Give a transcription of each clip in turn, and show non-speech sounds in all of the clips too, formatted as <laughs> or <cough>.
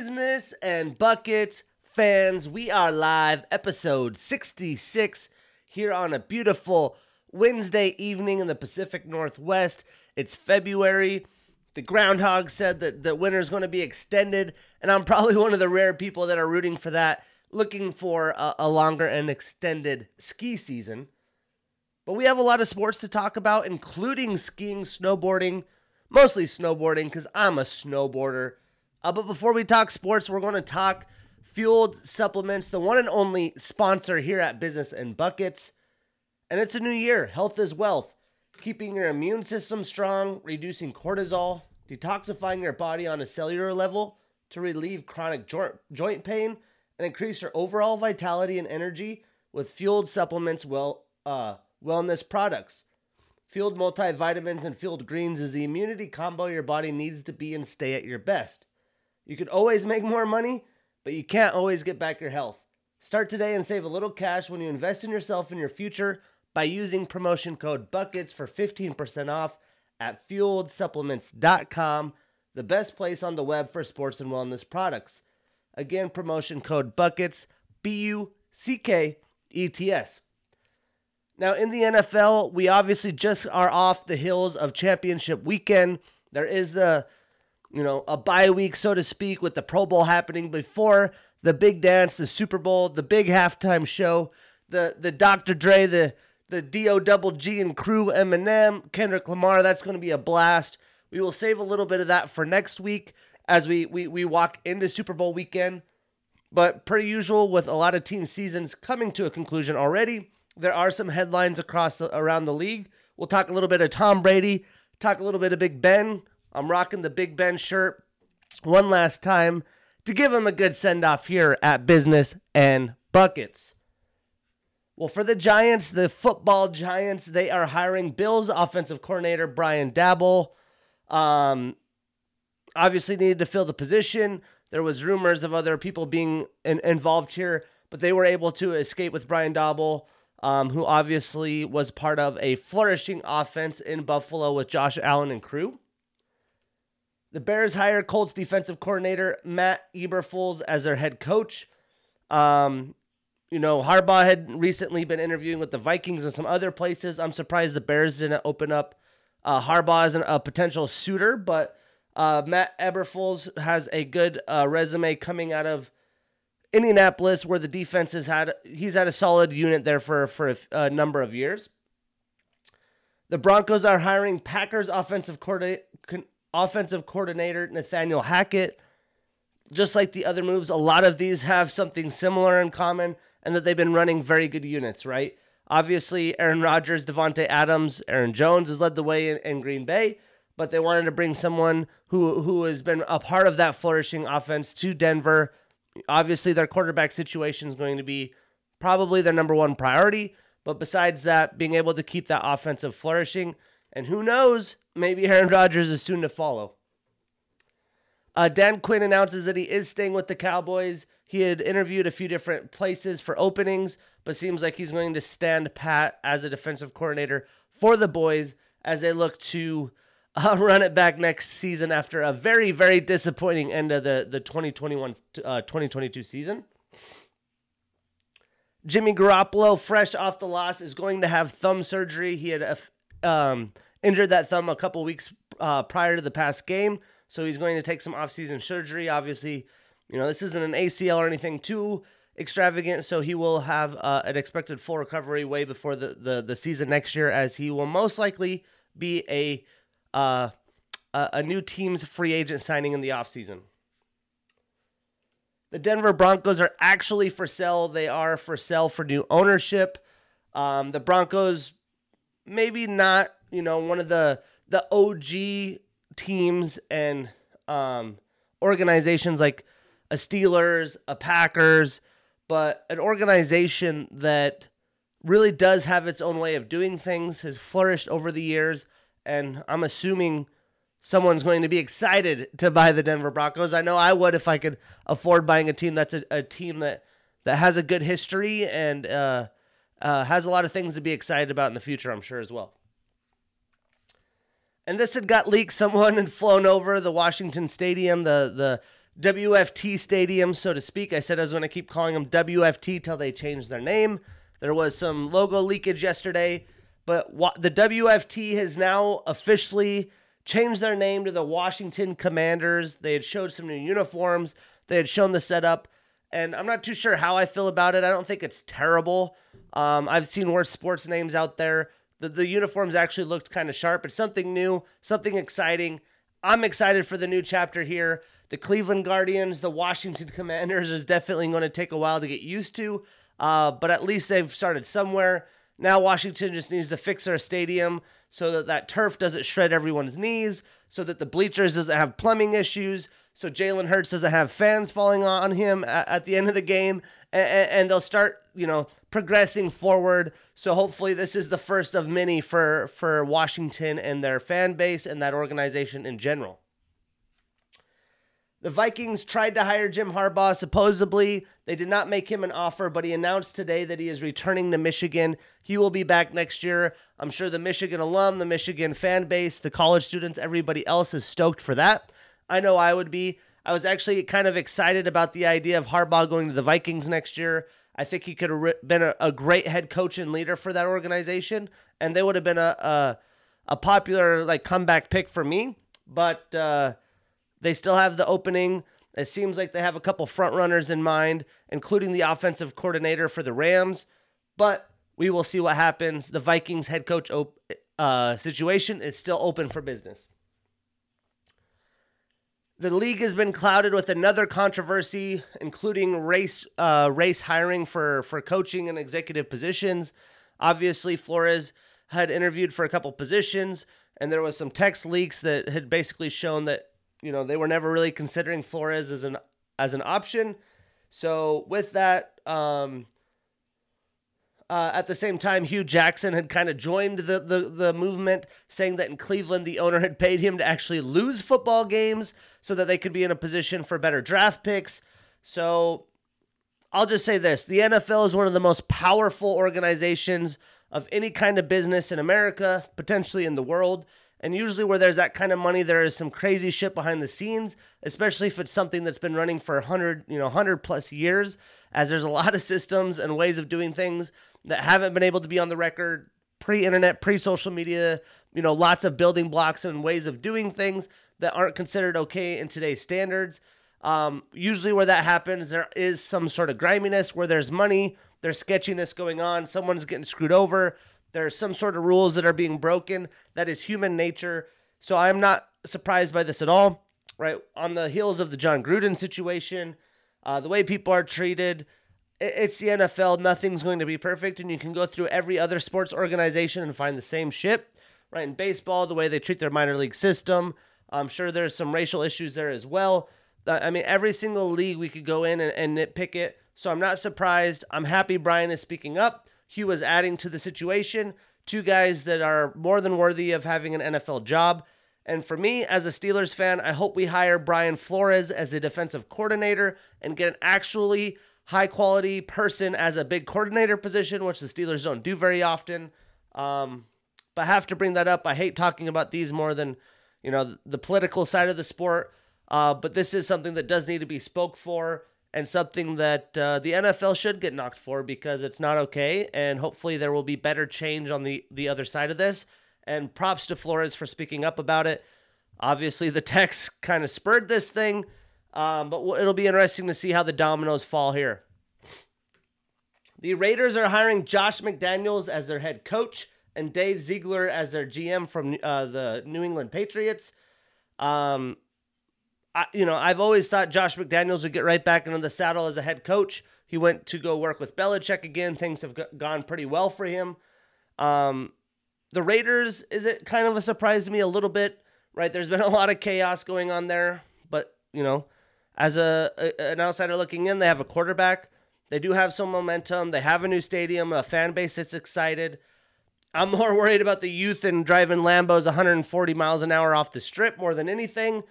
Business and Buckets fans, we are live, episode 66, here on a beautiful Wednesday evening in the Pacific Northwest. It's February. The groundhog said that the winter's going to be extended, and I'm <laughs> probably one of the rare people that are rooting for that, looking for a, a longer and extended ski season. But we have a lot of sports to talk about, including skiing, snowboarding, mostly snowboarding, because I'm a snowboarder. Uh, but before we talk sports, we're going to talk Fueled Supplements, the one and only sponsor here at Business and Buckets. And it's a new year. Health is wealth. Keeping your immune system strong, reducing cortisol, detoxifying your body on a cellular level to relieve chronic joint, joint pain, and increase your overall vitality and energy with Fueled Supplements well, uh, wellness products. Fueled multivitamins and fueled greens is the immunity combo your body needs to be and stay at your best. You can always make more money, but you can't always get back your health. Start today and save a little cash when you invest in yourself and your future by using promotion code BUCKETS for 15% off at fueledsupplements.com, the best place on the web for sports and wellness products. Again, promotion code BUCKETS, B U C K E T S. Now, in the NFL, we obviously just are off the hills of championship weekend. There is the, you know, a bye week, so to speak, with the Pro Bowl happening before the big dance, the Super Bowl, the big halftime show, the the Dr. Dre, the the Do Double G and crew, Eminem, Kendrick Lamar. That's going to be a blast. We will save a little bit of that for next week as we we we walk into Super Bowl weekend. But per usual, with a lot of team seasons coming to a conclusion already, there are some headlines across the, around the league. We'll talk a little bit of Tom Brady, talk a little bit of Big Ben. I'm rocking the Big Ben shirt one last time to give him a good send off here at Business and Buckets. Well, for the Giants, the football Giants, they are hiring Bills offensive coordinator Brian Daboll. Um, obviously needed to fill the position. There was rumors of other people being in, involved here, but they were able to escape with Brian Daboll, um, who obviously was part of a flourishing offense in Buffalo with Josh Allen and crew. The Bears hire Colts defensive coordinator Matt Eberflus as their head coach. Um, you know, Harbaugh had recently been interviewing with the Vikings and some other places. I'm surprised the Bears didn't open up uh, Harbaugh as an, a potential suitor, but uh, Matt Eberflus has a good uh, resume coming out of Indianapolis, where the defense has had he's had a solid unit there for for a, a number of years. The Broncos are hiring Packers offensive coordinator, offensive coordinator Nathaniel Hackett. Just like the other moves, a lot of these have something similar in common, and that they've been running very good units, right? Obviously, Aaron Rodgers, Davante Adams, Aaron Jones has led the way in, in Green Bay, but they wanted to bring someone who who has been a part of that flourishing offense to Denver. Obviously, their quarterback situation is going to be probably their number one priority. But besides that, being able to keep that offensive flourishing, and who knows, maybe Aaron Rodgers is soon to follow. Uh, Dan Quinn announces that he is staying with the Cowboys. He had interviewed a few different places for openings, but seems like he's going to stand pat as a defensive coordinator for the boys as they look to uh, <laughs> run it back next season after a very, very disappointing end of the, the 2021 uh, 2022 season. Jimmy Garoppolo, fresh off the loss, is going to have thumb surgery. He had um, injured that thumb a couple weeks uh, prior to the past game, so he's going to take some offseason surgery. Obviously, you know, this isn't an ACL or anything too extravagant, so he will have uh, an expected full recovery way before the, the, the season next year, as he will most likely be a uh, a new team's free agent signing in the offseason. The Denver Broncos are actually for sale. They are for sale for new ownership. Um, the Broncos, maybe not, you know, one of the the OG teams and um, organizations like a Steelers, a Packers, but an organization that really does have its own way of doing things, has flourished over the years, and I'm assuming someone's going to be excited to buy the Denver Broncos. I know I would if I could afford buying a team that's a, a team that that has a good history and uh, uh, has a lot of things to be excited about in the future. I'm sure as well. And this had got leaked. Someone had flown over the Washington Stadium, the the WFT Stadium, so to speak. I said I was going to keep calling them WFT till they change their name. There was some logo leakage yesterday, but the WFT has now officially changed their name to the Washington Commanders. They had showed some new uniforms, they had shown the setup, and I'm not too sure how I feel about it. I don't think it's terrible. Um, I've seen worse sports names out there. The, the uniforms actually looked kind of sharp. It's something new, something exciting. I'm excited for the new chapter here. The Cleveland Guardians, the Washington <laughs> Commanders is definitely going to take a while to get used to, uh, but at least they've started somewhere. Now Washington just needs to fix their stadium so that that turf doesn't shred everyone's knees, so that the bleachers doesn't have plumbing issues, so Jalen Hurts doesn't have fans falling on him at, the end of the game, and, and, they'll start, you know, progressing forward. So hopefully this is the first of many for for Washington and their fan base and that organization in general. The Vikings tried to hire Jim Harbaugh. Supposedly, they did not make him an offer, but he announced today that he is returning to Michigan. He will be back next year. I'm sure the Michigan alum, the Michigan fan base, the college students, everybody else is stoked for that. I know I would be. I was actually kind of excited about the idea of Harbaugh going to the Vikings next year. I think he could have been a, a great head coach and leader for that organization, and they would have been a, a, a popular like comeback pick for me. But uh, they still have the opening. It seems like they have a couple front runners in mind, including the offensive coordinator for the Rams. But we will see what happens. The Vikings head coach op- uh, situation is still open for business. The league has been clouded with another controversy, including race uh, race hiring for for coaching and executive positions. Obviously, Flores had interviewed for a couple positions, and there was some text leaks that had basically shown that you know, they were never really considering Flores as an as an option. So with that, um, uh, at the same time, Hue Jackson had kind of joined the, the the movement, saying that in Cleveland the owner had paid him to actually lose football games so that they could be in a position for better draft picks. So I'll just say this: the NFL is one of the most powerful organizations of any kind of business in America, potentially in the world. And usually, where there's that kind of money, there is some crazy shit behind the scenes, especially if it's something that's been running for 100, you know, 100 plus years, as there's a lot of systems and ways of doing things that haven't been able to be on the record pre internet, pre social media, you know, lots of building blocks and ways of doing things that aren't considered okay in today's standards. Um, usually, where that happens, there is some sort of griminess where there's money, there's sketchiness going on, someone's getting screwed over, there's some sort of rules that are being broken. That is human nature. So I'm not surprised by this at all. Right on the heels of the Jon Gruden situation, uh, the way people are treated, it's the NFL. Nothing's going to be perfect, and you can go through every other sports organization and find the same shit. Right in baseball, the way they treat their minor league system. I'm sure there's some racial issues there as well. Uh, I mean, every single league we could go in and, and nitpick it. So I'm not surprised. I'm happy Brian is speaking up. Hue was adding to the situation. Two guys that are more than worthy of having an NFL job. And for me, as a Steelers fan, I hope we hire Brian Flores as the defensive coordinator and get an actually high quality person as a big coordinator position, which the Steelers don't do very often. Um, but I have to bring that up. I hate talking about these more than, you know, the political side of the sport. Uh, but this is something that does need to be spoke for and something that uh, the NFL should get knocked for because it's not okay. And hopefully there will be better change on the the other side of this. And props to Flores for speaking up about it. Obviously, the text <laughs> kind of spurred this thing, um, but it'll be interesting to see how the dominoes fall here. The Raiders are hiring Josh McDaniels as their head coach and Dave Ziegler as their GM from uh, the New England Patriots. Um, I, you know, I've always thought Josh McDaniels would get right back into the saddle as a head coach. He went to go work with Belichick again. Things have gone pretty well for him. Um, the Raiders, is it kind of a surprise to me a little bit, right? There's been a lot of chaos going on there, but, you know, as a, a an outsider looking in, they have a quarterback. They do have some momentum. They have a new stadium, a fan base that's excited. I'm <laughs> more worried about the youth and driving Lambos 140 miles an hour off the strip more than anything.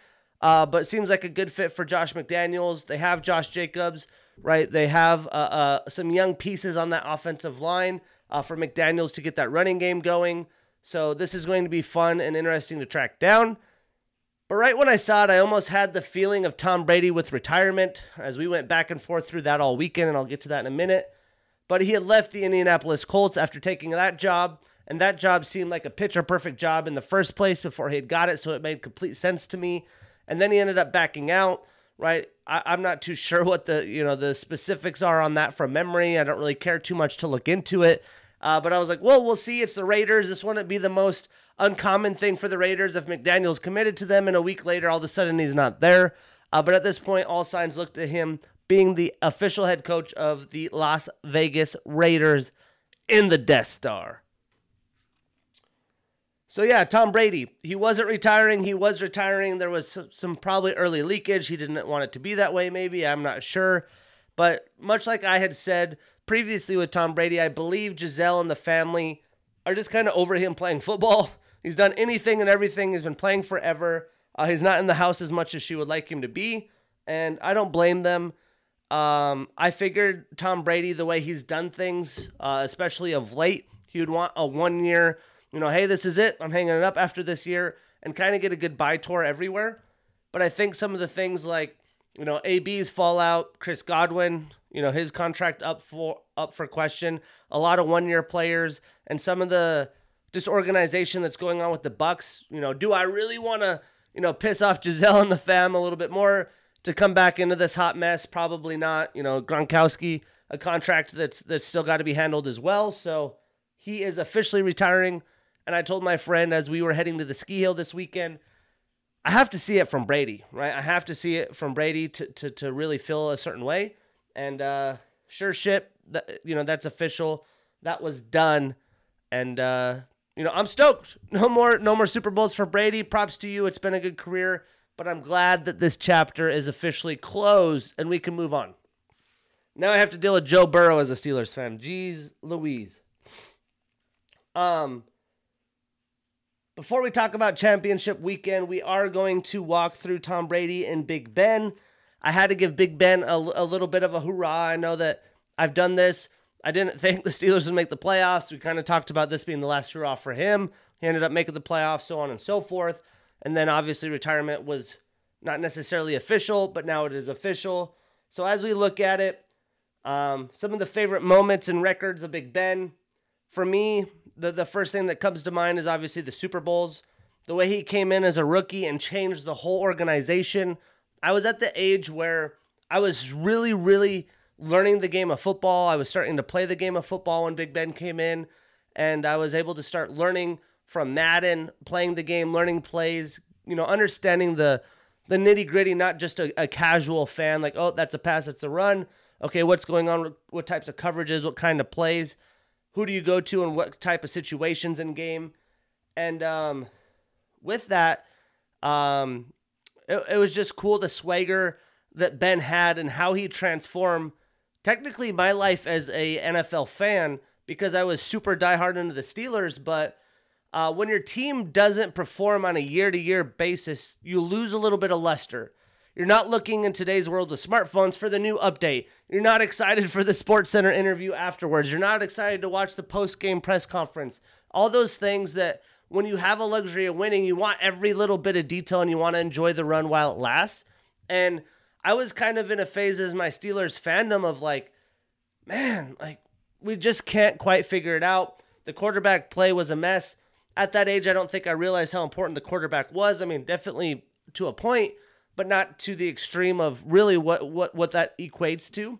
Uh, but seems like a good fit for Josh McDaniels. They have Josh Jacobs, right? They have uh, uh, some young pieces on that offensive line uh, for McDaniels to get that running game going. So this is going to be fun and interesting to track down. But right when I saw it, I almost had the feeling of Tom Brady with retirement as we went back and forth through that all weekend, and I'll get to that in a minute. But he had left the Indianapolis Colts after taking that job, and that job seemed like a picture perfect job in the first place before he had got it, so it made complete sense to me. And then he ended up backing out, right? I, I'm not too <laughs> sure what the you know the specifics are on that from memory. I don't really care too much to look into it. Uh, but I was like, well, we'll see. It's the Raiders. This wouldn't be the most uncommon thing for the Raiders if McDaniel's committed to them and a week later all of a sudden he's not there. Uh, but at this point, all signs look to him being the official head coach of the Las Vegas Raiders in the Death Star. So yeah, Tom Brady, he wasn't retiring. He was retiring. There was some, some probably early leakage. He didn't want it to be that way. Maybe I'm not sure. But much like I had said previously with Tom Brady, I believe Gisele and the family are just kind of over him playing football. <laughs> He's done anything and everything. He's been playing forever. Uh, he's not in the house as much as she would like him to be, and I don't blame them. Um, I figured Tom Brady, the way he's done things, uh, especially of late, he would want a one year, you know, hey, this is it. I'm hanging it up after this year and kind of get a goodbye tour everywhere. But I think some of the things like, you know, AB's fallout, Chris Godwin, you know, his contract up for up for question, a lot of one year players, and some of the disorganization that's going on with the Bucs. You know, do I really want to, you know, piss off Gisele and the fam a little bit more to come back into this hot mess? Probably not. You know, Gronkowski, a contract that's that's still got to be handled as well. So he is officially retiring. And I told my friend as we were heading to the ski hill this weekend, I have to see it from Brady, right? I have to see it from Brady to to, to really feel a certain way. And uh, sure shit, that, you know, that's official. That was done. And uh, you know, I'm stoked. <laughs> No more no more Super Bowls for Brady. Props to you. It's been a good career, but I'm glad that this chapter is officially closed and we can move on. Now I have to deal with Joe Burrow as a Steelers fan. Jeez Louise. Um before we talk about championship weekend, we are going to walk through Tom Brady and Big Ben. I had to give Big Ben a, a little bit of a hurrah. I know that I've done this I didn't <laughs> think the Steelers would make the playoffs. We kind of talked about this being the last hurrah for him. He ended up making the playoffs, so on and so forth. And then obviously retirement was not necessarily official, but now it is official. So as we look at it, um, some of the favorite moments and records of Big Ben, for me, the, the first thing that comes to mind is obviously the Super Bowls. The way he came in as a rookie and changed the whole organization. I was at the age where I was really, really learning the game of football. I was starting to play the game of football when Big Ben came in, and I was able to start learning from Madden, playing the game, learning plays, you know, understanding the the nitty gritty, not just a, a, casual fan like, oh, that's a pass, that's a run. Okay, what's going on? What types of coverages? What kind of plays? Who do you go to, and what type of situations in game? And um, with that, um, it, it was just cool the swagger that Ben had and how he transformed technically my life as a NFL fan because I was super diehard into the Steelers, but uh, when your team doesn't perform on a year to year basis, you lose a little bit of luster. You're not looking in today's world with smartphones for the new update. You're not excited for the Sports Center interview afterwards. You're not excited to watch the post game press conference. All those things that when you have a luxury of winning, you want every little bit of detail and you want to enjoy the run while it lasts. And I was kind of in a phase as my Steelers fandom of like, man, like we just can't quite figure it out. The quarterback play was a mess. At that age, I don't think I realized how important the quarterback was. I mean, definitely to a point, but not to the extreme of really what what what that equates to.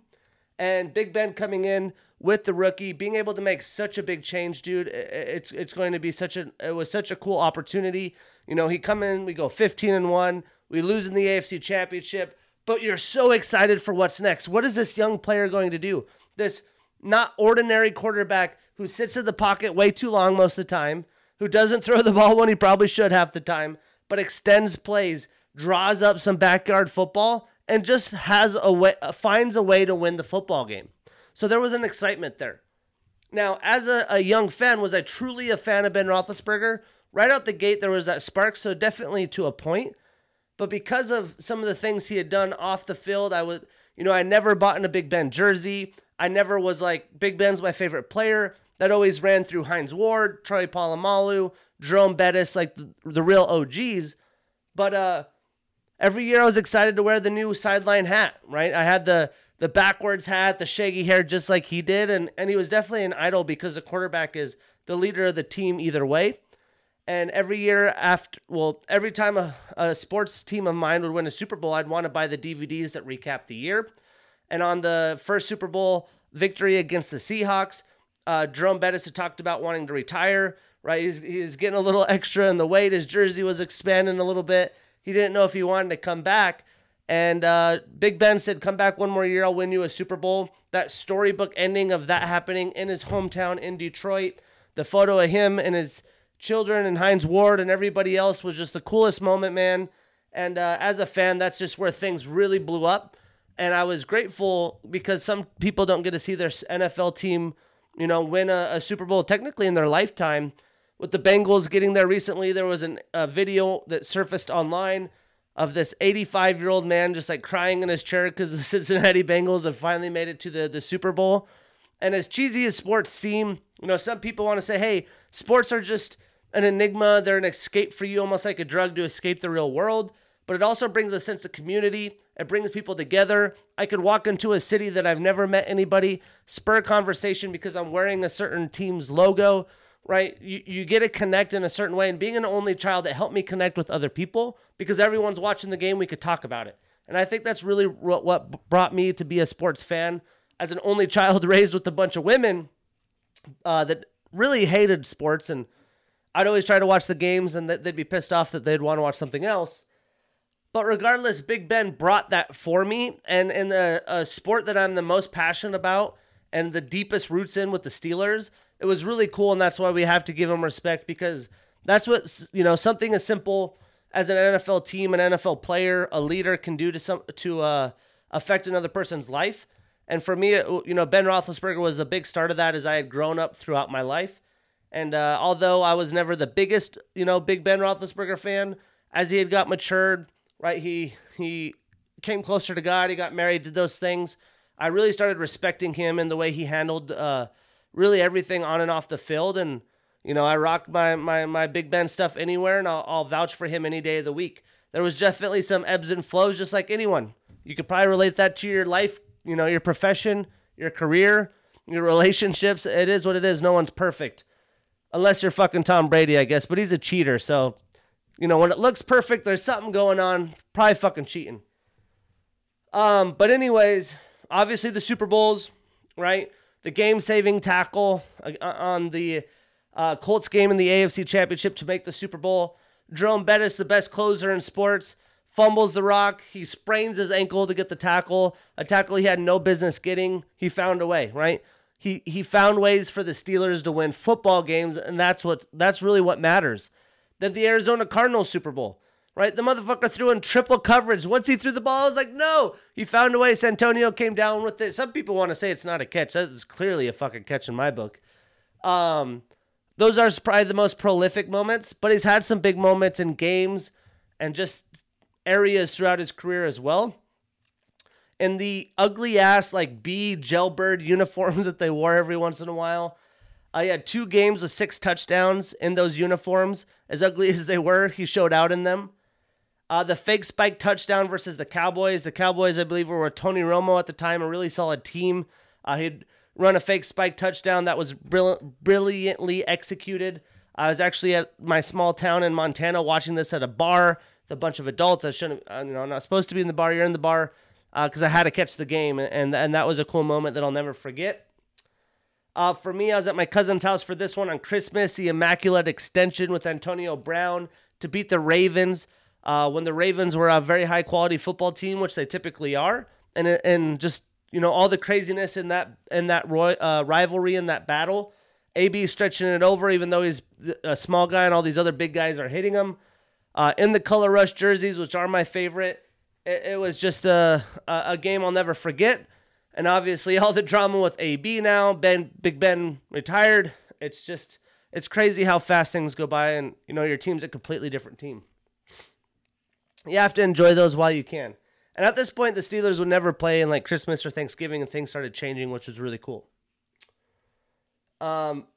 And Big Ben coming in with the rookie, being able to make such a big change, dude. It's it's going to be such a it was such a cool opportunity. You know, he come in, we go 15 and 1, we lose in the AFC championship but you're so excited for what's next. What is this young player going to do? This not ordinary quarterback who sits in the pocket way too long most of the time, who doesn't throw the <laughs> ball when he probably should half the time, but extends plays, draws up some backyard football, and just has a way, uh, finds a way to win the football game. So there was an excitement there. Now, as a, a young fan, was I truly a fan of Ben Roethlisberger? Right out the gate, there was that spark, so definitely to a point. But because of some of the things he had done off the field, I was, you know, I never bought in a Big Ben jersey. I never was like, Big Ben's my favorite player. That always ran through Hines Ward, Troy Polamalu, Jerome Bettis, like the, the real OGs. But uh, every year I was excited to wear the new sideline hat, right? I had the the backwards hat, the shaggy hair, just like he did, and and he was definitely an idol because the quarterback is the leader of the team either way. And every year after, well, every time a, a sports team of mine would win a Super Bowl, I'd want to buy the DVDs that recap the year. And on the first Super Bowl victory against the Seahawks, uh, Jerome Bettis had talked about wanting to retire. Right, he's he's getting a little <laughs> extra in the weight. His jersey was expanding a little bit. He didn't know if he wanted to come back. And uh, Big Ben said, "Come back one more year, I'll win you a Super Bowl." That storybook ending of that happening in his hometown in Detroit. The photo of him and his children and Hines Ward and everybody else was just the coolest moment, man. And uh, as a fan, that's just where things really blew up. And I was grateful because some people don't get to see their NFL team, you know, win a, a Super Bowl technically in their lifetime with the Bengals getting there recently, there was an, a video that surfaced online of this 85 year old man just like crying in his chair because the <laughs> Cincinnati Bengals have finally made it to the, the Super Bowl. And as cheesy as sports seem, you know, some people want to say, hey, sports are just an enigma. They're an escape for you, almost like a drug to escape the real world. But it also brings a sense of community. It brings people together. I could walk into a city that I've never met anybody, spur conversation because I'm wearing a certain team's logo right? You, you get to connect in a certain way. And being an only child, it helped me connect with other people because everyone's watching the game. We could talk about it. And I think that's really what brought me to be a sports fan as an only child <laughs> raised with a bunch of women uh, that really hated sports. And I'd always try to watch the games and they'd be pissed off that they'd want to watch something else. But regardless, Big Ben brought that for me. And in the a sport that I'm the most passionate about and the deepest roots in with the Steelers, it was really cool, and that's why we have to give him respect because that's what you know something as simple as an NFL team, an NFL player, a leader can do to some to uh, affect another person's life. And for me, it, you know, Ben Roethlisberger was the big start of that as I had grown up throughout my life. And uh, although I was never the biggest, you know, big Ben Roethlisberger fan, as he had got matured, right, he he came closer to God. He got married, did those things. I really started respecting him and the way he handled uh, really everything on and off the field. And, you know, I rock my, my, my Big Ben stuff anywhere and I'll, I'll vouch for him any day of the week. There was definitely some ebbs and flows, just like anyone. You could probably relate that to your life, you know, your profession, your career, your relationships. It is what it is. No one's perfect. Unless you're fucking Tom Brady, I guess. But he's a cheater. So, you know, when it looks perfect, there's something going on. Probably fucking cheating. Um, but anyways, obviously the Super Bowls, right? The game saving tackle uh, on the uh, Colts game in the AFC Championship to make the Super Bowl. Jerome Bettis, the best closer in sports, fumbles the rock. He sprains his ankle to get the tackle, a tackle he had no business getting. He found a way, right? He he found ways for the Steelers to win football games, and that's what that's really what matters. Then the Arizona Cardinals Super Bowl right? The motherfucker threw in triple coverage. Once he threw the ball, I was like, no. He found a way. Santonio came down with it. Some people want to say it's not a catch. That is clearly a fucking catch in my book. Um, those are probably the most prolific moments, but he's had some big moments in games and just areas throughout his career as well. And the ugly ass like B gelbird <laughs> uniforms that they wore every once in a while. I had two games with six touchdowns in those uniforms. As ugly <laughs> as they were, he showed out in them. Uh, the fake spike touchdown versus the Cowboys. The Cowboys, I believe, were with Tony Romo at the time, a really solid team. Uh, he'd run a fake spike touchdown that was brilliantly executed. I was actually at my small town in Montana watching this at a bar with a bunch of adults. I shouldn't, uh, you know, I'm not supposed to be in the bar. You're in the bar because uh, I had to catch the game, and and that was a cool moment that I'll never forget. Uh, for me, I was at my cousin's house for this one on Christmas, the Immaculate Extension with Antonio Brown to beat the Ravens uh, when the Ravens were a very high quality football team, which they typically are, and and just you know all the craziness in that in that roy, uh, rivalry in that battle. AB stretching it over, even though he's a small guy and all these other big guys are hitting him. Uh, in the color rush jerseys, which are my favorite, it, it was just a, a, a game I'll never forget. And obviously, <laughs> all the drama with AB now, Ben Big Ben retired. It's just it's crazy how fast things go by, and you know your team's a completely different team you have to enjoy those while you can. And at this point, the Steelers would never play in like Christmas or Thanksgiving, and things started changing, which was really cool. Um,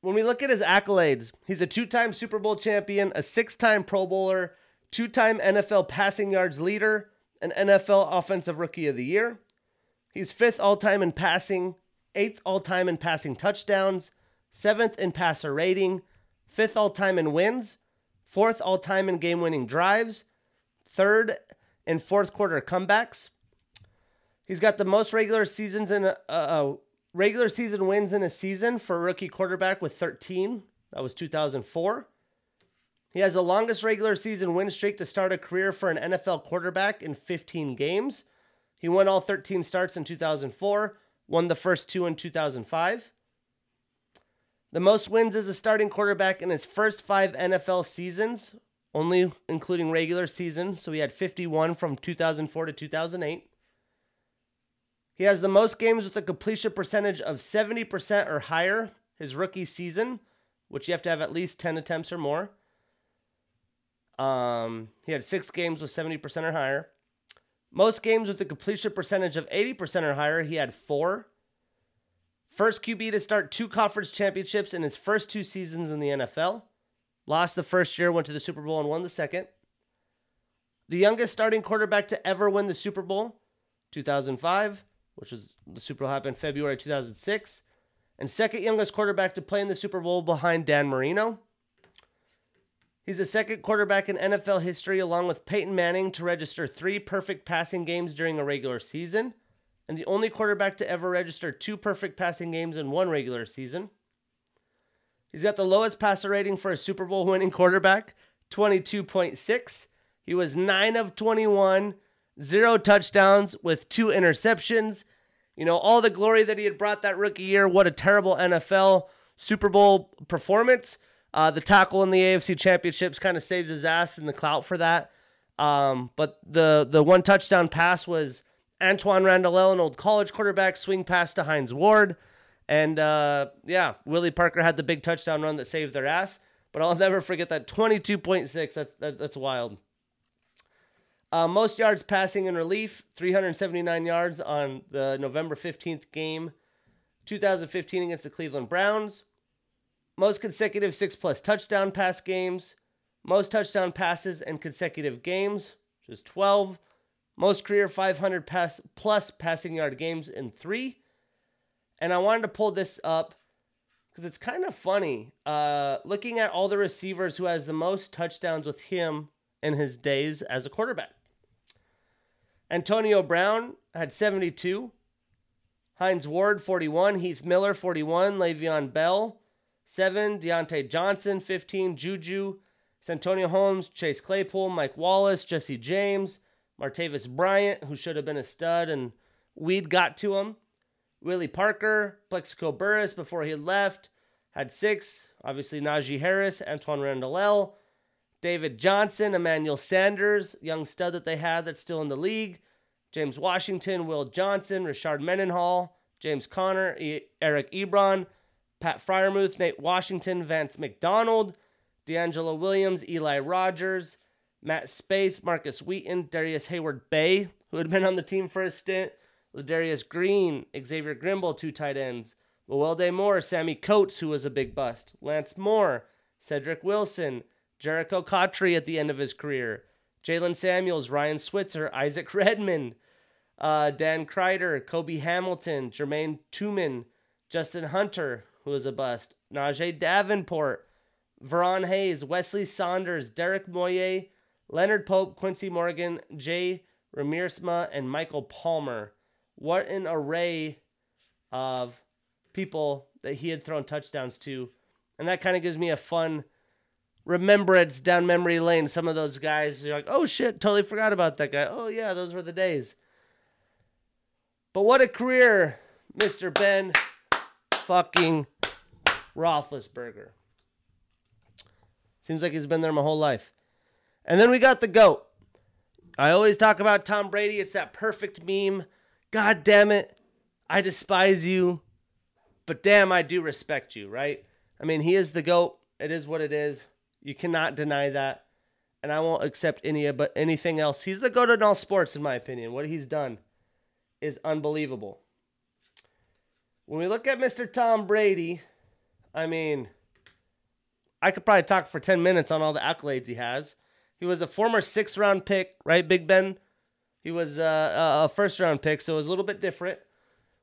when we look at his accolades, he's a two time Super Bowl champion, a six time Pro Bowler, two time NFL passing yards leader, an NFL Offensive Rookie of the Year. He's fifth all time in passing, eighth all time in passing touchdowns, seventh in passer rating, fifth all time in wins, fourth all time in game winning drives, third in fourth quarter comebacks. He's got the most regular seasons in a, regular season wins in a season for a rookie quarterback with 13. That was 2004. He has the longest regular season win streak to start a career for an NFL quarterback in 15 games. He won all 13 starts in 2004, won the first two in 2005. The most wins as a starting quarterback in his first five NFL seasons, only including regular season. So he had 51 from 2004 to 2008. He has the most games with a completion percentage of 70% or higher his rookie season, which you have to have at least 10 attempts or more. Um, he had six games with 70% or higher. Most games with a completion percentage of 80% or higher, he had four. First QB to start two conference championships in his first two seasons in the NFL. Lost the first year, went to the Super Bowl, and won the second. The youngest starting quarterback to ever win the Super Bowl, 2005, which was the Super Bowl happened February 2006. And second youngest quarterback to play in the Super Bowl behind Dan Marino. He's the second quarterback in NFL history, along with Peyton Manning, to register three perfect passing games during a regular season and the only quarterback to ever register two perfect passing games in one regular season. He's got the lowest passer rating for a Super Bowl winning quarterback, 22.6. He was 9 of 21, zero touchdowns with two interceptions. You know, all the glory that he had brought that rookie year. What a terrible NFL Super Bowl performance. Uh, the tackle in the AFC Championships kind of saves his ass in the clout for that. Um, but the the one touchdown pass was Antwaan Randle, an old college quarterback, swing pass to Hines Ward. And uh, yeah, Willie Parker had the big touchdown run that saved their ass. But I'll <laughs> never forget that 22.6. That, that, that's wild. Uh, most yards passing in relief, 379 yards on the November 15th game, 2015 against the Cleveland Browns. Most consecutive six plus touchdown pass games, most touchdown passes in consecutive games, which is 12. Most career 500 pass plus passing yard games in three. And I wanted to pull this up because it's kind of funny. Uh, looking at all the receivers who has the most touchdowns with him in his days as a quarterback. Antonio Brown had 72. Hines Ward, 41. Heath Miller, 41. Le'Veon Bell, 7. Diontae Johnson, 15. Juju. Santonio Holmes, Chase Claypool, Mike Wallace, Jesse James, Martavis Bryant, who should have been a stud, and weed got to him. Willie Parker, Plaxico Burress before he left, had six. Obviously, Najee Harris, Antwaan Randle, David Johnson, Emmanuel Sanders, young stud that they had that's still in the league. James Washington, Will Johnson, Rashard Mendenhall, James Conner, e- Eric Ebron, Pat Freiermuth, Nate Washington, Vance McDonald, DeAngelo Williams, Eli Rogers, Matt Spaeth, Markus Wheaton, Darrius Heyward-Bey, who had been on the team for a stint, Ladarius Green, Xavier Grimble, two tight ends, Mewelde Moore, Sammie Coates, who was a big bust, Lance Moore, Cedric Wilson, Jericho Cotchery at the end of his career, Jaylen Samuels, Ryan Switzer, Isaac <laughs> Redman, uh, Dan Kreider, Cobi Hamilton, Jerame Tuman, Justin Hunter, who was a bust, Najeh Davenport, Verron Haynes, Weslye Saunders, Derek Moye, Leonard Pope, Quincy Morgan, Jay Riemersma, and Michael Palmer. What an array of people that he had thrown touchdowns to. And that kind of gives me a fun remembrance down memory lane. Some of those guys, you're like, oh shit, totally forgot about that guy. Oh yeah, those were the days. But what a career, Mr. Ben fucking Roethlisberger. Seems like he's been there my whole life. And then we got the GOAT. I always talk about Tom Brady. It's that perfect meme. God damn it. I despise you, but damn, I do respect you, right? I mean, he is the GOAT. It is what it is. You cannot deny that. And I won't accept any but anything else. He's the GOAT in all sports, in my opinion. What he's done is unbelievable. When we look at Mr. Tom Brady, I mean, I could probably talk for 10 minutes on all the accolades he has. He was a former sixth round pick, right, Big Ben? He was uh, a first round pick, so it was a little bit different.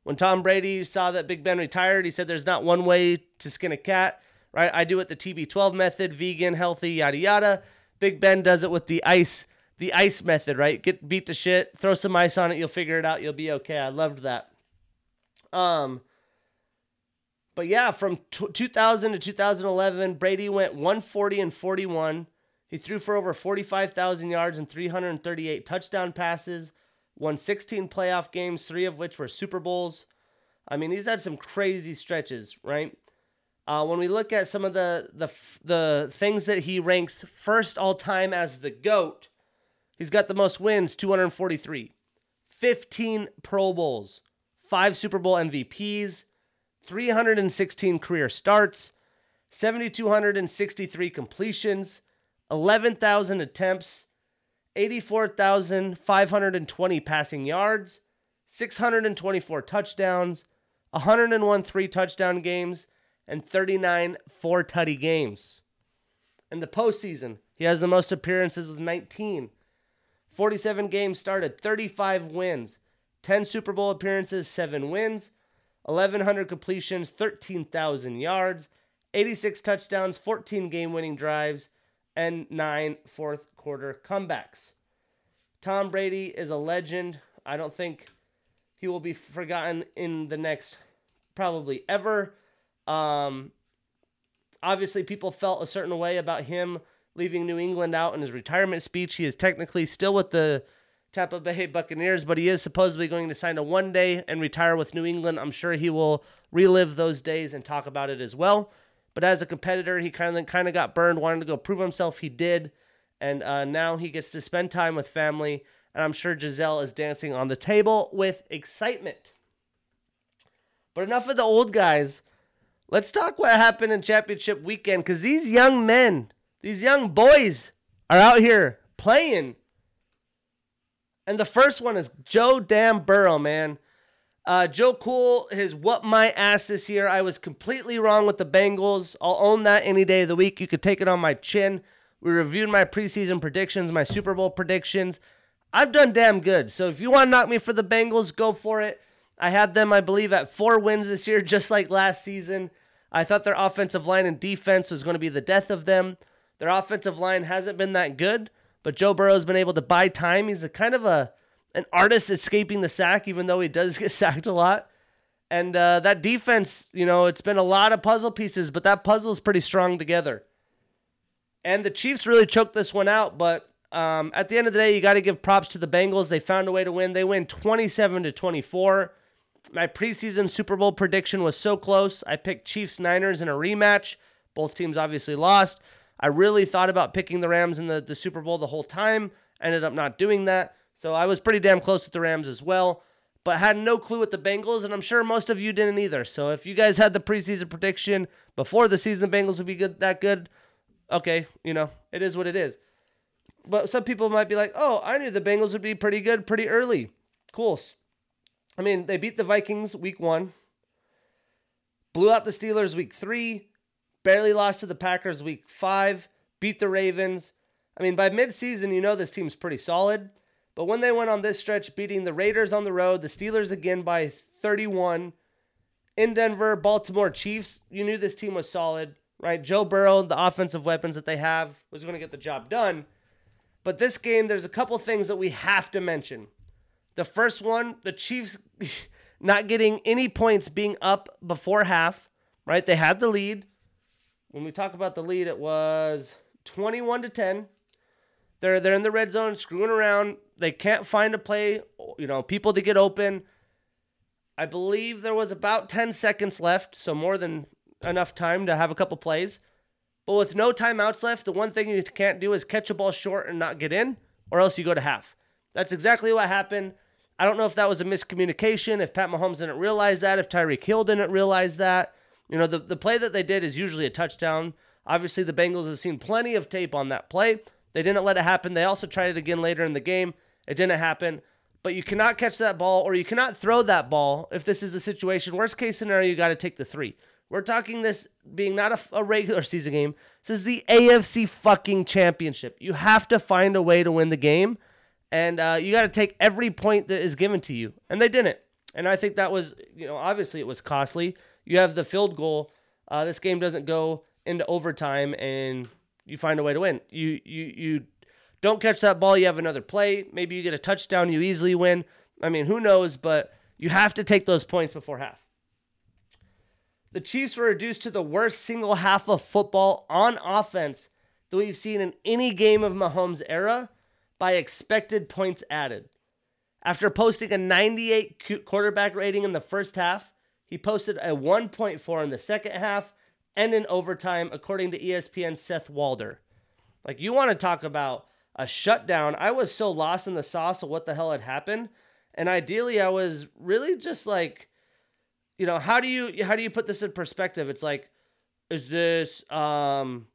When Tom Brady saw that Big Ben retired, he said there's not one way to skin a cat, right? I do it the TB12 method, vegan, healthy, yada yada. Big Ben does it with the ice, the ice method, right? Get beat to shit, throw some ice on it, you'll figure it out, you'll be okay. I loved that. Um, but yeah, from t- 2000 to 2011, Brady went 140 and 41. He threw for over 45,000 yards and 338 touchdown passes, won 16 playoff games, three of which were Super Bowls. I mean, he's had some crazy stretches, right? Uh, when we look at some of the, the the things that he ranks first all time as the GOAT, he's got the most wins, 243, 15 Pro Bowls, five Super Bowl MVPs, 316 career starts, 7,263 completions, 11,000 attempts, 84,520 passing yards, 624 touchdowns, 101 three touchdown games, and 39 four tutty games. In the postseason, he has the most appearances with 19. 47 games started, 35 wins, 10 Super Bowl appearances, 7 wins, 1,100 completions, 13,000 yards, 86 touchdowns, 14 game winning drives, and nine fourth quarter comebacks. Tom Brady is a legend. I don't think he will be forgotten in the next probably ever. Um, obviously, people felt a certain way about him leaving New England out in his retirement speech. He is technically still with the Tampa Bay Buccaneers, but he is supposedly going to sign a one day and retire with New England. I'm sure he will relive those days and talk about it as well. But as a competitor, he kind of kind of got burned, wanted to go prove himself. He did, and uh, now he gets to spend time with family. And I'm sure Gisele is dancing on the table with excitement. But enough of the old guys. Let's talk what happened in championship weekend because these young men, these young boys, are out here playing and the first one is Joe Damn Burrow, man. Uh, Joe Cool has what my ass this year. I was completely wrong with the Bengals. I'll own that any day of the week. You could take it on my chin. We reviewed my preseason predictions, my Super Bowl predictions. I've done damn good. So if you want to knock me for the Bengals, go for it. I had them, I believe, at four wins this year, <laughs> just like last season. I thought their offensive line and defense was going to be the death of them. Their offensive line hasn't been that good. But Joe Burrow's been able to buy time. He's a kind of a an artist escaping the sack, even though he does get <laughs> sacked a lot. And uh, that defense, you know, it's been a lot of puzzle pieces, but that puzzle is pretty strong together. And the Chiefs really choked this one out, but um, at the end of the day, you got to give props to the Bengals. They found a way to win. They win 27 to 24. My preseason Super Bowl prediction was so close. I picked Chiefs Niners in a rematch. Both teams obviously lost. I really thought about picking the Rams in the, the Super Bowl the whole time. Ended up not doing that. So I was pretty damn close with the Rams as well. But had no clue with the Bengals, and I'm sure most of you didn't either. So if you guys had the preseason prediction before the season, the Bengals would be good that good. Okay, you know it is what it is. But some people might be like, "Oh, I knew the Bengals would be pretty good pretty early." Cool. I mean, they beat the Vikings week one, blew out the Steelers week three, barely lost to the Packers week five, beat the Ravens. I mean, by midseason, you know this team's pretty solid. But when they went on this stretch, beating the Raiders on the road, the Steelers again by 31, in Denver, Baltimore Chiefs, you knew this team was solid, right? Joe Burrow, the offensive weapons that they have, was going to get the job done. But this game, there's a couple things that we have to mention. The first one, the Chiefs <laughs> not getting any points being up before half, right? They had the lead when we talk about the lead, it was 21 to 10. They're they're in the red zone screwing around. They can't find a play, you know, people to get open. I believe there was about 10 seconds left, so more than enough time to have a couple plays. But with no timeouts left, the one thing you can't do is catch a ball short and not get in, or else you go to half. That's exactly what happened. I don't know if that was a miscommunication, if Pat Mahomes didn't realize that, if Tyreek Hill didn't realize that. You know, the, the play that they did is usually a touchdown. Obviously, the Bengals have seen plenty of tape on that play. They didn't let it happen. They also tried it again later in the game. It didn't happen. But you cannot catch that ball or you cannot throw that ball if this is the situation. Worst case scenario, you got to take the three, We're talking this being not a, a, regular season game. This is the AFC fucking championship. You have to find a way to win the game, and uh, you got to take every point that is given to you. And they didn't. And I think that was, you know, obviously it was costly. You have the field goal. Uh, this game doesn't go into overtime, and you find a way to win. You you you don't catch that ball, you have another play. Maybe you get a touchdown, you easily win. I mean, who knows? But you have to take those points before half. The Chiefs were reduced to the worst single half of football on offense that we've seen in any game of Mahomes' era by expected points added. After posting a 98 quarterback rating in the first half, he posted a 1.4 in the second half and in overtime, according to ESPN's Seth Walder. Like, you want to talk about a shutdown. I was so lost in the sauce of what the hell had happened. And ideally, I was really just like, you know, how do you how do you put this in perspective? It's like, is this um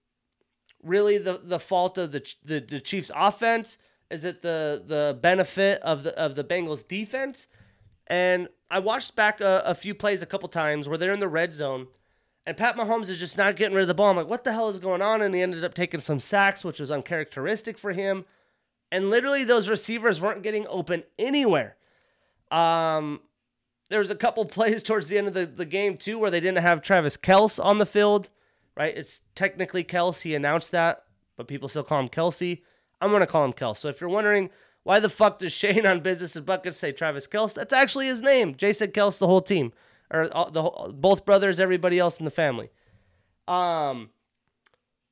really the the fault of the the, the Chiefs offense? Is it the the benefit of the of the Bengals defense? And I watched back a, a few plays a couple times where they're in the red zone, and Pat Mahomes is just not getting rid of the ball. I'm like, what the hell is going on? And he ended up taking some sacks, which was uncharacteristic for him. And literally, those receivers weren't getting open anywhere. Um, there was a couple <laughs> plays towards the end of the, the game too where they didn't have Travis Kelce on the field, right? It's technically Kelce. He announced that, but people still call him Kelsey. I'm gonna call him Kelce. So if you're wondering why the fuck does <laughs> Shane on Business and Buckets say Travis Kelce, that's actually his name. Jason Kelce, the whole team, or the both brothers, everybody else in the family. Um.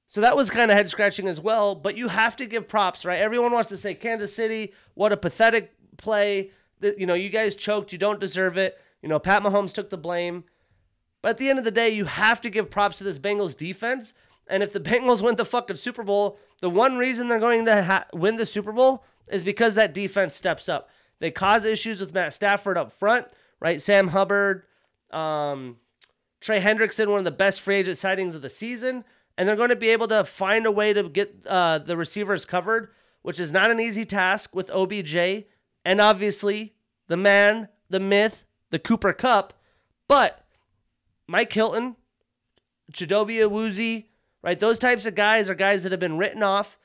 So that was kind of head scratching as well, but you have to give props, right? Everyone wants to say Kansas City, what a pathetic play That you know, you guys choked. You don't deserve it. You know, Pat Mahomes took the blame. But at the end of the day, you have to give props to this Bengals defense. And if the Bengals win the fucking Super Bowl, the one reason they're going to ha- win the Super Bowl is because that defense steps up. They cause issues with Matt Stafford up front, right? Sam Hubbard, um, Trey Hendrickson, one of the best free agent sightings of the season. And they're going to be able to find a way to get uh, the receivers covered, which is not an easy task with OBJ and obviously the man, the myth, the Cooper Kupp. But Mike Hilton, Chidobe Awuzie, right? Those types of guys are guys that have been written off.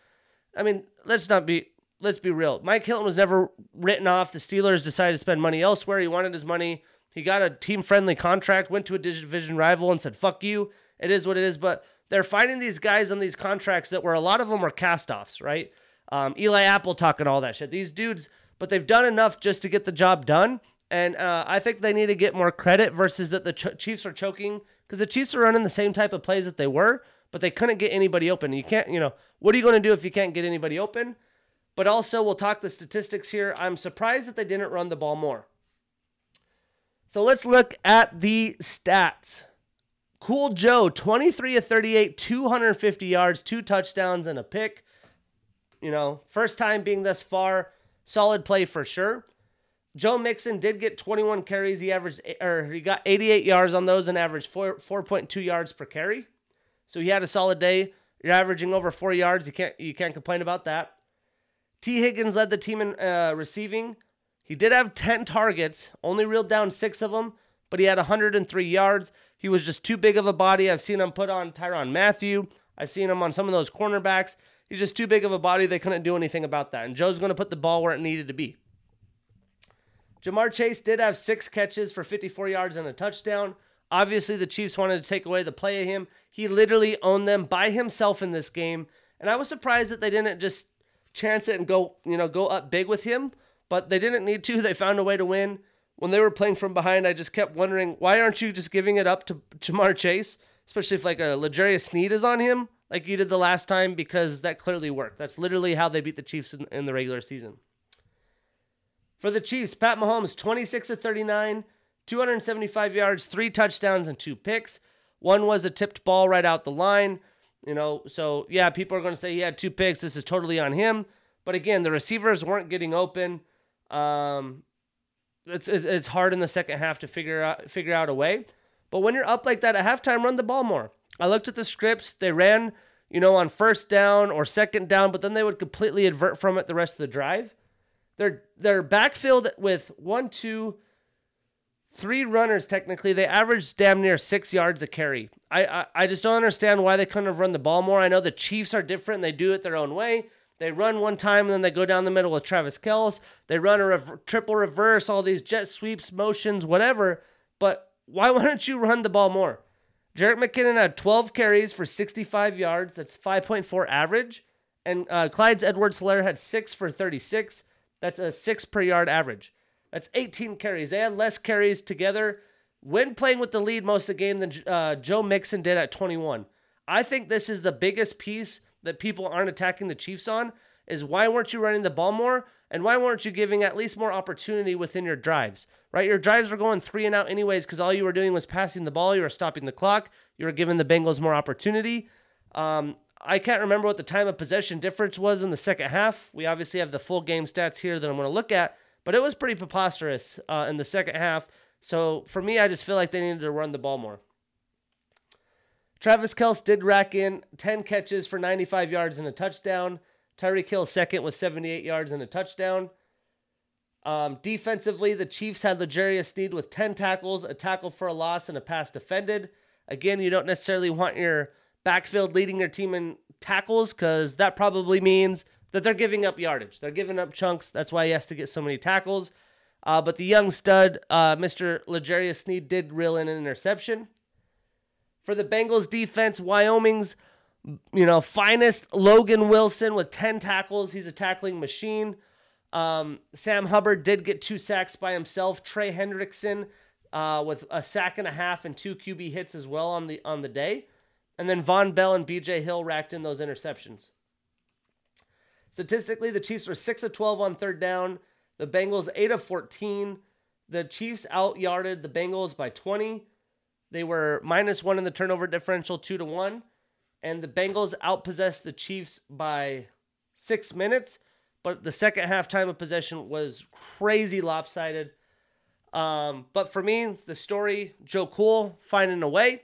I mean, let's not be let's be real. Mike Hilton was never written off. The Steelers decided to spend money elsewhere. He wanted his money. He got a team friendly contract, went to a division rival and said, fuck you. It is what it is. But they're finding these guys on these contracts that were a lot of them were cast offs, right? Um, Eli Apple talking all that shit. These dudes but they've done enough just to get the job done. And uh, I think they need to get more credit versus that the Ch- Chiefs are choking because the Chiefs are running the same type of plays that they were, but they couldn't get anybody open. You can't, you know, what are you going to do if you can't get anybody open? But also, we'll talk the statistics here. I'm surprised that they didn't run the ball more. So let's look at the stats. Cool Joe, 23 of 38, 250 yards, two touchdowns, and a pick. You know, first time being this far solid play for sure. Joe Mixon did get 21 carries. He averaged or he got 88 yards on those and averaged 4 4.2 yards per carry. So he had a solid day. You're averaging over 4 yards. You can't you can't complain about that. Tee Higgins led the team in uh, receiving. He did have 10 targets, only reeled down 6 of them, but he had 103 yards. He was just too big of a body. I've seen him put on Tyrann Mathieu. I've seen him on some of those cornerbacks. He's just too big of a body. They couldn't do anything about that. And Joe's going to put the ball where it needed to be. Ja'Marr Chase did have six catches for 54 yards and a touchdown. Obviously, the Chiefs wanted to take away the play of him. He literally owned them by himself in this game. And I was surprised that they didn't just chance it and go, you know, go up big with him. But they didn't need to. <laughs> They found a way to win. When they were playing from behind, I just kept wondering, why aren't you just giving it up to Ja'Marr Chase? Especially if like a L'Jarius Sneed is on him like you did the last time because that clearly worked. That's literally how they beat the Chiefs in, in the regular season. For the Chiefs, Pat Mahomes, 26 of 39, 275 yards, three touchdowns, and two picks. One was a tipped ball right out the line. You know, so yeah, people are going to say he had two picks. This is totally on him. But again, the receivers weren't getting open. Um, it's it's hard in the second half to figure out figure out a way. But when you're up like that at halftime, run the ball more. I looked at the scripts. They ran, you know, on first down or second down, but then they would completely advert from it the rest of the drive. They're they're backfilled with one, two, three runners technically. They averaged damn near six yards a carry. I, I, I just don't understand why they couldn't have run the ball more. I know the Chiefs are different. They do it their own way. They run one time and then they go down the middle with Travis Kelce. They run a triple reverse, all these jet sweeps, motions, whatever. But why <laughs> wouldn't you run the ball more? Jerick McKinnon had 12 carries for 65 yards. That's 5.4 average. And uh, Clyde's Edwards Helaire had six for 36. That's a six per yard average. That's 18 carries. They had less carries together when playing with the lead most of the game than uh, Joe Mixon did at 21. I think this is the biggest piece that people aren't attacking the Chiefs on is why weren't you running the ball more and why weren't you giving at least more opportunity within your drives? Right? Your drives were going 3 and out anyways cuz all you were doing was passing the ball, you were stopping the clock, you were giving the Bengals more opportunity. Um, I can't remember what the time of possession difference was in the second half. We obviously have the full game stats here that I'm going to look at, but it was pretty preposterous uh, in the second half. So for me, I just feel like they needed to run the ball more. Travis Kelce did rack in 10 catches for 95 yards and a touchdown. Tyreek Hill second with 78 yards and a touchdown. Um, defensively, the Chiefs had L'Jarius Sneed with 10 tackles, a tackle for a loss, and a pass defended. Again, you don't necessarily want your backfield leading your team in tackles because that probably means that they're giving up yardage. They're giving up chunks. That's why he has to get so many tackles. Uh, but the young stud, uh, Mr. L'Jarius Sneed, did reel in an interception. For the Bengals defense, Wyoming's you know finest Logan Wilson with 10 tackles. He's a tackling machine. Um, Sam Hubbard did get two sacks by himself. Trey Hendrickson uh, with a sack and a half and two QB hits as well on the on the day. And then Vonn Bell and BJ Hill racked in those interceptions. Statistically, the Chiefs were 6 of 12 on third down. The Bengals 8 of 14. The Chiefs out yarded the Bengals by 20. They were minus one in the turnover differential, two to one. And the Bengals outpossessed the Chiefs by six minutes. But the second half time of possession was crazy lopsided. Um, but for me, the story Joe Cool finding a way.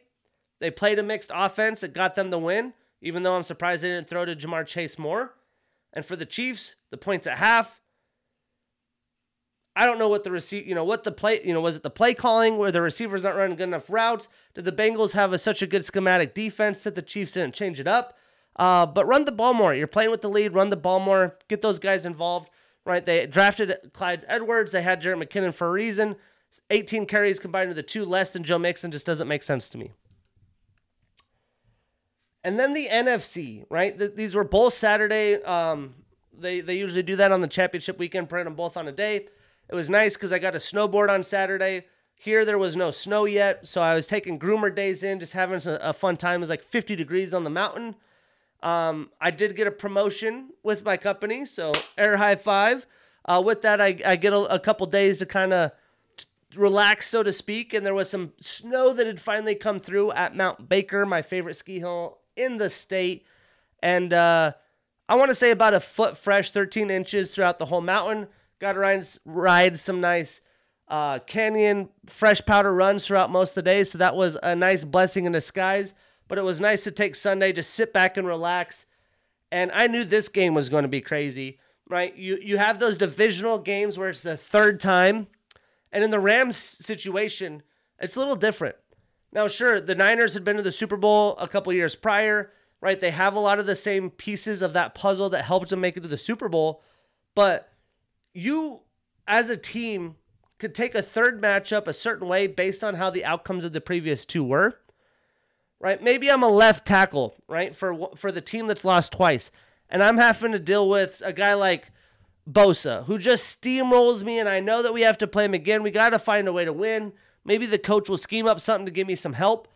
They played a mixed offense. It got them the win, even though I'm surprised they didn't throw to Ja'Marr Chase more. And for the Chiefs, the points at half, I don't know what the receive, you know, what the play, you know, was it the play calling where the receivers not running good enough routes? Did the Bengals have a, such a good schematic defense that the Chiefs didn't change it up? Uh, but run the ball more. You're playing with the lead. Run the ball more. Get those guys involved. Right? They drafted Clyde Edwards. They had Jared McKinnon for a reason. 18 carries combined with the two less than Joe Mixon just doesn't make sense to me. And then the NFC, right? these were both Saturday. Um, they they usually do that on the championship weekend, putting them both on a day. It was nice because I got a snowboard on Saturday. Here there was no snow yet, so I was taking groomer days in, just having a fun time. It was like 50 degrees on the mountain. Um, I did get a promotion with my company, so air high five. Uh, with that, I, I get a, a couple days to kind of relax, so to speak. And there was some snow that had finally come through at Mount Baker, my favorite ski hill in the state. And uh, I want to say about a foot fresh, 13 inches throughout the whole mountain. Got to ride, ride some nice uh, canyon fresh powder runs throughout most of the day. So that was a nice blessing in disguise. But it was nice to take Sunday, to sit back and relax. And I knew this game was going to be crazy, right? You you have those divisional games where it's the third time, and in the Rams situation, it's a little different. Now, sure, the Niners had been to the Super Bowl a couple years prior, right? They have a lot of the same pieces of that puzzle that helped them make it to the Super Bowl, but you as a team could take a third matchup a certain way based on how the outcomes of the previous two were. Right? Maybe I'm a left tackle, right? For for the team that's lost twice. And I'm having to deal with a guy like Bosa, who just steamrolls me and I know that we have to play him again. We got to find a way to win. Maybe the coach will scheme up something to give me some help.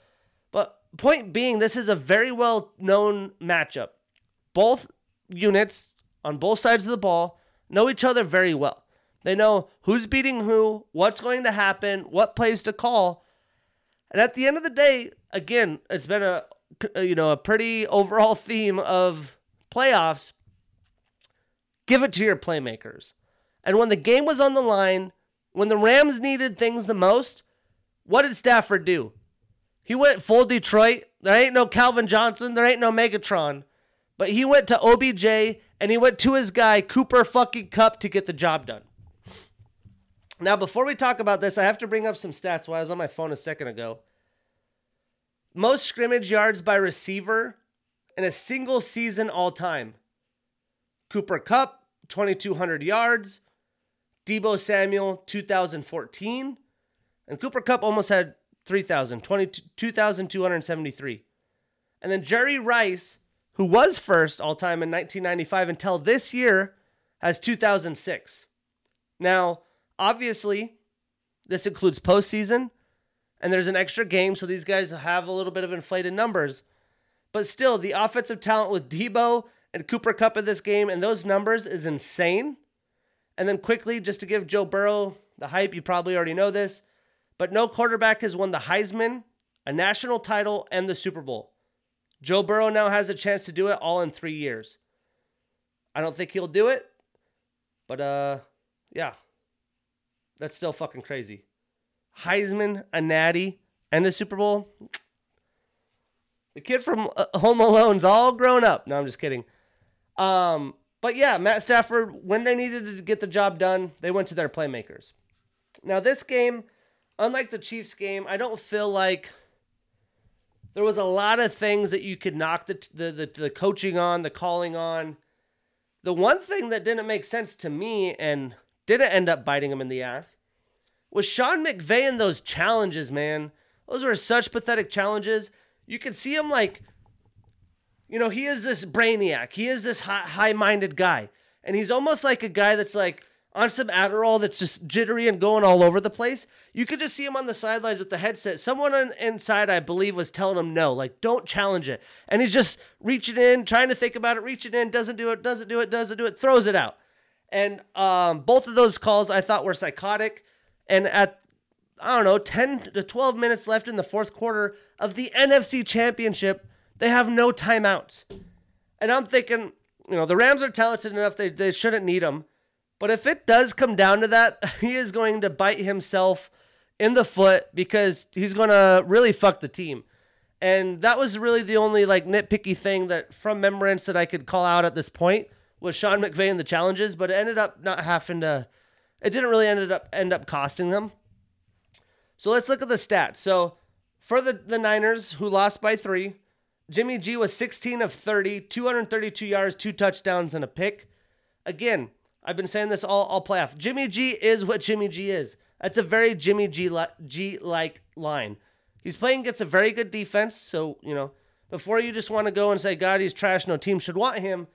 But point being, this is a very well known matchup. Both units on both sides of the ball know each other very well. They know who's beating who, what's going to happen, what plays to call. And at the end of the day, again, it's been a uh, you know, a pretty overall <laughs> theme of playoffs. Give it to your playmakers. And when the game was on the line, when the Rams needed things the most, what did Stafford do? He went full Detroit. There ain't no Calvin Johnson. There ain't no Megatron. But he went to OBJ and he went to his guy, Cooper fucking Kupp, to get the job done. Now, before we talk about this, I have to bring up some stats while I was on my phone a second ago. Most scrimmage yards by receiver in a single season all time. Cooper Kupp, 2,200 yards. Deebo Samuel, 2014. And Cooper Kupp almost had 3,000, 2,273. And then Jerry Rice, who was first all time in 1995 until this year, as 2006. Now, obviously, this includes postseason, and there's an extra game, so these guys have a little bit of inflated numbers. But still, the offensive talent with Deebo and Cooper Kupp in this game and those numbers is insane. And then quickly, just to give Joe Burrow the hype, you probably already know this, but no quarterback has won the Heisman, a national title, and the Super Bowl. Joe Burrow now has a chance to do it all in three years. I don't think he'll do it, but uh, yeah, that's still fucking crazy. Heisman, a natty, and a Super Bowl. The kid from uh, Home Alone's all grown up. No, I'm just kidding. Um, but yeah, Matt Stafford, when they needed to get the job done, they went to their playmakers. Now, this game, unlike the Chiefs game, I don't feel like there was a lot of things that you could knock the, the, the, the coaching on, the calling on. The one thing that didn't make sense to me and didn't end up biting him in the ass was Sean McVay and those challenges, man. Those were such pathetic challenges. You could see him like, you know, he is this brainiac. He is this high minded guy. And he's almost like a guy that's like on some Adderall that's just jittery and going all over the place. You could just see him on the sidelines with the headset. Someone on, inside, I believe, was telling him no, like, don't challenge it. And he's just reaching in, trying to think about it, reaching in, doesn't do it, doesn't do it, doesn't do it, throws it out. And um, both of those calls I thought were psychotic. And at I don't know, 10 to 12 minutes left in the fourth quarter of the NFC Championship, they have no timeouts. And I'm thinking, you know, the Rams are talented enough, they, they shouldn't need them. But if it does come down to that, <laughs> he is going to bite himself in the foot because he's going to really fuck the team. And that was really the only like nitpicky thing that from remembrance that I could call out at this point was Sean McVay and the challenges, but it ended up not having to. It didn't really ended up end up costing them. So let's look at the stats. So for the, the Niners, who lost by three, Jimmy G was 16 of 30, 232 yards, two touchdowns, and a pick. Again, I've been saying this all, all playoff. Jimmy G is what Jimmy G is. That's a very Jimmy G G like line. He's playing against a very good defense. So, you know, before you just want to go and say, God, he's trash, no team should want him,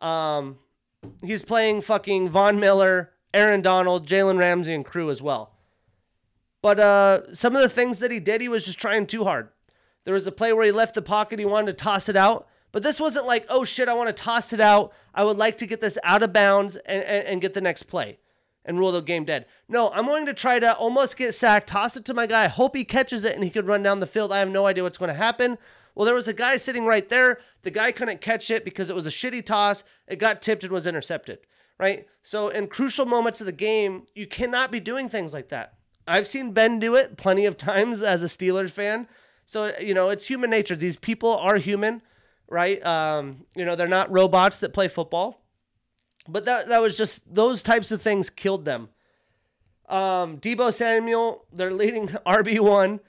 um, he's playing fucking Von Miller, Aaron Donald, Jalen Ramsey, and crew as well. But uh, some of the things that he did, he was just trying too hard. There was a play where he left the pocket, he wanted to toss it out. But this wasn't like, oh shit, I want to toss it out. I would like to get this out of bounds and, and, and get the next play and rule the game dead. No, I'm going to try to almost get sacked, toss it to my guy, hope he catches it and he could run down the field. I have no idea what's going to happen. Well, there was a guy sitting right there. The guy couldn't catch it because it was a shitty toss. It got tipped and was intercepted, right? So, in crucial moments of the game, you cannot be doing things like that. I've seen Ben do it plenty of <laughs> times as a Steelers fan. So, you know, it's human nature. These people are human, right? Um, you know, they're not robots that play football. But that, that was just those types of things killed them. Um, Deebo Samuel, their leading <laughs> RB1,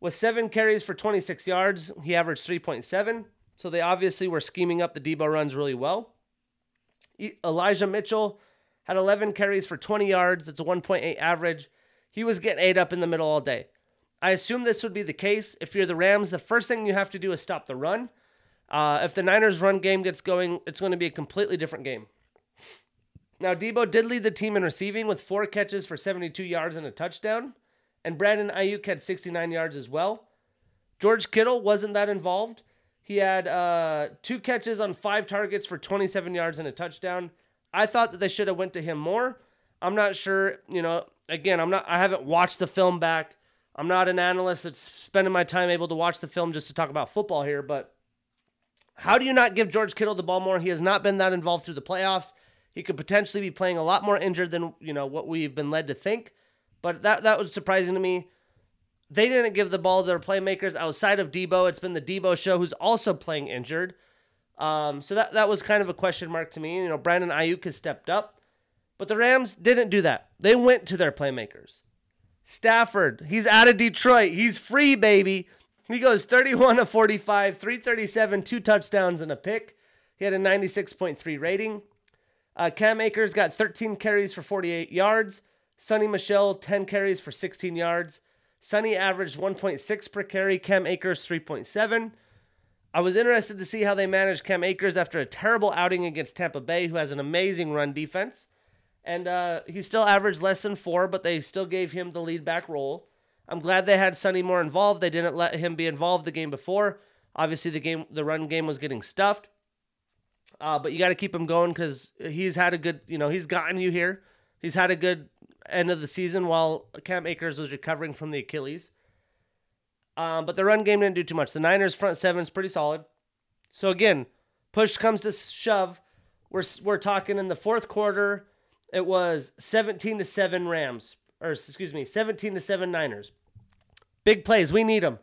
with seven carries for 26 yards. He averaged 3.7. So they obviously were scheming up the Deebo runs really well. Elijah Mitchell had 11 carries for 20 yards. It's a 1.8 average. He was getting ate up in the middle all day. I assume this would be the case. If you're the Rams, the first thing you have to do is stop the run. Uh, if the Niners' run game gets going, it's going to be a completely different game. Now, Deebo did lead the team in receiving with four catches for 72 yards and a touchdown and Brandon Aiyuk had 69 yards as well. George Kittle wasn't that involved. He had uh, two catches on five targets for 27 yards and a touchdown. I thought that they should have went to him more. I'm not sure. You know, again, I'm not. I haven't watched the film back. I'm not an analyst that's spending my time able to watch the film just to talk about football here. But how do you not give George Kittle the ball more? He has not been that involved through the playoffs. He could potentially be playing a lot more injured than you know what we've been led to think. But that that was surprising to me. They didn't give the ball to their playmakers outside of Deebo. It's been the Deebo show, who's also playing injured. Um, so that that was kind of a question mark to me. You know, Brandon Aiyuk has stepped up. But the Rams didn't do that. They went to their playmakers. Stafford, he's out of Detroit. He's free, baby. He goes 31 to 45, 337, two touchdowns and a pick. He had a 96.3 rating. Uh, Cam Akers got 13 carries for 48 yards. Sony Michel, 10 carries for 16 yards. Sony averaged 1.6 per carry. Cam Akers, 3.7. I was interested to see how they managed Cam Akers after a terrible outing against Tampa Bay, who has an amazing run defense. And uh, he still averaged less than four, but they still gave him the lead back role. I'm glad they had Sony more involved. They didn't let him be involved the game before. Obviously, the game, the run game was getting stuffed. Uh, but you got to keep him going because he's had a good, you know, he's gotten you here. He's had a good end of the season while Cam Akers was recovering from the Achilles. Um, but the run game didn't do too much. The Niners front seven is pretty solid. So again, push comes to shove. We're we're talking in the fourth quarter. It was 17 to 7 Rams, or excuse me, 17 to 7 Niners. Big plays. We need them.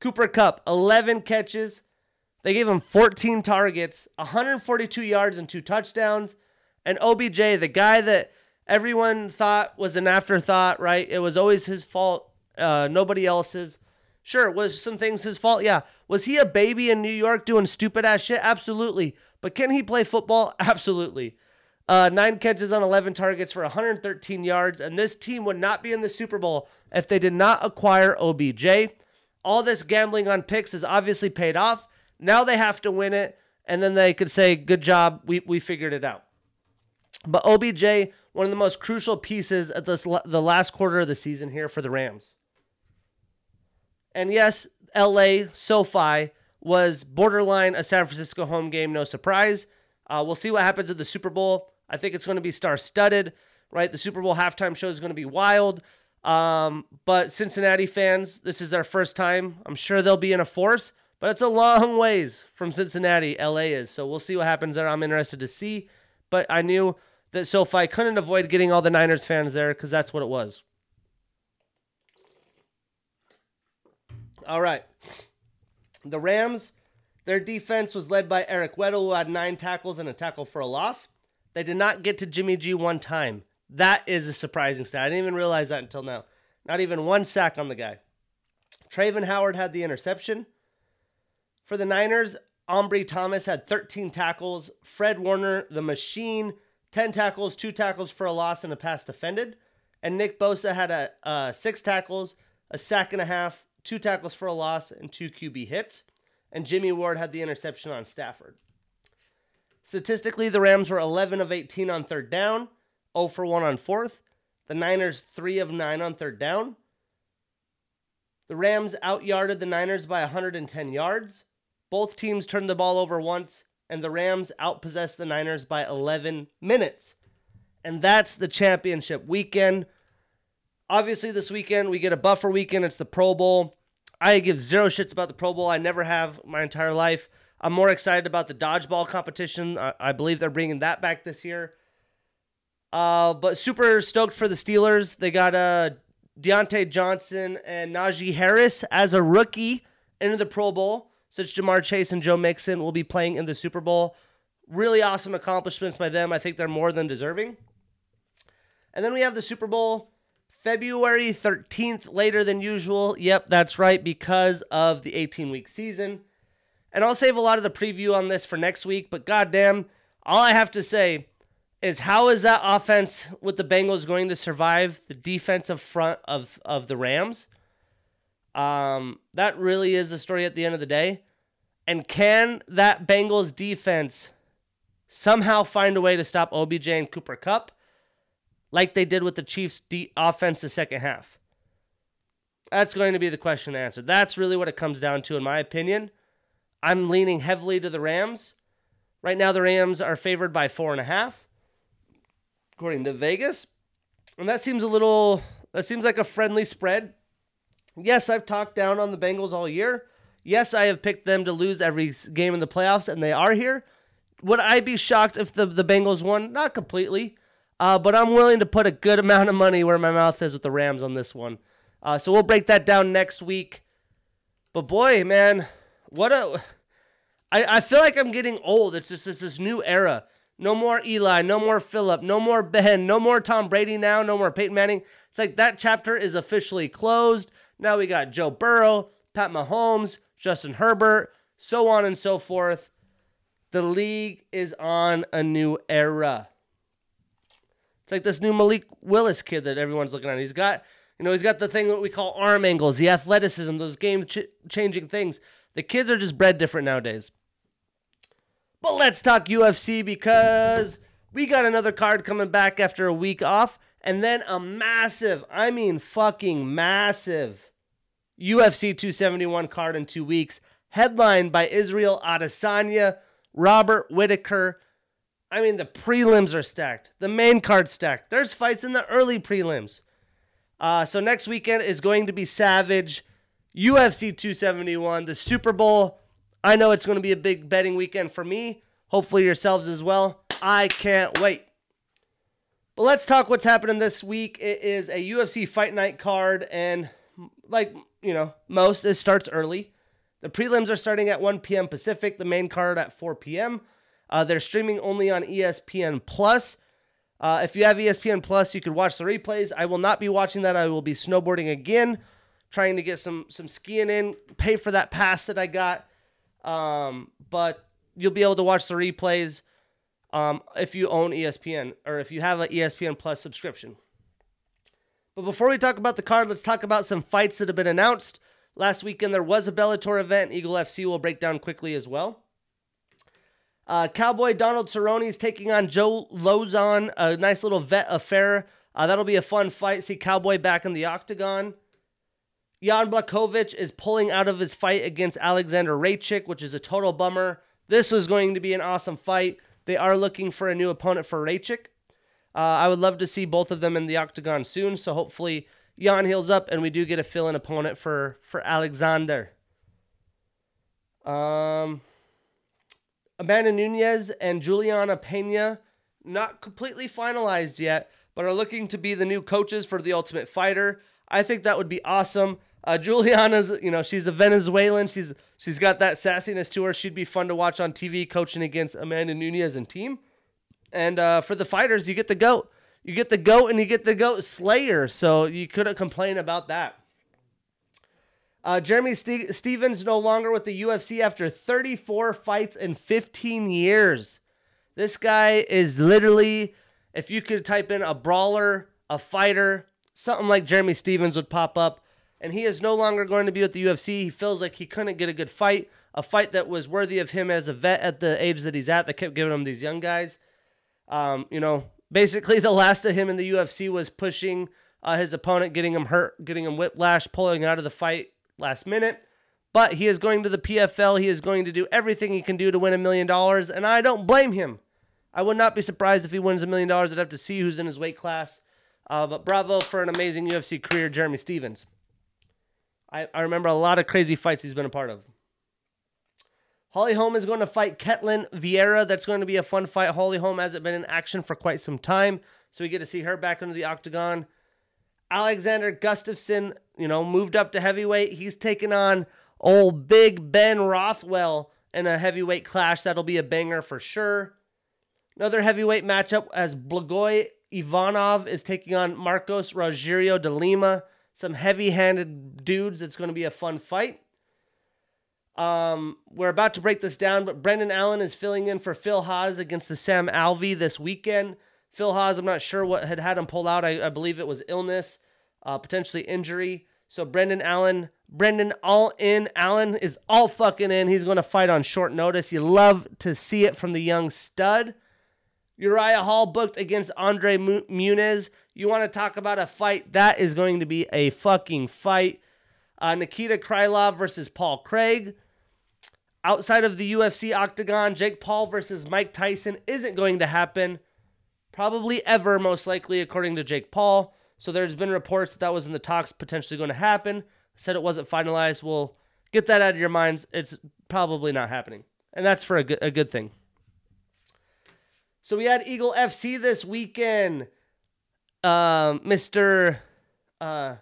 Cooper Kupp, 11 catches. They gave him 14 targets, 142 yards, and two touchdowns. And OBJ, the guy that everyone thought was an afterthought, right? It was always his fault, uh, nobody else's. Sure, was some things his fault? Yeah. Was he a baby in New York doing stupid ass shit? Absolutely. But can he play football? <laughs> Absolutely. Uh, nine catches on 11 targets for 113 yards. And this team would not be in the Super Bowl if they did not acquire OBJ. All this gambling on picks has obviously paid off. Now they have to win it. And then they could say, good job, we, we figured it out. But OBJ, one of the most crucial pieces at this the last quarter of the season here for the Rams. And yes, LA, SoFi was borderline a San Francisco home game, no surprise. Uh, we'll see what happens at the Super Bowl. I think it's going to be star studded, right? The Super Bowl halftime show is going to be wild. Um, but Cincinnati fans, this is their first time. I'm sure they'll be in a force, but it's a long ways from Cincinnati, LA is. So we'll see what happens there. I'm interested to see. But I knew that SoFi couldn't avoid getting all the Niners fans there because that's what it was. All right. The Rams, their defense was led by Eric Weddle, who had nine tackles and a tackle for a loss. They did not get to Jimmy G one time. That is a surprising stat. I didn't even realize that until now. Not even one sack on the guy. Travin Howard had the interception. For the Niners, Ambry Thomas had 13 tackles. Fred Warner, the machine, 10 tackles, two tackles for a loss, and a pass defended. And Nick Bosa had a, uh, six tackles, a sack and a half, two tackles for a loss, and two QB hits. And Jimmy Ward had the interception on Stafford. Statistically, the Rams were 11 of 18 on third down, 0 for 1 on fourth. The Niners 3 of 9 on third down. The Rams outyarded the Niners by 110 yards. Both teams turned the ball over once, and the Rams outpossessed the Niners by 11 minutes. And that's the championship weekend. Obviously, this weekend we get a buffer weekend. It's the Pro Bowl. I give zero shits about the Pro Bowl. I never have my entire life. I'm more excited about the dodgeball competition. I, I believe they're bringing that back this year. Uh, but super stoked for the Steelers. They got uh, Diontae Johnson and Najee Harris as a rookie into the Pro Bowl. Such Ja'Marr Chase and Joe Mixon will be playing in the Super Bowl. Really awesome accomplishments by them. I think they're more than deserving. And then we have the Super Bowl February 13th, later than usual. Yep, that's right, because of the 18 week season. And I'll save a lot of the preview on this for next week, but goddamn, all I have to say is how is that offense with the Bengals going to survive the defensive front of, of the Rams? Um, that really is the story at the end of the day. And can that Bengals defense somehow find a way to stop OBJ and Cooper Kupp like they did with the Chiefs' de- offense the second half? That's going to be the question to answer. That's really what it comes down to, in my opinion. I'm leaning heavily to the Rams. Right now, the Rams are favored by four and a half, according to Vegas. And that seems a little, that seems like a friendly spread. Yes, I've talked down on the Bengals all year. Yes, I have picked them to lose every game in the playoffs, and they are here. Would I be shocked if the, the Bengals won? Not completely. Uh, but I'm willing to put a good amount of money where my mouth is with the Rams on this one. Uh, so we'll break that down next week. But boy, man, what a. I, I feel like I'm getting old. It's just it's this new era. No more Eli, no more Philip, no more Ben, no more Tom Brady now, no more Peyton Manning. It's like that chapter is officially closed. Now we got Joe Burrow, Pat Mahomes, Justin Herbert, so on and so forth. The league is on a new era. It's like this new Malik Willis kid that everyone's looking at. He's got, you know, he's got the thing that we call arm angles, the athleticism, those game ch- changing things. The kids are just bred different nowadays. But let's talk UFC because we got another card coming back after a week off, and then a massive, I mean, fucking massive UFC 271 card in two weeks, headlined by Israel Adesanya, Robert Whitaker. I mean, the prelims are stacked, the main card stacked. There's fights in the early prelims. Uh, so next weekend is going to be savage. UFC 271, the Super Bowl I know it's going to be a big betting weekend for me. Hopefully, yourselves as well. I can't wait. But let's talk what's happening this week. It is a UFC Fight Night card, and like you know, most it starts early. The prelims are starting at 1 p.m. Pacific. The main card at 4 p.m. Uh, they're streaming only on ESPN Plus. Uh, if you have ESPN Plus, you could watch the replays. I will not be watching that. I will be snowboarding again, trying to get some some skiing in. Pay for that pass that I got. Um, but you'll be able to watch the replays um, if you own ESPN or if you have an ESPN Plus subscription. But before we talk about the card, let's talk about some fights that have been announced. Last weekend there was a Bellator event. Eagle FC will break down quickly as well. Uh, Cowboy Donald Cerrone is taking on Joe Lauzon, a nice little vet affair. Uh, that'll be a fun fight. See Cowboy back in the octagon. Jan Blachowicz is pulling out of his fight against Alexander Rakic, which is a total bummer. This was going to be an awesome fight. They are looking for a new opponent for Rakic. Uh, I would love to see both of them in the octagon soon. So hopefully Jan heals up and we do get a fill-in opponent for for Alexander. Um, Amanda Nunes and Juliana Pena not completely finalized yet, but are looking to be the new coaches for the Ultimate Fighter. I think that would be awesome. Uh, Juliana's, you know, she's a Venezuelan. She's she's got that sassiness to her. She'd be fun to watch on TV, coaching against Amanda Nunes and team. And uh, for the fighters, you get the goat. You get the goat, and you get the goat Slayer. So you couldn't complain about that. Uh, Jeremy St- Stephens no longer with the UFC after 34 fights in 15 years. This guy is literally, if you could type in a brawler, a fighter, something like Jeremy Stephens would pop up and he is no longer going to be with the UFC. He feels like he couldn't get a good fight, a fight that was worthy of him as a vet at the age that he's at. That kept giving him these young guys. Um, you know, basically <laughs> the last of him in the UFC was pushing uh, his opponent, getting him hurt, getting him whiplash, pulling out of the fight last minute. But he is going to the PFL. He is going to do everything he can do to win a million dollars, and I don't blame him. I would not be surprised if he wins a million dollars. I'd have to see who's in his weight class. Uh, but bravo for an amazing UFC career, Jeremy Stephens. I, I remember a lot of crazy fights he's been a part of. Holly Holm is going to fight Ketlen Vieira. That's going to be a fun fight. Holly Holm hasn't been in action for quite some time, so we get to see her back into the octagon. Alexander Gustafsson, you know, moved up to heavyweight. He's taking on old Big Ben Rothwell in a heavyweight clash. That'll be a banger for sure. Another heavyweight matchup as Blagoy Ivanov is taking on Marcos Rogerio de Lima some heavy-handed dudes. It's going to be a fun fight. Um, we're about to break this down, but Brendan Allen is filling in for Phil Hawes against the Sam Alvey this weekend. Phil Hawes, I'm not sure what had had him pulled out. I, I believe it was illness, uh, potentially injury. So Brendan Allen, Brendan all in. Allen is all fucking in. He's going to fight on short notice. You love to see it from the young stud. Uriah Hall booked against Andre Muniz. You want to talk about a fight? That is going to be a fucking fight. Uh, Nikita Krylov versus Paul Craig. Outside of the UFC octagon, Jake Paul versus Mike Tyson isn't going to happen. Probably ever, most likely, according to Jake Paul. So there's been reports that that was in the talks potentially going to happen. Said it wasn't finalized. Well, get that out of your minds. It's probably not happening. And that's for a good, a good thing. So we had Eagle FC this weekend. Uh, Mr. Uh,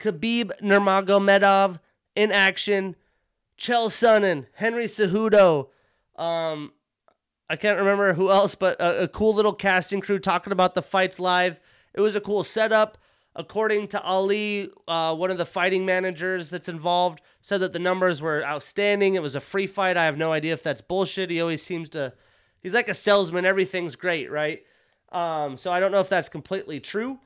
Khabib Nurmagomedov in action. Chael Sonnen, Henry Cejudo. Um, I can't remember who else, but a, a cool little casting crew talking about the fights live. It was a cool setup. According to Ali, uh, one of the fighting managers that's involved said that the numbers were outstanding. It was a free fight. I have no idea if that's bullshit. He always seems to, he's like a salesman. Everything's great, right? Um, so I don't know if that's completely true.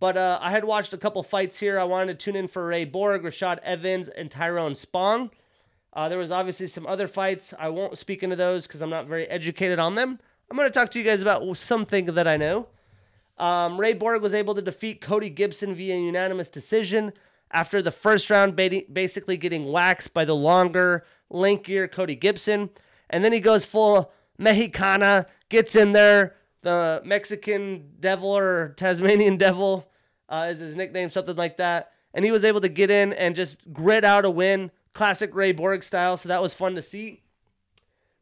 But uh, I had watched a couple fights here. I wanted to tune in for Ray Borg, Rashad Evans, and Tyrone Spong. Uh, there was obviously some other fights. I won't speak into those because I'm not very educated on them. I'm going to talk to you guys about something that I know. Um, Ray Borg was able to defeat Cody Gibson via unanimous decision after the first round, basically getting waxed by the longer, lankier Cody Gibson. And then he goes full Mexicana, gets in there. The Mexican Devil or Tasmanian <laughs> Devil uh, is his nickname, something like that. And he was able to get in and just grit out a win, classic Ray Borg style. So that was fun to see.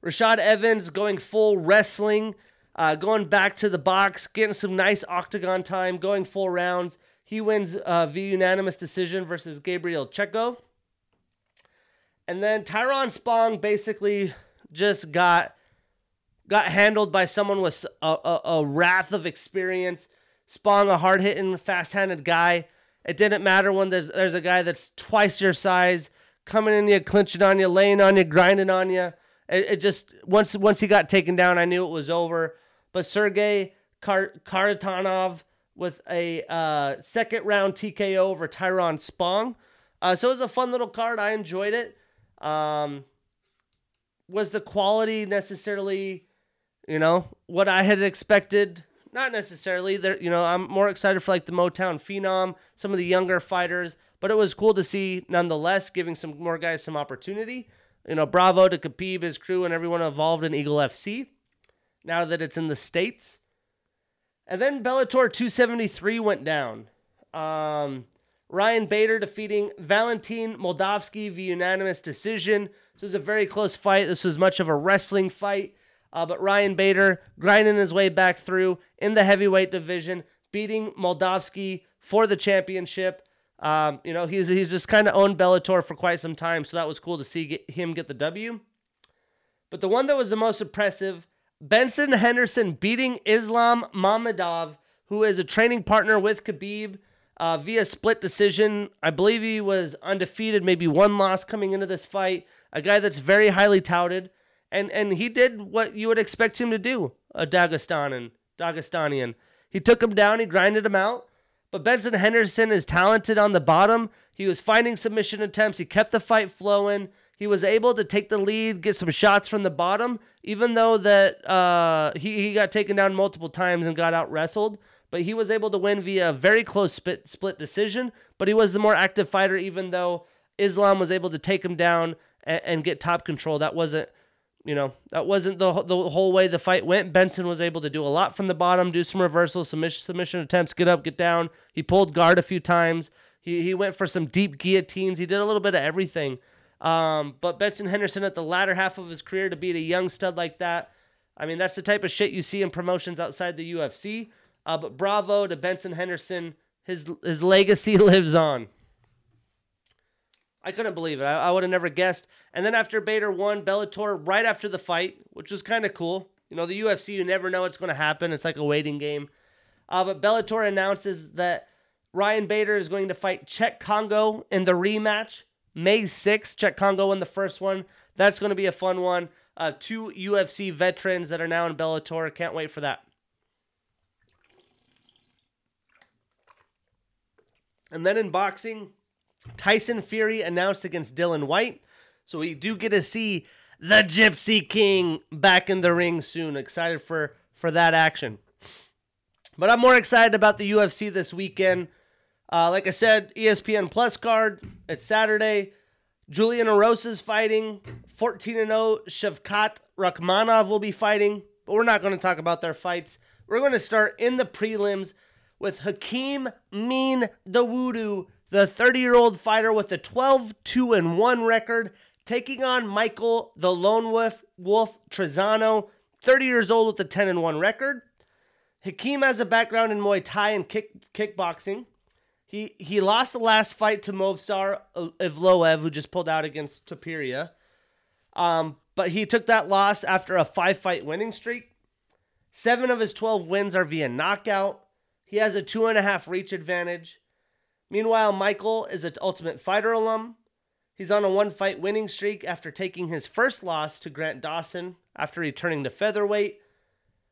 Rashad Evans going full wrestling uh, going back to the box, getting some nice octagon time, going full rounds. He wins uh, via unanimous decision versus Gabriel Checco. And then Tyrone Spong basically just got got handled by someone with a, a, a wrath of experience. Spong, a hard hitting, fast handed guy. It didn't matter when there's, there's a guy that's twice your size coming in you, clinching on you, laying on you, grinding on you. It, it just once once he got taken down, I knew it was over but Sergey Kar- Kharitonov with a uh, second round TKO over Tyrone Spong. Uh, so it was a fun little card. I enjoyed it. Um, was the quality necessarily, you know, what I had expected? Not necessarily. There, you know, I'm more excited for like the Motown Phenom, some of the younger fighters, but it was cool to see nonetheless, giving some more guys some opportunity. You know, bravo to Khabib, his crew, and everyone involved in Eagle FC now that it's in the States. And then Bellator 273 went down. Um, Ryan Bader defeating Valentin Moldavsky via unanimous decision. This was a very close fight. This was much of a wrestling fight. Uh, but Ryan Bader grinding his way back through in the heavyweight division, beating Moldavsky for the championship. Um, you know, he's he's just kind of owned Bellator for quite some time, so that was cool to see get, him get the W. But the one that was the most impressive Benson Henderson beating Islam Mamedov, who is a training partner with Khabib uh, via split decision. I believe he was undefeated, maybe one loss coming into this fight. A guy that's very highly touted, and and he did what you would expect him to do. A Dagestanian, Dagestanian. He took him down. He grinded him out. But Benson Henderson is talented on the bottom. He was finding submission attempts. He kept the fight flowing. He was able to take the lead, get some shots from the bottom, even though that uh, he, he got taken down multiple times and got out wrestled. But he was able to win via a very close split, split decision. But he was the more active fighter, even though Islam was able to take him down and, and get top control. That wasn't, you know, that wasn't the, the whole way the fight went. Benson was able to do a lot from the bottom, do some reversals, submission, submission attempts, get up, get down. He pulled guard a few times. He, he went for some deep guillotines. He did a little bit of everything. Um, but Benson Henderson at the latter half of his career to beat a young stud like that, I mean, that's the type of shit you see in promotions outside the UFC. Uh, but bravo to Benson Henderson. His his legacy <laughs> lives on. I couldn't believe it. I, I would have never guessed. And then after Bader won Bellator right after the fight, which was kind of cool. You know, the UFC, you never know what's going to happen. It's like a waiting game. Uh, but Bellator announces that Ryan Bader is going to fight Cheick Kongo in the rematch May 6th, Cheick Kongo won the first one. That's going to be a fun one. Uh, two UFC veterans that are now in Bellator. Can't wait for that. And then in boxing, Tyson Fury announced against Dillian Whyte. So we do get to see the Gypsy King back in the ring soon. Excited for for that action. But I'm more excited about the UFC this weekend. Uh, like I said, ESPN Plus card. It's Saturday. Julian Erosa is fighting. 14 and 0. Shavkat Rakhmonov will be fighting. But we're not going to talk about their fights. We're going to start in the prelims with Hakeem Mean Dawodu, the 30 year old fighter with a 12 2 and 1 record, taking on Michael the Lone Wolf, Wolf Trizano, 30 years old with a 10 and 1 record. Hakeem has a background in Muay Thai and kick, kickboxing. He he lost the last fight to Movsar Evloev, who just pulled out against Topuria. Um, but he took that loss after a five fight winning streak. Seven of his 12 wins are via knockout. He has a two and a half reach advantage. Meanwhile, Michael is an Ultimate Fighter alum. He's on a one fight winning streak after taking his first loss to Grant Dawson after returning to featherweight.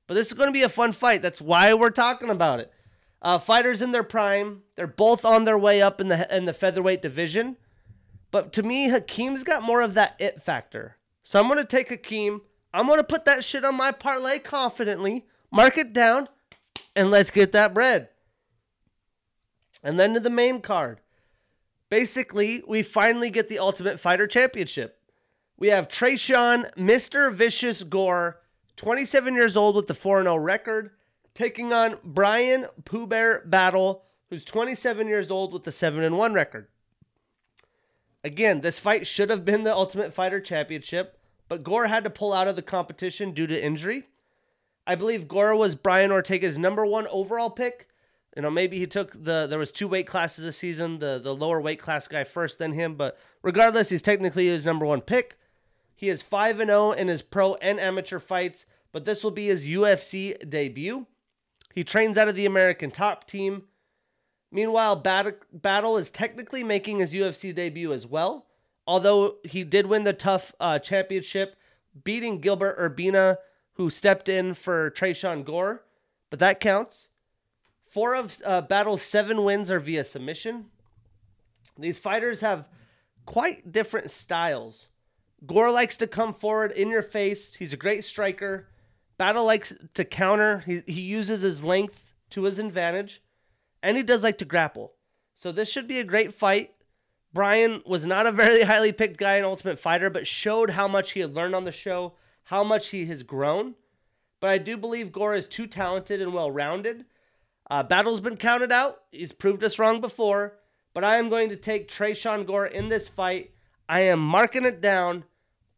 But this is going to be a fun fight. That's why we're talking about it. Uh, fighters in their prime. They're both on their way up in the in the featherweight division. But to me, Hakeem's got more of that it factor. So I'm going to take Hakeem. I'm going to put that shit on my parlay confidently, mark it down, and let's get that bread. And then to the main card. Basically, we finally get the Ultimate Fighter Championship. We have Tresean, Mr. Vicious Gore, 27 years old with the 4 0 record, taking on Bryan Pooh Bear Battle, who's 27 years old with the 7 1 record. Again, this fight should have been the Ultimate Fighter Championship, but Gore had to pull out of the competition due to injury. I believe Gore was Brian Ortega's number one overall pick. You know, maybe he took the there was two weight classes this season, the the lower weight class guy first, then him. But regardless, he's technically his number one pick. He is five and zero in his pro and amateur fights, but this will be his UFC debut. He trains out of the American Top Team. Meanwhile, Battle is technically making his UFC debut as well, although he did win the TUF uh, championship, beating Gilbert Urbina, who stepped in for Tresean Gore, but that counts. Four of uh, Battle's seven wins are via submission. These fighters have quite different styles. Gore likes to come forward in your face. He's a great striker. Battle likes to counter. He, he uses his length to his advantage and he does like to grapple. So this should be a great fight. Bryan was not a very <laughs> highly picked guy in Ultimate Fighter, but showed how much he had learned on the show, how much he has grown. But I do believe Gore is too talented and well rounded. Uh, Battle's been counted out. He's proved us wrong before. But I am going to take Tresean Gore in this fight. I am marking it down,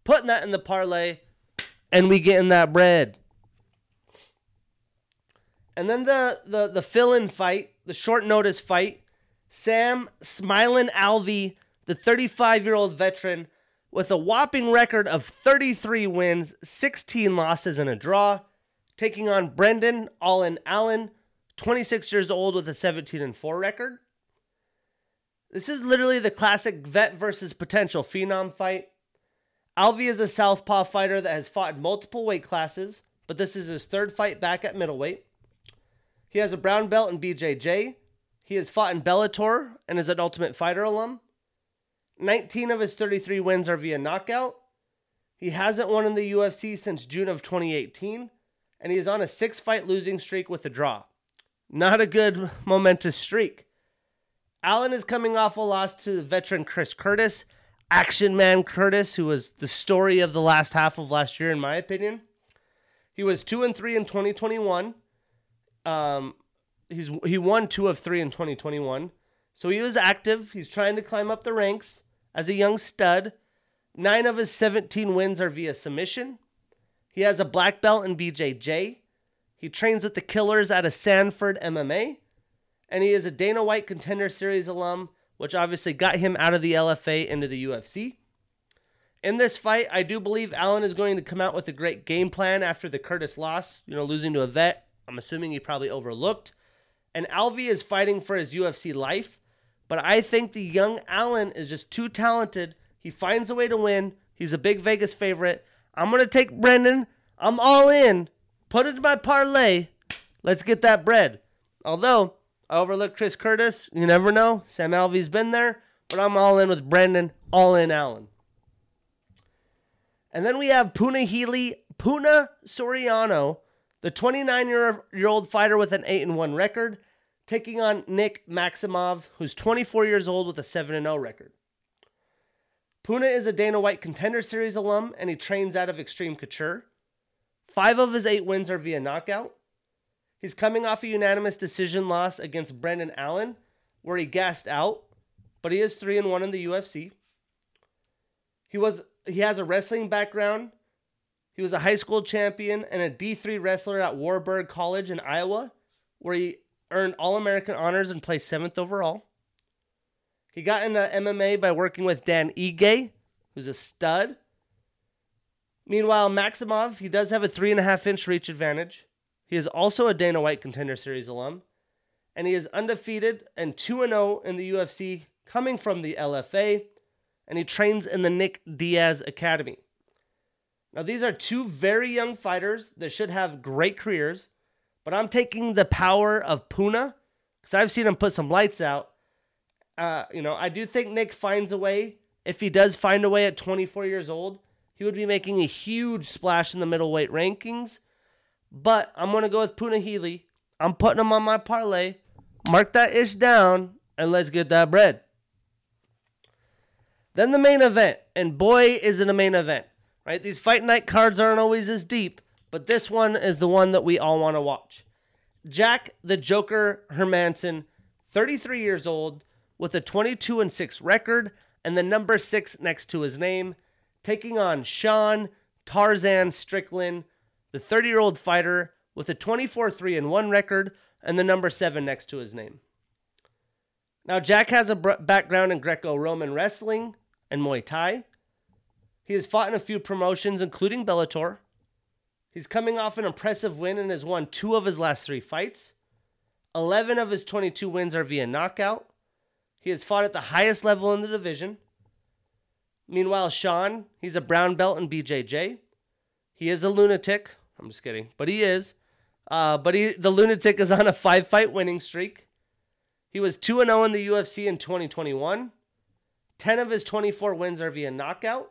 putting that in the parlay, and we getting that bread. And then the the the fill-in fight the short notice fight. Sam Smiling Alvey, the 35 year old veteran, with a whopping record of 33 wins, 16 losses, and a draw, taking on Brendan Allen Allen, 26 years old with a 17 and 4 record. This is literally the classic vet versus potential phenom fight. Alvey is a southpaw fighter that has fought in multiple weight classes, but this is his third fight back at middleweight. He has a brown belt in BJJ. He has fought in Bellator and is an Ultimate Fighter alum. 19 of his 33 wins are via knockout. He hasn't won in the UFC since June of 2018, and he is on a six fight losing streak with a draw. Not a good momentous streak. Allen is coming off a loss to veteran Chris Curtis, Action Man Curtis, who was the story of the last half of last year, in my opinion. He was 2 and 3 in 2021 um, he's he won two of three in 2021, so he was active. He's trying to climb up the ranks as a young stud. Nine of his 17 wins are via submission. He has a black belt in BJJ. He trains with the Killers out of Sanford MMA, and he is a Dana White Contender Series alum, which obviously got him out of the LFA into the UFC. In this fight, I do believe Allen is going to come out with a great game plan after the Curtis loss, you know, losing to a vet I'm assuming he probably overlooked. And Alvey is fighting for his UFC life. But I think the young Allen is just too talented. He finds a way to win. He's a big Vegas favorite. I'm going to take Brendan. I'm all in. Put it in my parlay. Let's get that bread. Although I overlooked Chris Curtis. You never know. Sam Alvey's been there. But I'm all in with Brendan. All in Allen. And then we have Punahele, Puna Soriano the 29 year old fighter with an 8 1 record, taking on Nick Maximov, who's 24 years old with a 7 0 record. Puna is a Dana White Contender Series alum and he trains out of Extreme Couture. Five of his eight wins are via knockout. He's coming off a unanimous decision loss against Brendan Allen, where he gassed out, but he is 3 and 1 in the UFC. He was he has a wrestling background he was a high school champion and a D3 wrestler at Wartburg College in Iowa, where he earned All American honors and placed seventh overall. He got into MMA by working with Dan Ige, who's a stud. Meanwhile, Maximov, he does have a three and a half inch reach advantage. He is also a Dana White Contender Series alum, and he is undefeated and 2 0 in the UFC, coming from the LFA, and he trains in the Nick Diaz Academy. Now, these are two very young fighters that should have great careers, but I'm taking the power of Puna because I've seen him put some lights out. Uh, you know, I do think Nick finds a way. If he does find a way at 24 years old, he would be making a huge splash in the middleweight rankings. But I'm going to go with Punahele. I'm putting him on my parlay. Mark that ish down and let's get that bread. Then the main event, and boy, is it a main event right? These fight night cards aren't always as deep, but this one is the one that we all want to watch. Jack the Joker Hermansson, 33 years old, with a 22 and 6 record and the number 6 next to his name, taking on Sean Tarzan Strickland, the 30 year old fighter with a 24 3 and 1 record and the number 7 next to his name. Now, Jack has a background in Greco Roman wrestling and Muay Thai. He has fought in a few promotions, including Bellator. He's coming off an impressive win and has won two of his last three fights. 11 of his 22 wins are via knockout. He has fought at the highest level in the division. Meanwhile, Sean, he's a brown belt in BJJ. He is a lunatic. I'm just kidding, but he is. Uh, but he, the lunatic is on a five fight winning streak. He was 2 0 in the UFC in 2021. 10 of his 24 wins are via knockout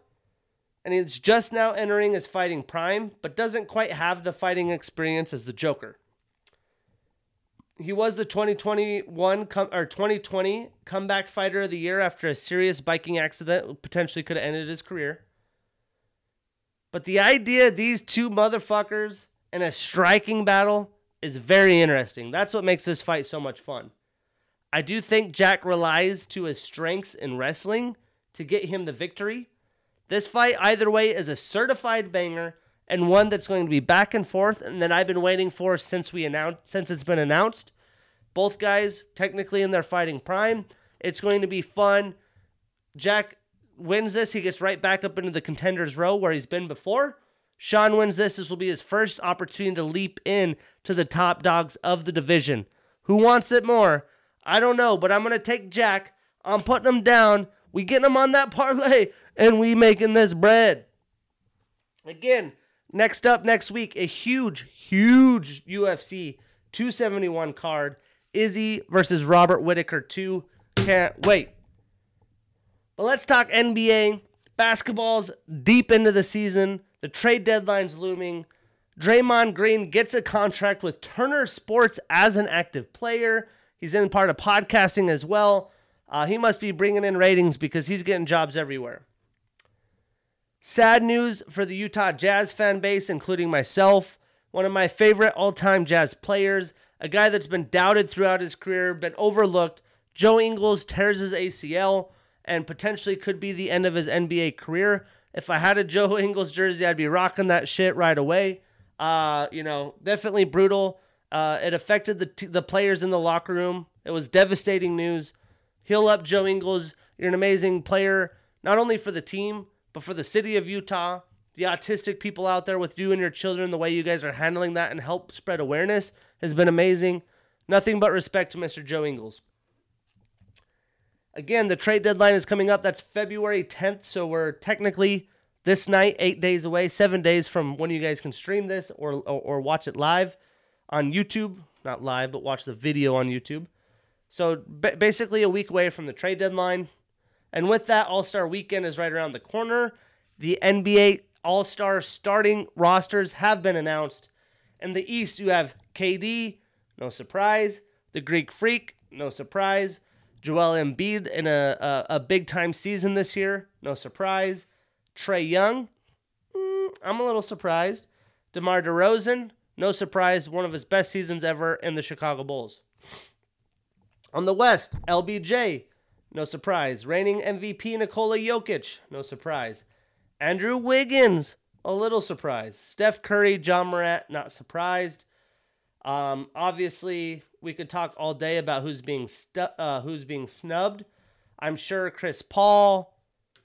and he's just now entering his fighting prime, but doesn't quite have the fighting experience as the Joker. He was the 2021 com- or 2020 comeback fighter of the year after a serious biking accident potentially could have ended his career. But the idea these two motherfuckers in a striking battle is very interesting. That's what makes this fight so much fun. I do think Jack relies to his strengths in wrestling to get him the victory this fight, either way, is a certified banger and one that's going to be back and forth, and that I've been waiting for since we announced since it's been announced. Both guys technically in their fighting prime. It's going to be fun. Jack wins this, he gets right back up into the contenders row where he's been before. Sean wins this. This will be his first opportunity to leap in to the top dogs of the division. Who wants it more? I don't know, but I'm going to take Jack. I'm putting him down. We getting him on that parlay and we making this bread. Again, next up next week, a huge, huge UFC 271 card. Izzy versus Robert Whitaker 2. Can't wait. But let's talk NBA. Basketball's deep into the season. The trade deadline's looming. Draymond Green gets a contract with Turner Sports as an active player. He's in part of podcasting as well. Uh, he must be bringing in ratings because he's getting jobs everywhere. Sad news for the Utah Jazz fan base, including myself. One of my favorite all time Jazz players, a guy that's been doubted throughout his career, been overlooked. Joe Ingles tears his ACL and potentially could be the end of his NBA career. If I had a Joe <laughs> Ingles jersey, I'd be rocking that shit right away. Uh, you know, definitely brutal. Uh, it affected the t- the players in the locker room. It was devastating news. Heal up, Joe Ingles. You're an amazing player, not only for the team, but for the city of Utah, the autistic people out there with you and your children, the way you guys are handling that and help spread awareness has been amazing. Nothing but respect to Mr. Joe Ingles. Again, the trade deadline is coming up. That's February 10th. So we're technically this night, eight days away, seven days from when you guys can stream this or, or, or watch it live on YouTube. Not live, but watch the video on YouTube. So b- basically, a week away from the trade deadline. And with that, All Star weekend is right around the corner. The NBA All Star starting rosters have been announced. In the East, you have KD, no surprise. The Greek Freak, no surprise. Joel Embiid in a, a, a big time season this year, no surprise. Trae Young, mm, I'm a little surprised. DeMar DeRozan, no surprise, one of his best seasons ever in the Chicago Bulls. On the West, LBJ, no surprise. Reigning MVP Nikola Jokic, no surprise. Andrew Wiggins, a little surprise. Steph Curry, Ja Morant, not surprised. Um, obviously, we could talk all day about who's being stu- uh, who's being snubbed. I'm sure Chris Paul,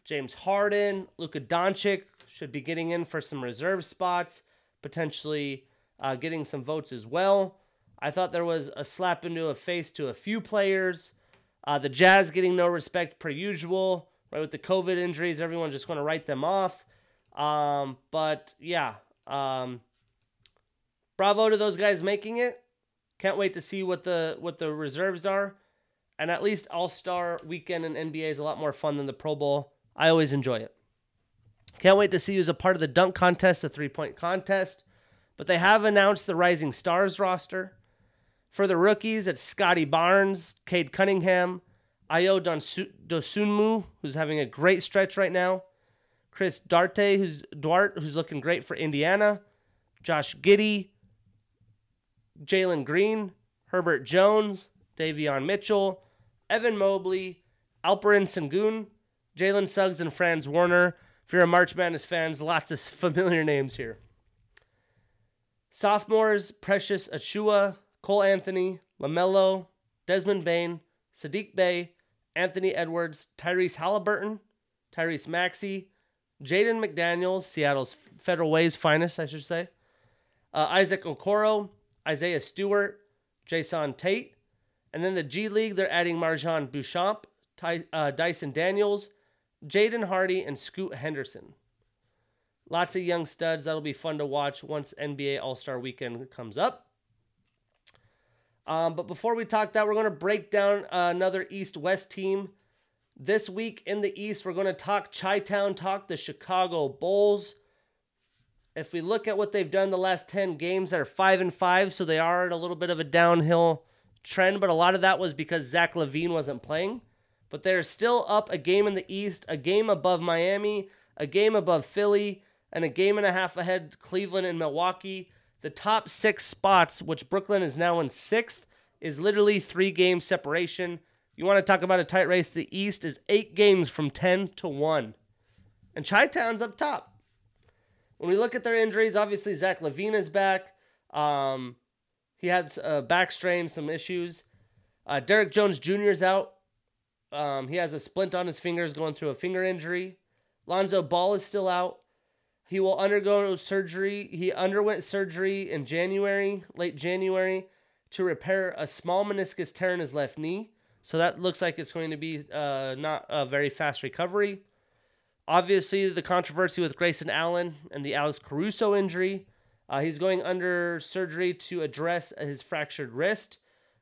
James Harden, Luka Doncic should be getting in for some reserve spots, potentially uh, getting some votes as well. I thought there was a slap into a face to a few players. Uh, the Jazz getting no respect per usual, right? With the COVID injuries, everyone's just going to write them off. Um, but yeah, um, bravo to those guys making it. Can't wait to see what the what the reserves are. And at least All Star Weekend in NBA is a lot more fun than the Pro Bowl. I always enjoy it. Can't wait to see who's a part of the dunk contest, the three point contest. But they have announced the Rising Stars roster. For the rookies, it's Scottie Barnes, Cade Cunningham, Ayo Dosunmu, who's having a great stretch right now, Chris Darte, who's Duarte, who's looking great for Indiana, Josh Giddey, Jalen Green, Herbert Jones, Davion Mitchell, Evan Mobley, Alperen Sengun, Jalen Suggs, and Franz Warner. If you're a March Madness fans, lots of <laughs> familiar names here. Sophomores, Precious Achiuwa, Cole Anthony, LaMelo, Desmond Bane, Sadiq Bey, Anthony Edwards, Tyrese Halliburton, Tyrese Maxey, Jaden McDaniels, Seattle's Federal Way's finest, I should say, uh, Isaac Okoro, Isaiah Stewart, Jae'Sean Tate, and then the G League, they're adding MarJon Beauchamp, Ty, uh, Dyson Daniels, Jaden Hardy, and Scoot Henderson. Lots of young studs. That'll be fun to watch once NBA All Star Weekend comes up. Um, but before we talk that, we're going to break down uh, another East West team. This week in the East, we're going to talk Chi Town, talk the Chicago Bulls. If we look at what they've done the last 10 games, they're 5 and 5, so they are at a little bit of a downhill trend, but a lot of that was because Zach LaVine wasn't playing. But they're still up a game in the East, a game above Miami, a game above Philly, and a game and a half ahead Cleveland and Milwaukee. The top six spots, which Brooklyn is now in sixth, is literally three game separation. You want to talk about a tight race? The East is eight games from 10 to 1. And Chi Town's up top. When we look at their injuries, obviously Zach LaVine is back. Um, he had a back strain, some issues. Uh, Derrick Jones Jr. is out. Um, he has a splint on his fingers going through a finger injury. Lonzo Ball is still out. He will undergo surgery. He underwent surgery in January, late January, to repair a small meniscus tear in his left knee. So that looks like it's going to be uh, not a very fast recovery. Obviously, the controversy with Grayson Allen and the Alex Caruso injury. Uh, he's going under surgery to address his fractured wrist.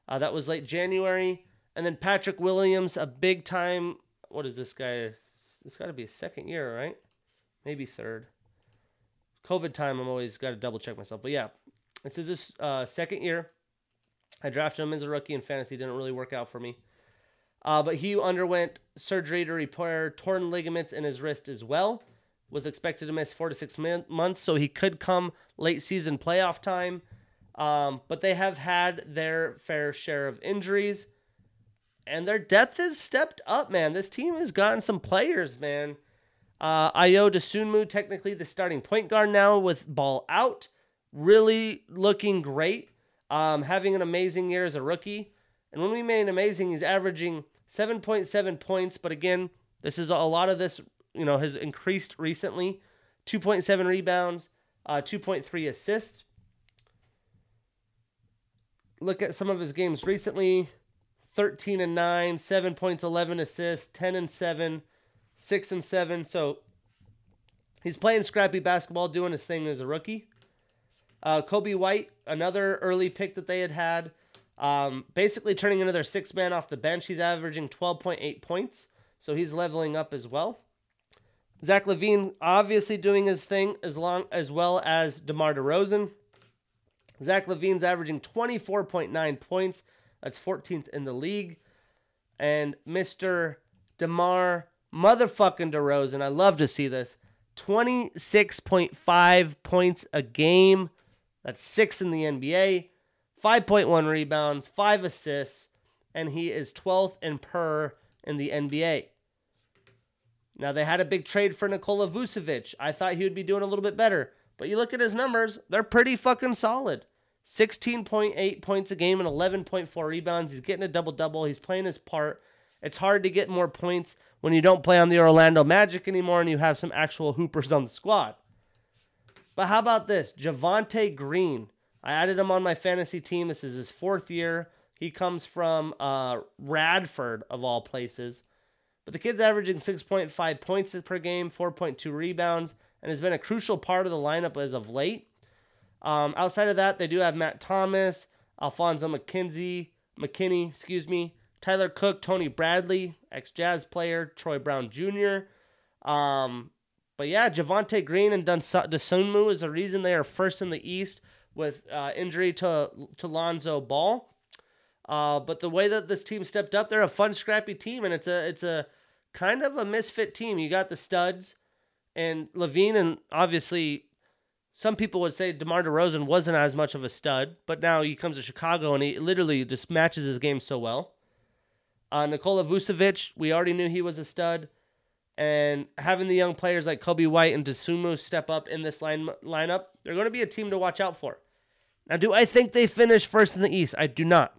Uh, that was late January. And then Patrick Williams, a big time. What is this guy? This got to be a second year, right? Maybe third. COVID time, I'm always got to double check myself. But yeah, this is his uh, second year. I drafted him as a rookie in fantasy. Didn't really work out for me. Uh, but he underwent surgery to repair torn ligaments in his wrist as well. Was expected to miss four to six months, so he could come late season playoff time. Um, but they have had their fair share of injuries, and their depth has stepped up, man. This team has gotten some players, man. Uh, Ayo Dosunmu, technically the starting point guard now with ball out, really looking great. Um, having an amazing year as a rookie. And when we made amazing, he's averaging 7.7 points. But again, this is a lot of this, you know, has increased recently. 2.7 rebounds, uh, 2.3 assists. Look at some of his games recently 13 and 9, 7 points, 11 assists, 10 and 7 six and seven. So he's playing scrappy basketball, doing his thing as a rookie. Uh, Coby White, another early pick that they had had, um, basically turning into their six man off the bench. He's averaging 12.8 points, so he's leveling up as well. Zach LaVine obviously doing his thing as long as well as DeMar DeRozan. Zach LaVine's averaging 24.9 points. That's 14th in the league. And Mr. DeMar motherfucking DeRozan. I love to see this. 26.5 points a game. That's sixth in the NBA. 5.1 rebounds, 5 assists, and he is 12th in per in the NBA. Now, they had a big trade for Nikola Vucevic. I thought he would be doing a little bit better. But you look at his numbers, they're pretty fucking solid. 16.8 points a game and 11.4 rebounds. He's getting a double double. He's playing his part It's hard to get more points when you don't play on the Orlando Magic anymore and you have some actual hoopers on the squad. But how about this? Javonte Green. I added him on my fantasy team. This is his fourth year. He comes from uh, Radford, of all places. But the kid's averaging 6.5 points per game, 4.2 rebounds, and has been a crucial part of the lineup as of late. Um, outside of that, they do have Matt Thomas, Alfonzo McKenzie, McKinnie, excuse me, Tyler Cook, Tony Bradley, ex Jazz player, Troy Brown Jr. Um, but yeah, Javonte Green and Dosunmu is the reason they are first in the East with uh, injury to to Lonzo Ball. Uh, but the way that this team stepped up, they're a fun, scrappy team, and it's a it's a kind of a misfit team. You got the studs and LaVine, and obviously, some people would say DeMar DeRozan wasn't as much of a stud, but now he comes to Chicago and he literally just matches his game so well. Uh, Nikola Vucevic, we already knew he was a stud, and having the young players like Coby White and Dosunmu step up in this line lineup, they're going to be a team to watch out for. Now, do I think they finish first in the East? I do not.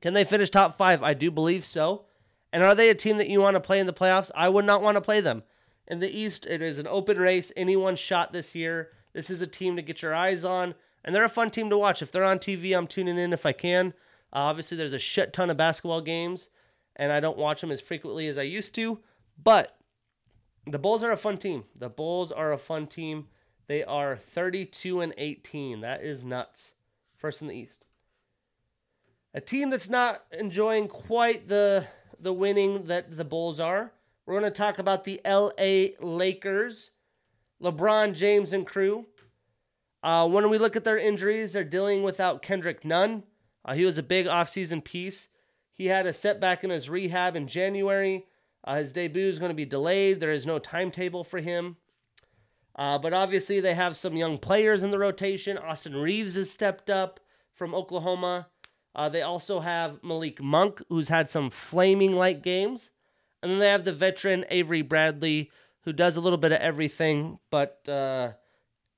Can they finish top five? I do believe so. And are they a team that you want to play in the playoffs? I would not want to play them. In the East, it is an open race. Anyone shot this year. This is a team to get your eyes on. And they're a fun team to watch. If they're on TV, I'm tuning in if I can. Uh, obviously, there's a shit ton of basketball games, and I don't watch them as frequently as I used to. But the Bulls are a fun team. The Bulls are a fun team. They are 32 and 18. That is nuts. First in the East. A team that's not enjoying quite the the winning that the Bulls are. We're going to talk about the LA Lakers, LeBron James and crew. Uh, when we look at their injuries, they're dealing without Kendrick Nunn. Uh, he was a big offseason piece. He had a setback in his rehab in January. Uh, his debut is going to be delayed. There is no timetable for him. Uh, but obviously, they have some young players in the rotation. Austin Reaves has stepped up from Oklahoma. Uh, they also have Malik Monk, who's had some flaming light games. And then they have the veteran Avery Bradley, who does a little bit of everything, but uh,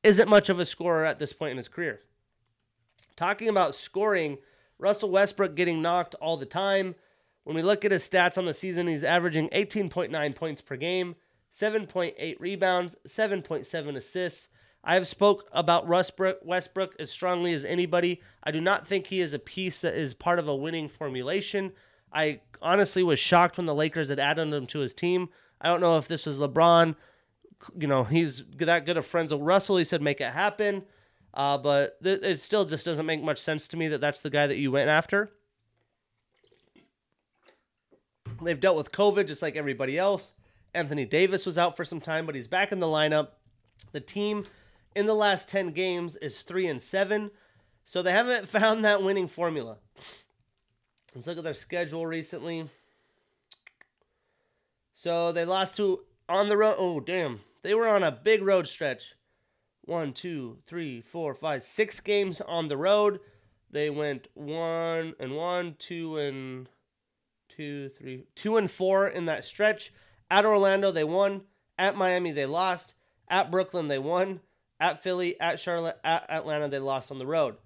isn't much of a scorer at this point in his career. Talking about scoring, Russell Westbrook getting knocked all the time. When we look at his stats on the season, he's averaging 18.9 points per game, 7.8 rebounds, 7.7 assists. I have spoke about Westbrook, Westbrook as strongly as anybody. I do not think he is a piece that is part of a winning formulation. I honestly was shocked when the Lakers had added him to his team. I don't know if this was LeBron. You know, he's that good of friends with Russell. He said make it happen. Uh, but th- it still just doesn't make much sense to me that that's the guy that you went after. They've dealt with COVID just like everybody else. Anthony Davis was out for some time, but he's back in the lineup. The team in the last 10 games is 3 and 7. So they haven't <laughs> found that winning formula. Let's look at their schedule recently. So they lost to on the road. Oh, damn. They were on a big road stretch. One, two, three, four, five, six games on the road. They went one and one, two and two, three, two and four in that stretch. At Orlando, they won. At Miami, they lost. At Brooklyn, they won. At Philly, at Charlotte, at Atlanta, they lost on the road.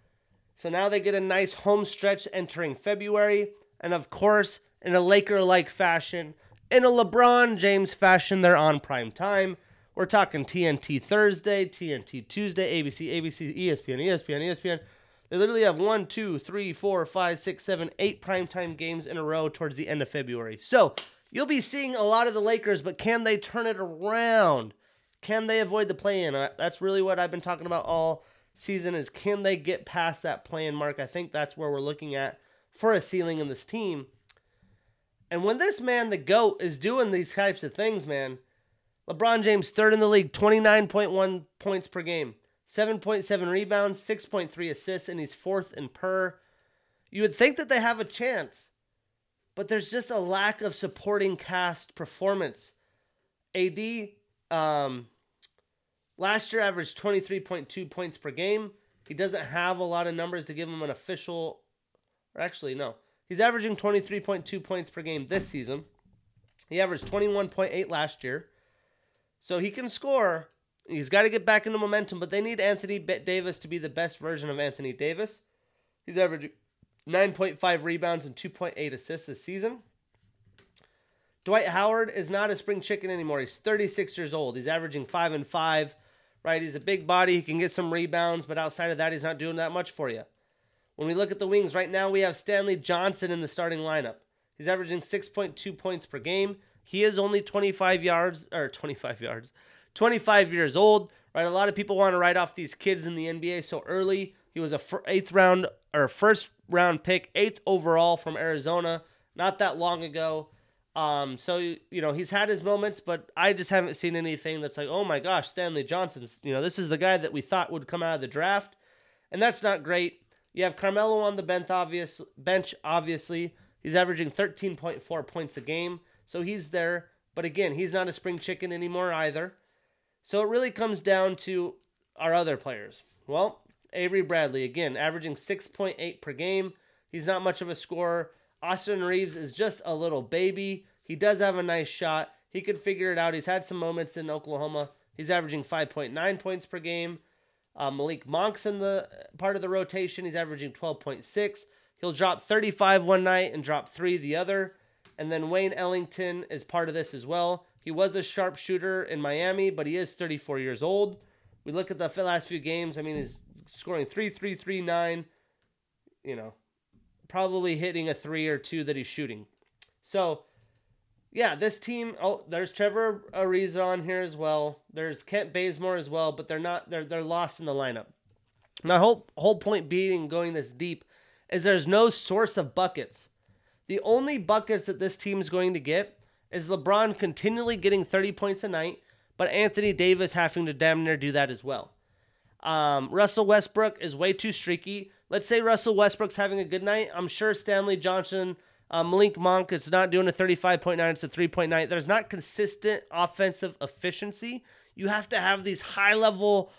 So now they get a nice home stretch entering February. And of course, in a Laker like fashion, in a LeBron James fashion, they're on prime time. We're talking TNT Thursday, TNT Tuesday, ABC, ABC, ESPN, ESPN, ESPN. They literally have one, two, three, four, five, six, seven, eight primetime games in a row towards the end of February. So you'll be seeing a lot of the Lakers, but can they turn it around? Can they avoid the play in? That's really what I've been talking about all season is can they get past that play in mark? I think that's where we're looking at for a ceiling in this team. And when this man, the GOAT, is doing these types of things, man, LeBron James, third in the league, 29.1 points per game, 7.7 rebounds, 6.3 assists, and he's fourth in per. You would think that they have a chance, but there's just a lack of supporting cast performance. AD, um, last year averaged 23.2 points per game. He doesn't have a lot of numbers to give him an official, or actually, no. He's averaging 23.2 points per game this season. He averaged 21.8 last year. So he can score. He's got to get back into momentum, but they need Anthony Davis to be the best version of Anthony Davis. He's averaging 9.5 rebounds and 2.8 assists this season. Dwight Howard is not a spring chicken anymore. He's 36 years old. He's averaging five and five, right? He's a big body. He can get some rebounds, but outside of that, he's not doing that much for you. When we look at the wings, right now we have Stanley Johnson in the starting lineup. He's averaging 6.2 points per game. He is only 25 yards, or 25 yards, 25 years old, right? A lot of people want to write off these kids in the NBA so early. He was a eighth round or first round pick, eighth overall from Arizona, not that long ago. Um, so you know he's had his moments, but I just haven't seen anything that's like, oh my gosh, Stanley Johnson's. You know, this is the guy that we thought would come out of the draft, and that's not great. You have Carmelo on the bench, obvious bench. Obviously, he's averaging 13.4 points a game, so he's there. But again, he's not a spring chicken anymore either. So it really comes down to our other players. Well, Avery Bradley again, averaging 6.8 per game. He's not much of a scorer. Austin Reaves is just a little baby. He does have a nice shot. He could figure it out. He's had some moments in Oklahoma. He's averaging 5.9 points per game. Uh, Malik Monk's in the part of the rotation. He's averaging 12.6. He'll drop 35 one night and drop three the other. And then Wayne Ellington is part of this as well. He was a sharpshooter in Miami, but he is 34 years old. We look at the last few games. I mean, he's scoring 3 3 3 9. You know, probably hitting a three or two that he's shooting. So, yeah, this team. Oh, there's Trevor Ariza on here as well. There's Kent Bazemore as well, but they're not. They're they're lost in the lineup. My whole whole point being going this deep is there's no source of buckets. The only buckets that this team is going to get is LeBron continually getting 30 points a night, but Anthony Davis having to damn near do that as well. Um, Russell Westbrook is way too streaky. Let's say Russell Westbrook's having a good night. I'm sure Stanley Johnson, uh, Malik Monk, it's not doing a 35.9, it's a 3.9. There's not consistent offensive efficiency. You have to have these high level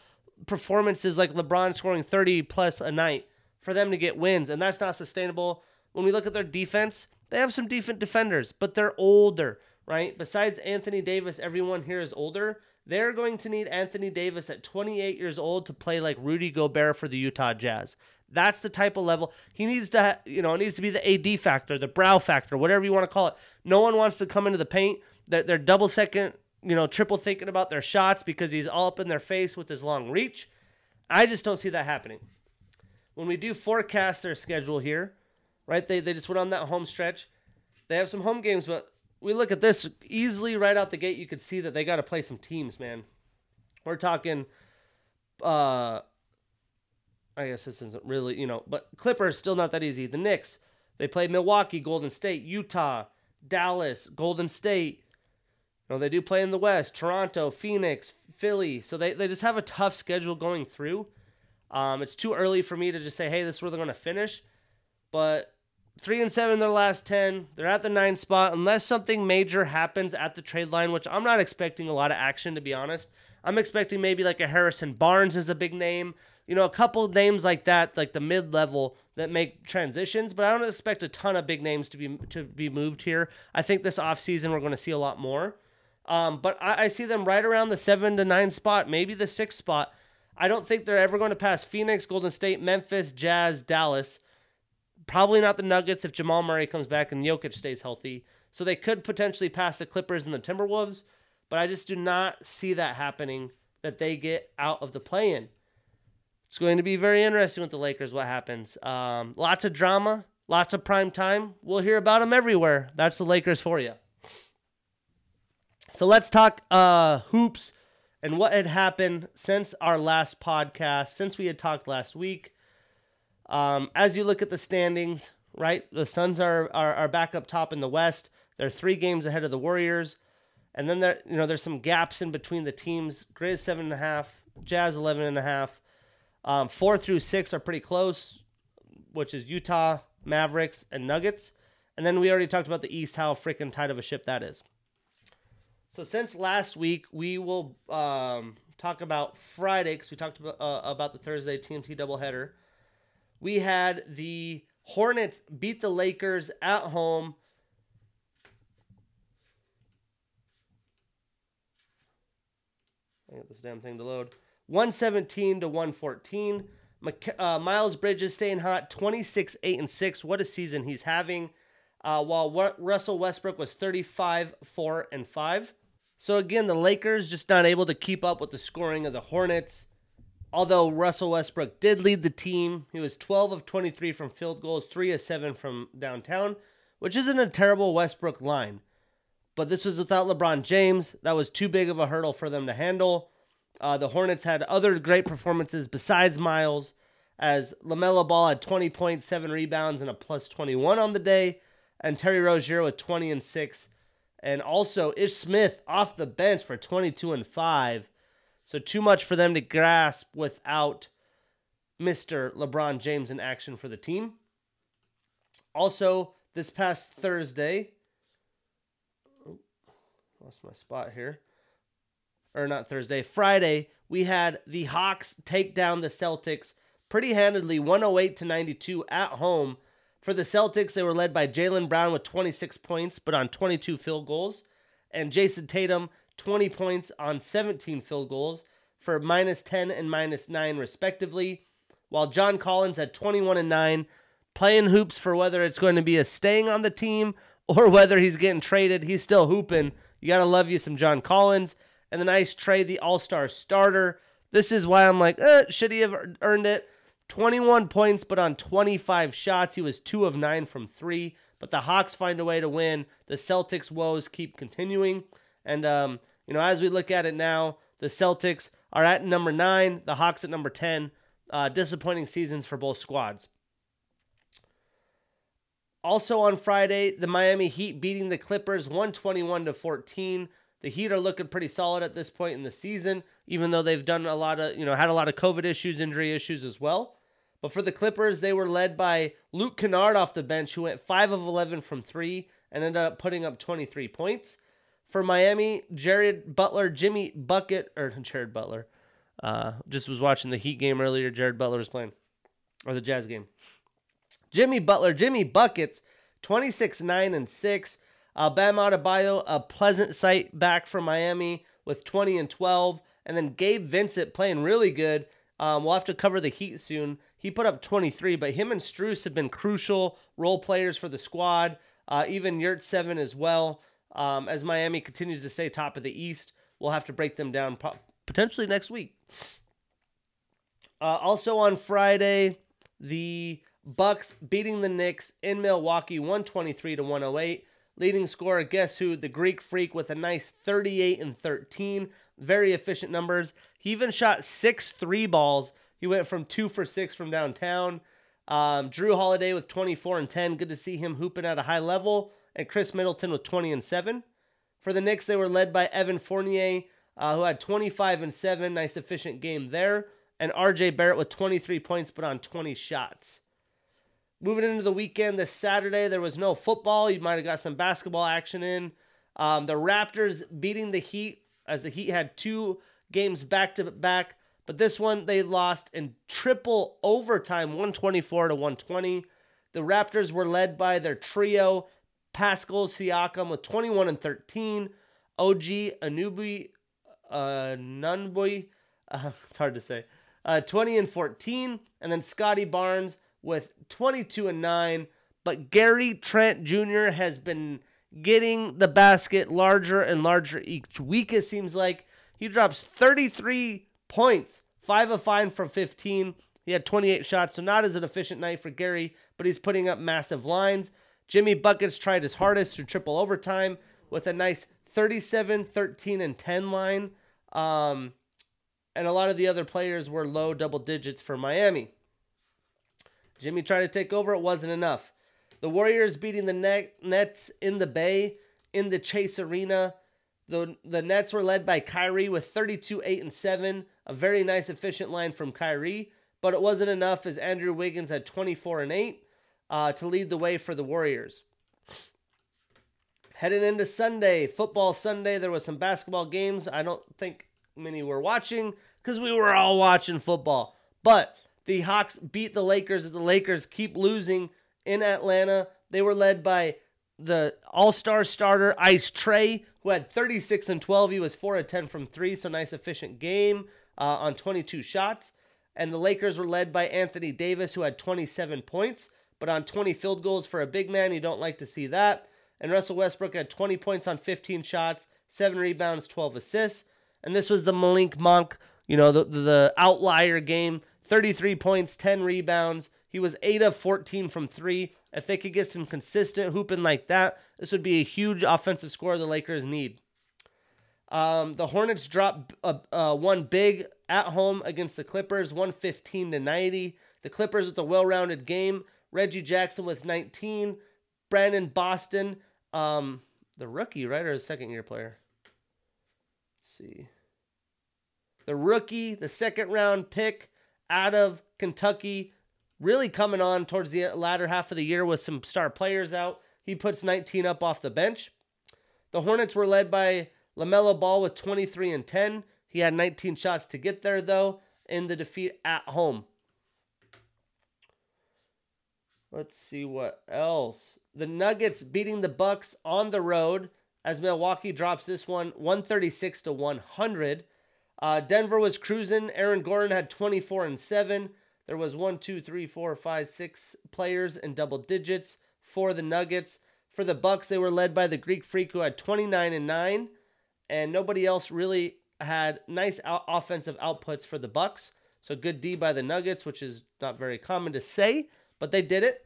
performances like LeBron scoring 30 plus a night for them to get wins, and that's not sustainable. When we look at their defense, they have some decent defenders, but they're older, right? Besides Anthony Davis, everyone here is older. They're going to need Anthony Davis at 28 years old to play like Rudy Gobert for the Utah Jazz. That's the type of level he needs to, you know, it needs to be the AD factor, the brow factor, whatever you want to call it. No one wants to come into the paint. They're, they're double second, you know, triple thinking about their shots because he's all up in their face with his long reach. I just don't see that happening. When we do forecast their schedule here, right? They, they just went on that home stretch. They have some home games, but we look at this easily right out the gate. You could see that they got to play some teams, man. We're talking uh, I guess this isn't really, you know, but Clippers still not that easy. The Knicks, they play Milwaukee, Golden State, Utah, Dallas, Golden State. You know, they do play in the West, Toronto, Phoenix, Philly. So they, they just have a tough schedule going through. Um, it's too early for me to just say, hey, this is where they're going to finish. But three and seven in their last 10. They're at the nine spot. Unless something major happens at the trade line, which I'm not expecting a lot of action, to be honest. I'm expecting maybe like a Harrison Barnes is a big name you know, a couple names like that, like the mid level that make transitions, but I don't expect a ton of big names to be to be moved here. I think this offseason we're going to see a lot more. Um, but I, I see them right around the seven to nine spot, maybe the six spot. I don't think they're ever going to pass Phoenix, Golden State, Memphis, Jazz, Dallas. Probably not the Nuggets if Jamal Murray comes back and Jokic stays healthy. So they could potentially pass the Clippers and the Timberwolves, but I just do not see that happening that they get out of the play in. It's going to be very interesting with the Lakers. What happens? Um, lots of drama, lots of prime time. We'll hear about them everywhere. That's the Lakers for you. So let's talk uh, hoops and what had happened since our last podcast, since we had talked last week. Um, as you look at the standings, right, the Suns are, are are back up top in the West. They're three games ahead of the Warriors, and then there you know there's some gaps in between the teams. Grizz seven and a half, Jazz eleven and a half. Um, four through six are pretty close, which is Utah, Mavericks, and Nuggets. And then we already talked about the East, how freaking tight of a ship that is. So since last week, we will um, talk about Friday because we talked about, uh, about the Thursday TNT doubleheader. We had the Hornets beat the Lakers at home. I get this damn thing to load. 117 to 114. Uh, Miles Bridges staying hot, 26 8 and 6. What a season he's having. uh, while Russell Westbrook was 35, 4, and 5. So again, the Lakers just not able to keep up with the scoring of the Hornets. Although Russell Westbrook did lead the team, he was 12 of 23 from field goals, 3 of 7 from downtown, which isn't a terrible Westbrook line. But this was without LeBron James. That was too big of a hurdle for them to handle. Uh, the Hornets had other great performances besides Miles, as LaMelo Ball had 20 points, 7 rebounds, and a plus 21 on the day, and Terry Rozier with 20 and 6. And also Ish Smith off the bench for 22 and 5. So too much for them to grasp without Mr. LeBron James in action for the team. Also, this past Thursday, oh, lost my spot here. Or not Thursday, Friday, we had the Hawks take down the Celtics pretty handedly 108 to 92 at home. For the Celtics, they were led by Jaylen Brown with 26 points, but on 22 field goals, and Jayson Tatum 20 points on 17 field goals for minus 10 and minus 9 respectively, while John Collins had 21 and 9, playing hoops for whether it's going to be a staying on the team or <laughs> whether he's getting traded. He's still hooping. You got to love you some John Collins. And the nice trade, the All Star starter. This is why I'm like, eh, should he have earned it? 21 points, but on 25 shots. He was 2 of 9 from 3. But the Hawks find a way to win. The Celtics' woes keep continuing. And, um, you know, as we look at it now, the Celtics are at number 9, the Hawks at number 10. Uh, disappointing seasons for both squads. Also on Friday, the Miami Heat beating the Clippers 121 to 14. The Heat are looking pretty solid at this point in the season, even though they've done a lot of, you know, had a lot of COVID issues, injury issues as well. But for the Clippers, they were led by Luke Kennard off the bench, who went 5 of 11 from 3 and ended up putting up 23 points. For Miami, Jared Butler, Jimmy Bucket, or <laughs> Jared Butler, uh, just was watching the Heat game earlier. Jared Butler was playing, or the Jazz game. Jimmy Butler, Jimmy Buckets, 26, 9, and 6. Uh, Bam Adebayo, a pleasant sight back from Miami with 20 and 12. And then Gabe Vincent playing really good. Um, we'll have to cover the Heat soon. He put up 23, but him and Strus have been crucial role players for the squad. Uh, even Yurtseven as well. Um, as Miami continues to stay top of the East, we'll have to break them down potentially next week. Uh, also on Friday, the Bucks beating the Knicks in Milwaukee, 123 to 108. Leading scorer, guess who? The Greek Freak with a nice 38 and 13. Very efficient numbers. He even shot six three balls he went from two for six from downtown. Um, Jrue Holiday with 24 and 10. Good to see him hooping at a high level. And Khris Middleton with 20 and 7. For the Knicks, they were led by Evan Fournier, uh, who had 25 and 7. Nice, efficient game there. And RJ Barrett with 23 points, but on 20 shots. Moving into the weekend, this Saturday, there was no football. You might have got some basketball action in. Um, the Raptors beating the Heat as the Heat had two games back to back but this one they lost in triple overtime, 124 to 120. The Raptors were led by their trio, Pascal Siakam with 21 and 13, OG Anubi uh, uh, <laughs> it's hard to say, uh, 20 and 14, and then Scottie Barnes with 22 and 9. But Gary Trent Jr. has been getting the basket larger and larger each week, it seems like. He drops 33 points, 5 of 5 from 15. He had 28 shots, so not as an efficient night for Gary, but he's putting up massive lines. Jimmy Buckets tried his hardest through triple overtime with a nice 37, 13, and 10 line. Um, and a lot of the other players were low double digits for Miami. Jimmy tried to take over, it wasn't enough. The Warriors beating the Nets in the Bay, in the Chase Arena. The, the Nets were led by Kyrie with 32, 8, and 7. A very nice, efficient line from Kyrie, but it wasn't enough as Andrew Wiggins had 24 and 8 uh, to lead the way for the Warriors. Heading into Sunday, football Sunday, there was some basketball games. I don't think many were watching because we were all watching football. But the Hawks beat the Lakers. The Lakers keep losing in Atlanta. They were led by the All Star starter Ice Trae, who had 36 and 12. He was 4 of 10 from 3, so nice, efficient game uh, on 22 shots. And the Lakers were led by Anthony Davis, who had 27 points, but on 20 field goals for a big man, you don't like to see that. And Russell Westbrook had 20 points on 15 shots, 7 rebounds, 12 assists. And this was the Malik Monk, you know, the, the outlier game 33 points, 10 rebounds. He was 8 of 14 from 3. If they could get some consistent hooping like that, this would be a huge offensive score the Lakers need. Um, the Hornets dropped uh, uh, one big at home against the Clippers, 115 to 90. The Clippers with a well-rounded game. Reggie Jackson with 19. Brandon Boston, um, the rookie, right, or a second-year player? Let's see. The rookie, the second-round pick out of Kentucky, really coming on towards the latter half of the year with some star players out. He puts 19 up off the bench. The Hornets were led by LaMelo Ball with 23 and 10. He had 19 shots to get there, though, in the defeat at home. Let's see what else. The Nuggets beating the Bucks on the road as Milwaukee drops this one 136 to 100. Uh, Denver was cruising. Aaron Gordon had 24 and 7. There was one, two, three, four, five, six players in double digits for the Nuggets. For the Bucks, they were led by the Greek Freak who had 29 and 9, and nobody else really had nice out- offensive outputs for the Bucks. So good D by the Nuggets, which is not very common to say, but they did it.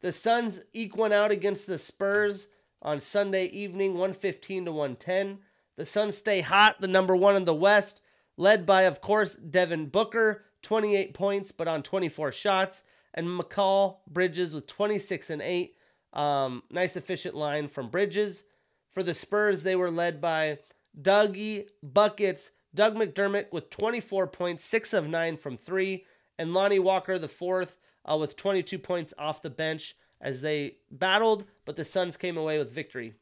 The Suns eke one out against the Spurs on Sunday evening, 115 to 110. The Suns stay hot, the number one in the West, led by, of course, Devin Booker, 28 points, but on 24 shots, and Mikal Bridges with 26 and 8. Um, nice efficient line from Bridges. For the Spurs, they were led by Dougie Buckets, Doug McDermott with 24 points, 6 of 9 from 3, and Lonnie Walker, the fourth, uh, with 22 points off the bench as they battled, but the Suns came away with victory.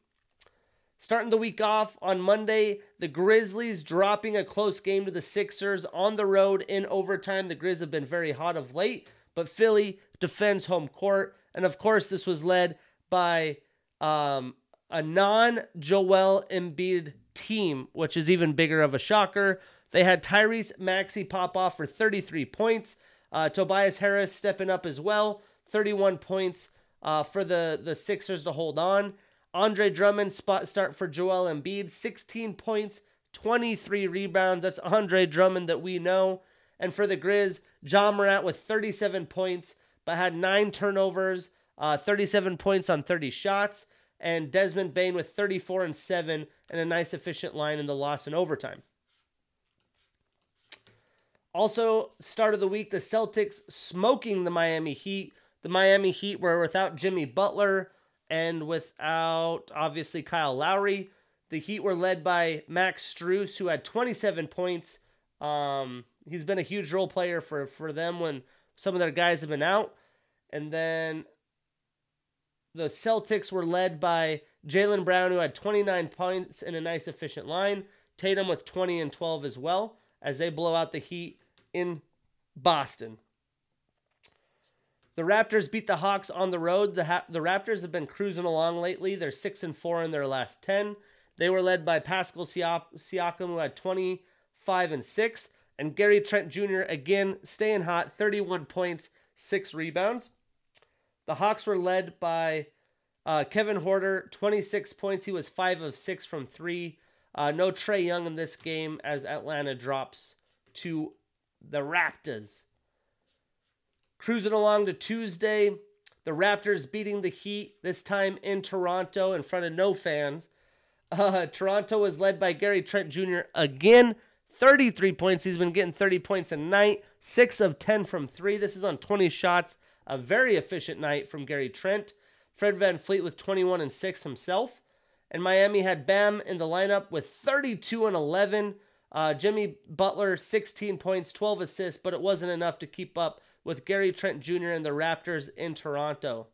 Starting the week off on Monday, the Grizzlies dropping a close game to the Sixers on the road in overtime. The Grizz have been very hot of late, but Philly defends home court. And of course, this was led by um, a non Joel Embiid team, which is even bigger of a shocker. They had Tyrese Maxey pop off for 33 points. Uh, Tobias Harris stepping up as well, 31 points uh, for the, the Sixers to hold on. Andre Drummond spot start for Joel Embiid, 16 points, 23 rebounds. That's Andre Drummond that we know. And for the Grizz, Ja Morant with 37 points, but had nine turnovers, uh, 37 points on 30 shots, and Desmond Bane with 34 and 7, and a nice efficient line in the loss in overtime. Also, start of the week, the Celtics smoking the Miami Heat. The Miami Heat were without Jimmy Butler and without obviously Kyle Lowry. The Heat were led by Max Strus, who had 27 points. Um, he's been a huge role player for, for them when some of their guys have been out. And then the Celtics were led by Jaylen Brown, who had 29 points in a nice, efficient line. Tatum with 20 and 12 as well, as they blow out the Heat in Boston. The Raptors beat the Hawks on the road. The ha- the Raptors have been cruising along lately. They're six and four in their last ten. They were led by Pascal Siakam, who had 25 and six, and Gary Trent Jr. again staying hot, 31 points, six rebounds. The Hawks were led by uh, Kevin Huerter, 26 points. He was five of six from three. Uh, no Trae Young in this game as Atlanta drops to the Raptors. Cruising along to Tuesday, the Raptors beating the Heat, this time in Toronto in front of no fans. Uh, Toronto was led by Gary Trent Jr. again, 33 points. He's been getting 30 points a night, 6 of 10 from 3. This is on 20 shots. A very efficient night from Gary Trent. Fred VanVleet with 21 and 6 himself. And Miami had Bam in the lineup with 32 and 11. Uh, Jimmy Butler, 16 points, 12 assists, but it wasn't enough to keep up with Gary Trent Jr. and the Raptors in Toronto.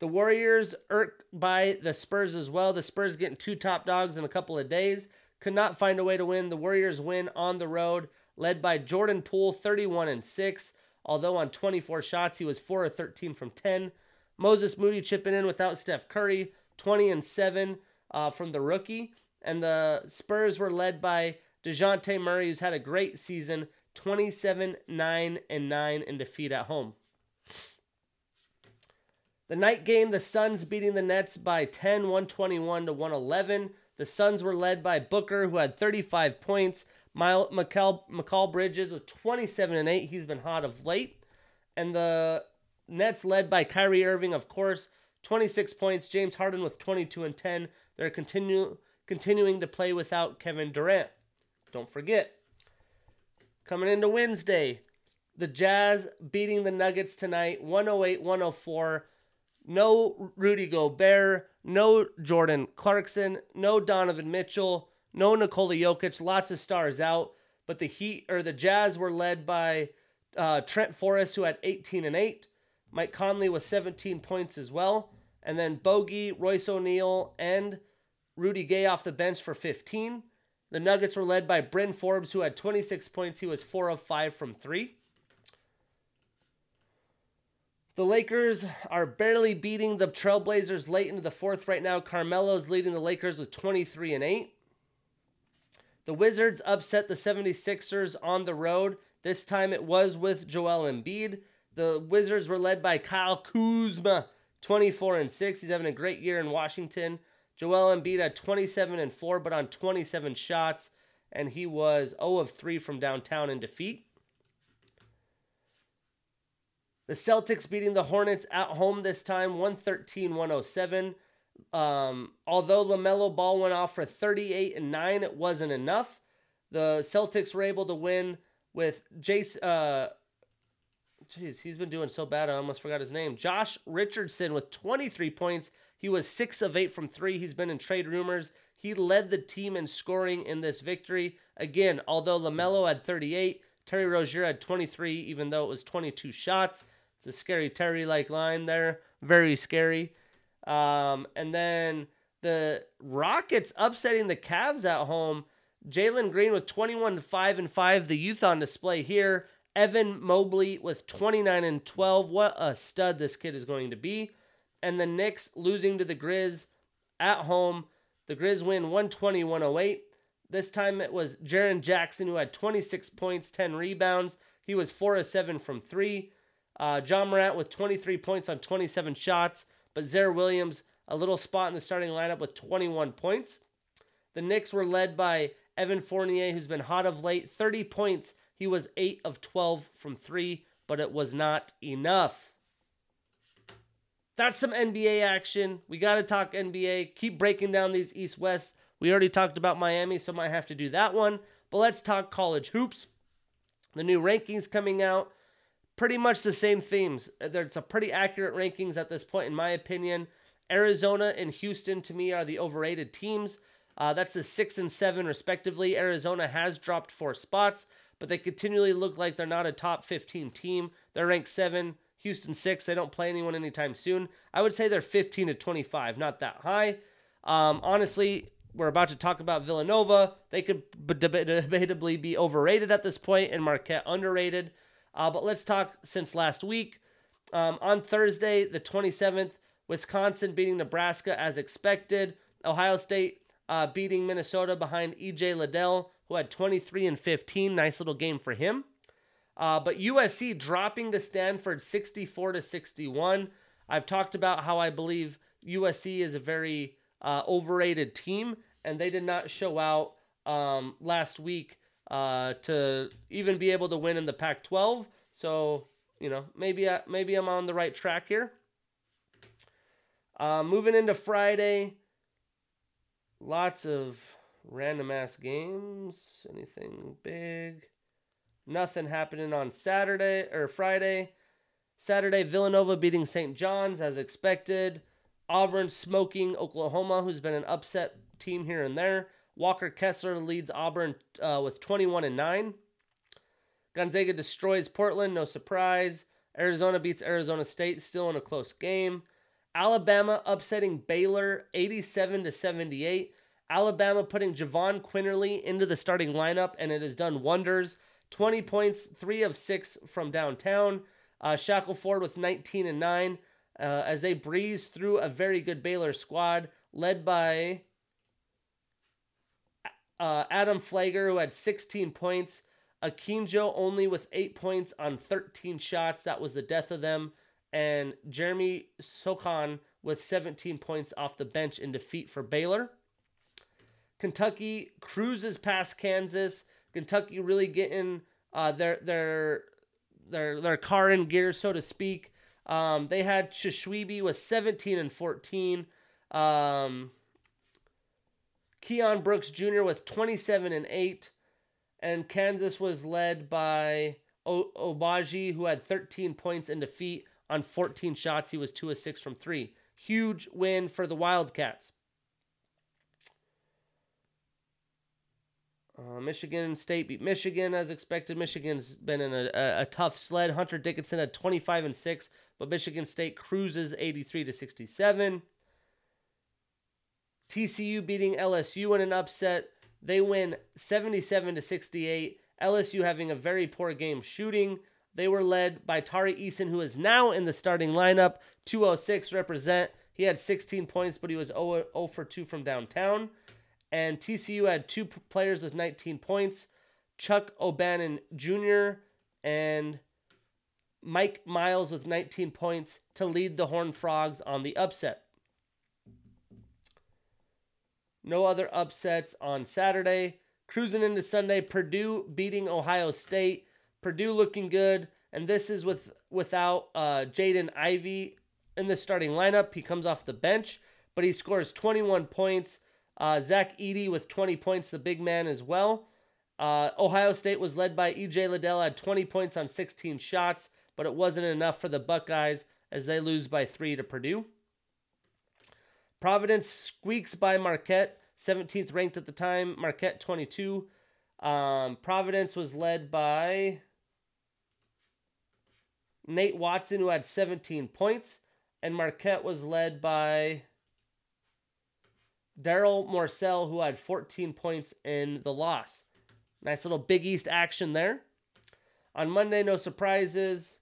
The Warriors irked by the Spurs as well. The Spurs getting two top dogs in a couple of days. Could not find a way to win. The Warriors win on the road, led by Jordan Poole, 31 and 6. Although on 24 shots, he was 4 of 13 from 10. Moses Moody chipping in without Steph Curry, 20 and 7 uh, from the rookie. And the Spurs were led by Dejounte Murray, who's had a great season, 27 9 and 9 in defeat at home. The night game, the Suns beating the Nets by 10, 121 to 111. The Suns were led by Booker, who had 35 points. Mile Mikal Bridges with 27 and 8. He's been hot of late. And the Nets led by Kyrie Irving, of course, 26 points. James Harden with 22 and 10. They're continue, continuing to play without Kevin Durant. Don't forget. Coming into Wednesday, the Jazz beating the Nuggets tonight, 108 104. No Rudy Gobert, no Jordan Clarkson, no Donovan Mitchell, no Nikola Jokic. Lots of stars out, but the Heat or the Jazz were led by uh, Trent Forrest, who had 18 and 8. Mike Conley with 17 points as well, and then Bogey, Royce O'Neale, and Rudy Gay off the bench for 15. The Nuggets were led by Bryn Forbes, who had 26 points. He was four of five from three. The Lakers are barely beating the Trailblazers late into the fourth right now. Carmelo's leading the Lakers with 23 and 8. The Wizards upset the 76ers on the road. This time it was with Joel Embiid. The Wizards were led by Kyle Kuzma, 24 and 6. He's having a great year in Washington. Joel Embiid had 27 and 4, but on 27 shots, and he was 0 of 3 from downtown in defeat. The Celtics beating the Hornets at home this time, 113 107. Um, although LaMelo Ball went off for 38 and 9, it wasn't enough. The Celtics were able to win with Jace. Uh, jeez, he's been doing so bad, I almost forgot his name. Josh Richardson with 23 points. He was 6 of 8 from 3. He's been in trade rumors. He led the team in scoring in this victory. Again, although LaMelo had 38, Terry Rozier had 23, even though it was 22 shots. It's a scary Terry like line there. Very scary. Um, and then the Rockets upsetting the Cavs at home. Jalen Green with 21 5 and 5. The youth on display here. Evan Mobley with 29 and 12. What a stud this kid is going to be. And the Knicks losing to the Grizz at home. The Grizz win 120 108. This time it was Jaren Jackson who had 26 points, 10 rebounds. He was 4 of 7 from 3. Uh, Ja Morant with 23 points on 27 shots, but Ziaire Williams a little spot in the starting lineup with 21 points. The Knicks were led by Evan Fournier, who's been hot of late, 30 points. He was 8 of 12 from 3, but it was not enough. That's some NBA action. We got to talk NBA. Keep breaking down these East West. We already talked about Miami, so might have to do that one. But let's talk college hoops. The new rankings coming out pretty much the same themes. It's a pretty accurate rankings at this point, in my opinion. Arizona and Houston, to me, are the overrated teams. Uh, that's the six and seven, respectively. Arizona has dropped four spots, but they continually look like they're not a top 15 team. They're ranked seven. Houston six. They don't play anyone anytime soon. I would say they're 15 to 25, not that high. Um, honestly, we're about to talk about Villanova. They could debatably be overrated at this point, and Marquette underrated. Uh, but let's talk since last week. Um, on Thursday, the 27th, Wisconsin beating Nebraska as expected. Ohio State uh, beating Minnesota behind EJ Liddell, who had 23 and 15. Nice little game for him. Uh, but USC dropping to Stanford 64 to 61. I've talked about how I believe USC is a very uh, overrated team, and they did not show out um, last week uh, to even be able to win in the Pac-12. So you know maybe I, maybe I'm on the right track here. Uh, moving into Friday, lots of random ass games. Anything big? Nothing happening on Saturday or Friday. Saturday, Villanova beating St. John's as expected. Auburn smoking Oklahoma, who's been an upset team here and there. Walker Kessler leads Auburn uh, with 21 and 9. Gonzaga destroys Portland, no surprise. Arizona beats Arizona State, still in a close game. Alabama upsetting Baylor 87 to 78. Alabama putting Jahvon Quinerly into the starting lineup, and it has done wonders. 20 points, three of six from downtown. Uh, Shackelford with 19 and 9 uh, as they breeze through a very good Baylor squad led by uh, Adam Flagler, who had 16 points. Akinjo only with eight points on 13 shots. That was the death of them. and Jeremy Sochan with 17 points off the bench in defeat for Baylor. Kentucky cruises past Kansas. Kentucky really getting uh, their their their their car in gear, so to speak. Um, they had Tshiebwe with 17 and 14. Um, Keion Brooks Jr. with 27 and 8. And Kansas was led by o- Agbaji, who had 13 points in defeat on 14 shots. He was 2 of 6 from 3. Huge win for the Wildcats. Uh, Michigan State beat Michigan as expected. Michigan's been in a, a, a, tough sled. Hunter Dickinson had 25 and 6, but Michigan State cruises 83 to 67. TCU beating LSU in an upset. They win 77 to 68. LSU having a very poor game shooting. They were led by Tari Eason, who is now in the starting lineup. 206 represent. He had 16 points, but he was 0, 0 for 2 from downtown. And TCU had two players with 19 points Chuck O'Bannon Jr. and Mike Miles with 19 points to lead the Horned Frogs on the upset. No other upsets on Saturday. Cruising into Sunday, Purdue beating Ohio State. Purdue looking good, and this is with without uh, Jaden Ivey in the starting lineup. He comes off the bench, but he scores 21 points. Uh, Zach Edey with 20 points, the big man as well. Uh, Ohio State was led by EJ Liddell, had 20 points on 16 shots, but it wasn't enough for the Buckeyes as they lose by three to Purdue. Providence squeaks by Marquette, 17th ranked at the time. Marquette 22. Um, Providence was led by Nate Watson, who had 17 points, and Marquette was led by Darryl Morsell, who had 14 points in the loss. Nice little Big East action there. On Monday, no surprises.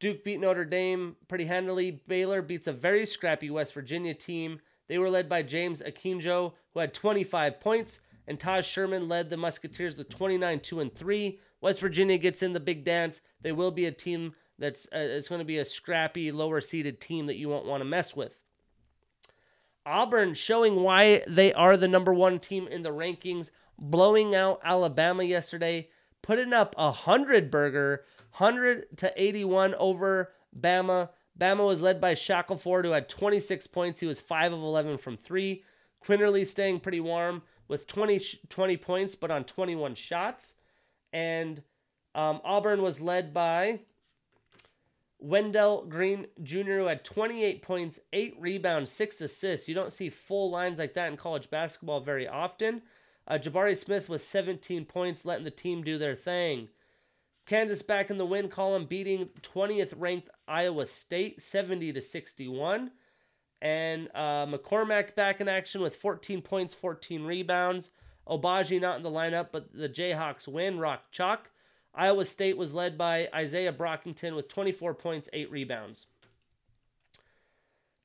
Duke beat Notre Dame pretty handily. Baylor beats a very scrappy West Virginia team. They were led by James Akinjo, who had 25 points, and Taz Sherman led the Musketeers with 29 2 and 3. West Virginia gets in the big dance. They will be a team that's uh, it's going to be a scrappy, lower seeded team that you won't want to mess with. Auburn showing why they are the number one team in the rankings, blowing out Alabama yesterday, putting up a hundred burger 100 to 81 over Bama. Bama was led by Shackelford, who had 26 points. He was 5 of 11 from 3. Quinterly staying pretty warm with 20, 20 points, but on 21 shots. And um, Auburn was led by Wendell Green Jr., who had 28 points, 8 rebounds, 6 assists. You don't see full lines like that in college basketball very often. Uh, Jabari Smith with 17 points, letting the team do their thing. Kansas back in the win column, beating 20th ranked Iowa State 70 to 61. And uh, McCormack back in action with 14 points, 14 rebounds. Agbaji not in the lineup, but the Jayhawks win. Rock chalk. Iowa State was led by Izaiah Brockington with 24 points, 8 rebounds.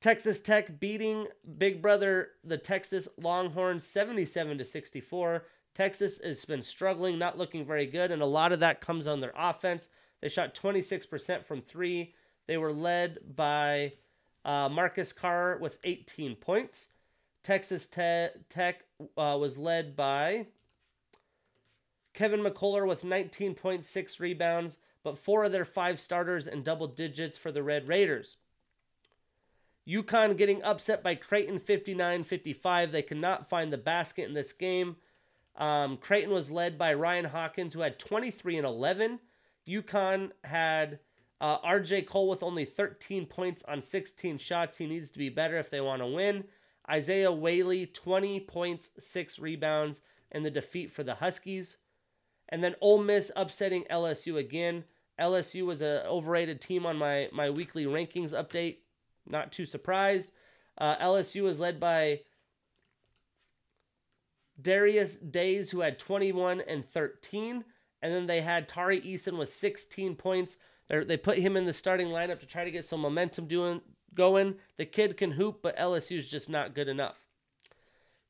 Texas Tech beating Big Brother, the Texas Longhorns 77 to 64. Texas has been struggling, not looking very good, and a lot of that comes on their offense. They shot 26% from three. They were led by uh, Marcus Carr with 18 points. Texas Te- Tech uh, was led by Kevin McCullar with 19.6 rebounds, but four of their five starters in double digits for the Red Raiders. UConn getting upset by Creighton 59 55. They cannot find the basket in this game. Um, Creighton was led by Ryan Hawkins, who had 23 and 11. UConn had uh, RJ Cole with only 13 points on 16 shots. He needs to be better if they want to win. Isaiah Whaley, 20 points, 6 rebounds and the defeat for the Huskies. And then Ole Miss upsetting LSU again. LSU was an overrated team on my, my weekly rankings update. Not too surprised. Uh, LSU was led by Darius Days, who had 21 and 13. And then they had Tari Eason with 16 points. They're, they put him in the starting lineup to try to get some momentum doing going. The kid can hoop, but LSU is just not good enough.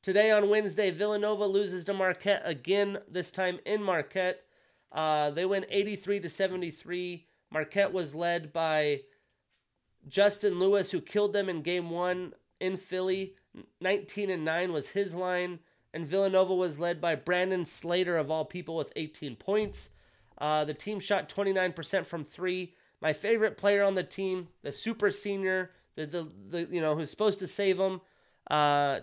Today on Wednesday, Villanova loses to Marquette again, this time in Marquette. Uh, they win 83 to 73. Marquette was led by Justin Lewis, who killed them in game one in Philly. 19 and 9 was his line. And Villanova was led by Brandon Slater, of all people, with 18 points. Uh, the team shot 29% from three. My favorite player on the team, the super senior, the, the, the you know, who's supposed to save them, uh,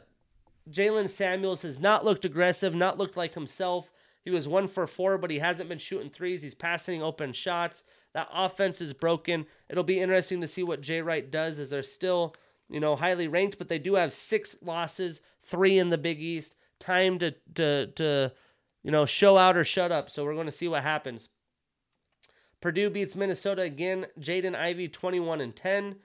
Jalen Samuels has not looked aggressive, not looked like himself. He was one for four, but he hasn't been shooting threes. He's passing open shots. That offense is broken. It'll be interesting to see what Jay Wright does as they're still, you know, highly ranked, but they do have six losses, three in the Big East. Time to to to you know show out or shut up. So we're going to see what happens. Purdue beats Minnesota again. Jaden Ivey 21 and 10.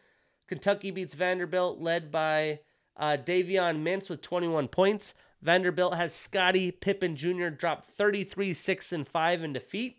Kentucky beats Vanderbilt, led by uh, Davion Mintz with 21 points. Vanderbilt has Scottie Pippen Jr. drop 33 6 and 5 in defeat.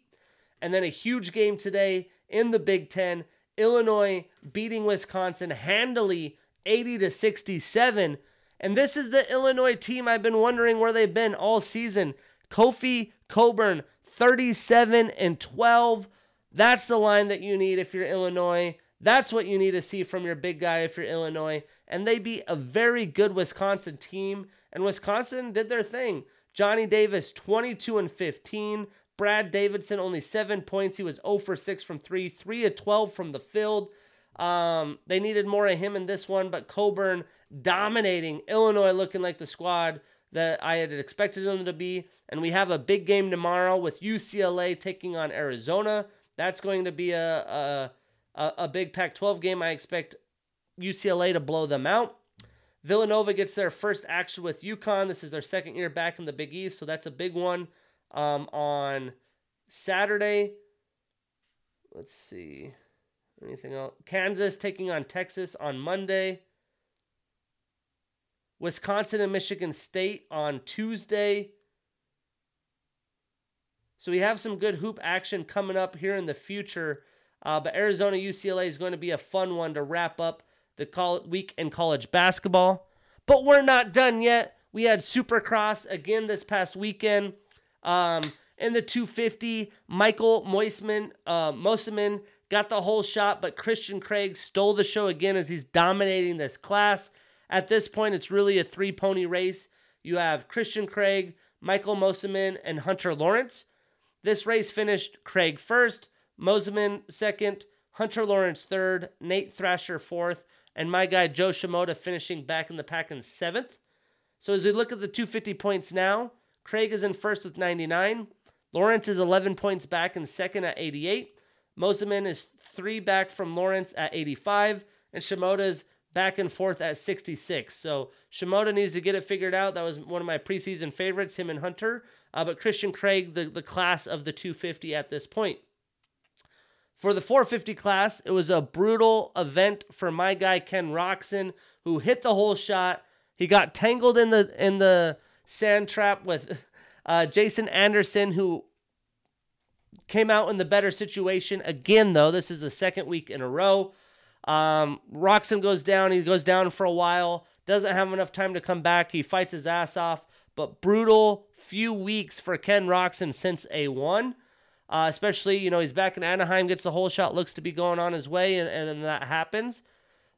And then a huge game today in the Big Ten. Illinois beating Wisconsin handily 80 to 67. And this is the Illinois team I've been wondering where they've been all season. Kofi Cockburn, 37 and 12. That's the line that you need if you're Illinois. That's what you need to see from your big guy if you're Illinois. And they beat a very good Wisconsin team. And Wisconsin did their thing. Johnny Davis, 22 and 15. Brad Davison, only seven points. He was 0 for 6 from three, 3 of 12 from the field. Um, they needed more of him in this one, but Cockburn dominating Illinois, looking like the squad that I had expected them to be. And we have a big game tomorrow with UCLA taking on Arizona. That's going to be a, a, a big Pac 12 game. I expect UCLA to blow them out. Villanova gets their first action with UConn. This is their second year back in the Big East, so that's a big one um, on Saturday. Let's see. Anything else? Kansas taking on Texas on Monday. Wisconsin and Michigan State on Tuesday. So we have some good hoop action coming up here in the future. Uh, but Arizona UCLA is going to be a fun one to wrap up the week in college basketball. But we're not done yet. We had Supercross again this past weekend. Um, in the 250, Michael Moisman, uh, Mosiman got the holeshot, but Christian Craig stole the show again as he's dominating this class. At this point, it's really a three pony race. You have Christian Craig, Michael Mosiman, and Hunter Lawrence. This race finished Craig first, Mosiman second, Hunter Lawrence third, Nate Thrasher fourth, and my guy Jo Shimoda finishing back in the pack in seventh. So as we look at the 250 points now, Craig is in first with 99. Lawrence is 11 points back in second at 88. Mosiman is three back from Lawrence at 85. And Shimoda's back and forth at 66. So Shimoda needs to get it figured out. That was one of my preseason favorites, him and Hunter. Uh, but Christian Craig, the, the class of the 250 at this point. For the 450 class, it was a brutal event for my guy Ken Roczen, who hit the holeshot. He got tangled in the in the sand trap with <laughs> uh, Jason Anderson, who came out in the better situation again. Though this is the second week in a row. Um, Roczen goes down. He goes down for a while. Doesn't have enough time to come back. He fights his ass off. But brutal few weeks for Ken Roczen since A1. Uh, especially, you know, he's back in Anaheim, gets the holeshot, looks to be going on his way, and, and then that happens.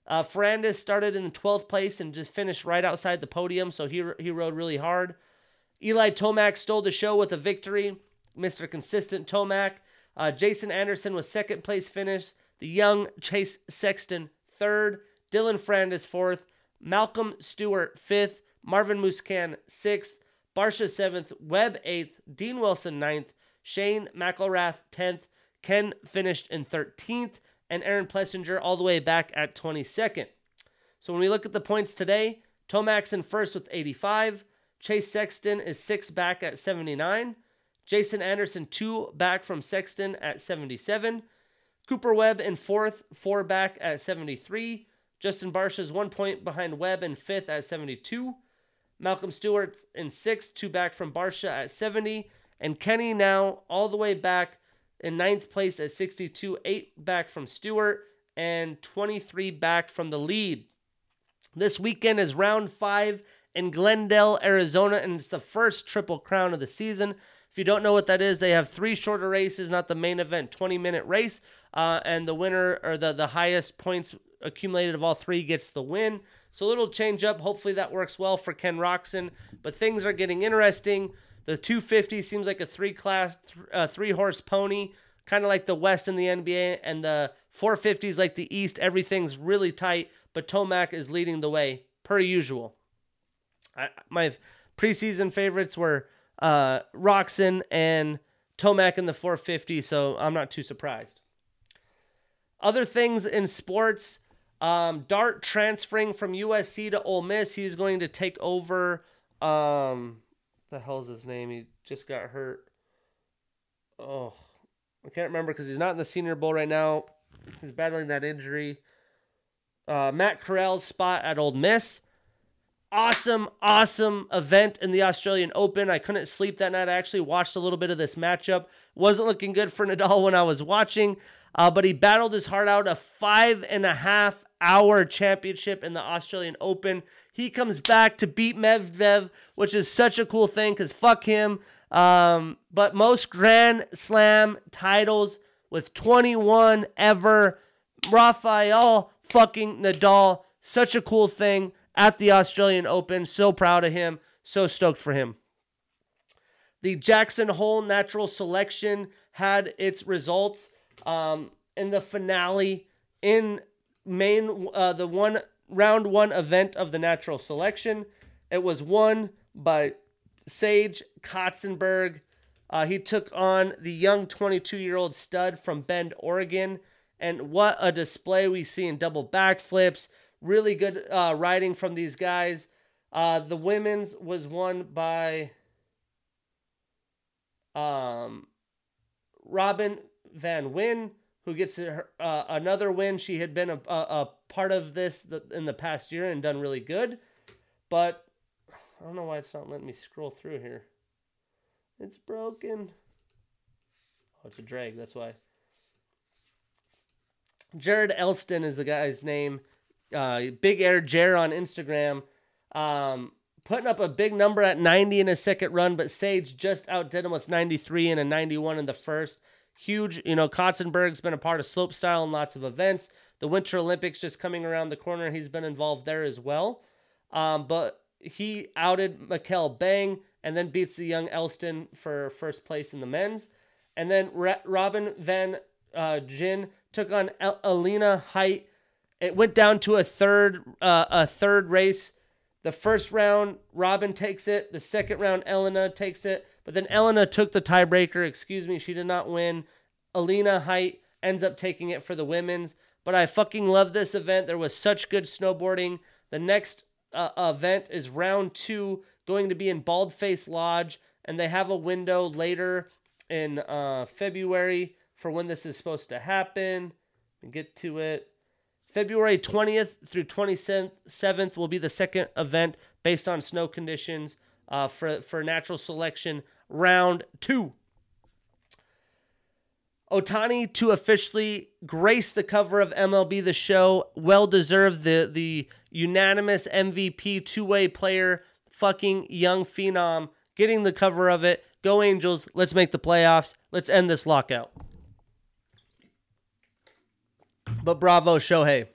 Uh, started in the 12th place and just finished right outside the podium, so he, he rode really hard. Eli Tomac stole the show with a victory. Mr. Consistent Tomac. Uh, Jason Anderson was second place finish. The young Chase Sexton third. Dylan Ferrandis fourth. Malcolm Stewart fifth. Marvin Musquin sixth. Barcia seventh. Webb eighth. Dean Wilson ninth. Shane McElrath 10th. Ken finished in 13th. And Aaron Plessinger all the way back at 22nd. So when we look at the points today, Tomac's in first with 85. Chase Sexton is six back at 79. Jason Anderson, two back from Sexton at 77. Cooper Webb in fourth, four back at 73. Justin Barcia is one point behind Webb in fifth at 72. Malcolm Stewart in sixth, two back from Barcia at 70. And Kenny now all the way back in ninth place at 62, eight back from Stewart, and 23 back from the lead. This weekend is round five in Glendale, Arizona, and it's the first Triple Crown of the season. If you don't know what that is, they have three shorter races, not the main event, 20 minute race. Uh, and the winner or the, the highest points accumulated of all three gets the win. So a little change up. Hopefully that works well for Ken Roczen. But things are getting interesting. The 250 seems like a three class, uh, three horse pony, kind of like the West in the NBA, and the 450 is like the East. Everything's really tight, but Tomac is leading the way per usual. I, my preseason favorites were uh, Roczen and Tomac in the 450, so I'm not too surprised. Other things in sports, um, Dart transferring from USC to Ole Miss. He's going to take over. Um, the hell's his name? He just got hurt. Oh, I can't remember because he's not in the Senior Bowl right now. He's battling that injury. Uh, Matt Corral's spot at Ole Miss. Awesome, awesome event in the Australian Open. I couldn't sleep that night. I actually watched a little bit of this matchup. Wasn't looking good for Nadal when I was watching, uh, but he battled his heart out. A five and a half hour championship in the Australian Open. He comes back to beat Medvedev, which is such a cool thing because fuck him. Um, but most Grand Slam titles with 21 ever. Rafael fucking Nadal. Such a cool thing at the Australian Open. So proud of him. So stoked for him. The Jackson Hole Natural Selection had its results um, in the finale in main uh, the one round one event of the natural selection. It was won by Sage Kotsenburg. Uh, he took on the young 22 year old stud from Bend, Oregon. And what a display we see in double backflips. Really good uh, riding from these guys. Uh, the women's was won by um, Robin Van Gyn who gets uh, another win. She had been a, a, a part of this in the past year and done really good. But I don't know why it's not letting me scroll through here. It's broken. Oh, it's a drag. That's why. Jared Elston is the guy's name. Uh, Big Air Jer on Instagram. Um, putting up a big number at 90 in his second run, but Sage just outdid him with 93 and a 91 in the first huge. You know, Kotsenburg's been a part of slopestyle and lots of events. The Winter Olympics just coming around the corner. He's been involved there as well. Um, but he outed Mikkel Bang and then beats the young Elston for first place in the men's. And then Robin Van uh, Gyn took on El- Alina Hight. It went down to a third uh, a third race. The first round, Robin takes it. The second round, Elena takes it. But then Elena took the tiebreaker. Excuse me, she did not win. Alina Hight ends up taking it for the women's. But I fucking love this event. There was such good snowboarding. The next uh, event is round two, going to be in Baldface Lodge, and they have a window later in uh, February for when this is supposed to happen. Get to it. February 20th through 27th will be the second event based on snow conditions uh, for, for natural selection round two. Ohtani to officially grace the cover of MLB The Show. Well deserved the the unanimous MVP two way player, fucking young phenom, getting the cover of it. Go Angels! Let's make the playoffs. Let's end this lockout. But bravo, Shohei.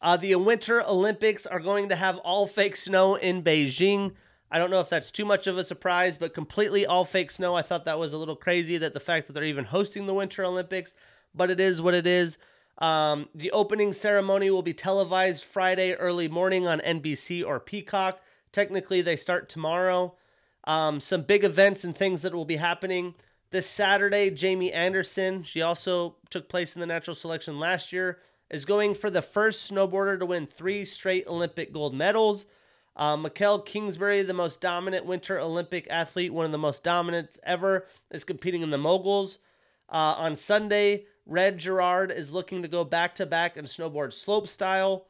Uh, the Winter Olympics are going to have all fake snow in Beijing. I don't know if that's too much of a surprise, but completely all fake snow. I thought that was a little crazy that the fact that they're even hosting the Winter Olympics, but it is what it is. Um, the opening ceremony will be televised Friday early morning on NBC or Peacock. Technically, they start tomorrow. Um, some big events and things that will be happening this Saturday. Jamie Anderson, she also took place in the natural selection last year, is going for the first snowboarder to win three straight Olympic gold medals. Uh, Mikael Kingsbury, the most dominant Winter Olympic athlete, one of the most dominant ever, is competing in the moguls. Uh, on Sunday, Red Gerard is looking to go back to back in snowboard slope style.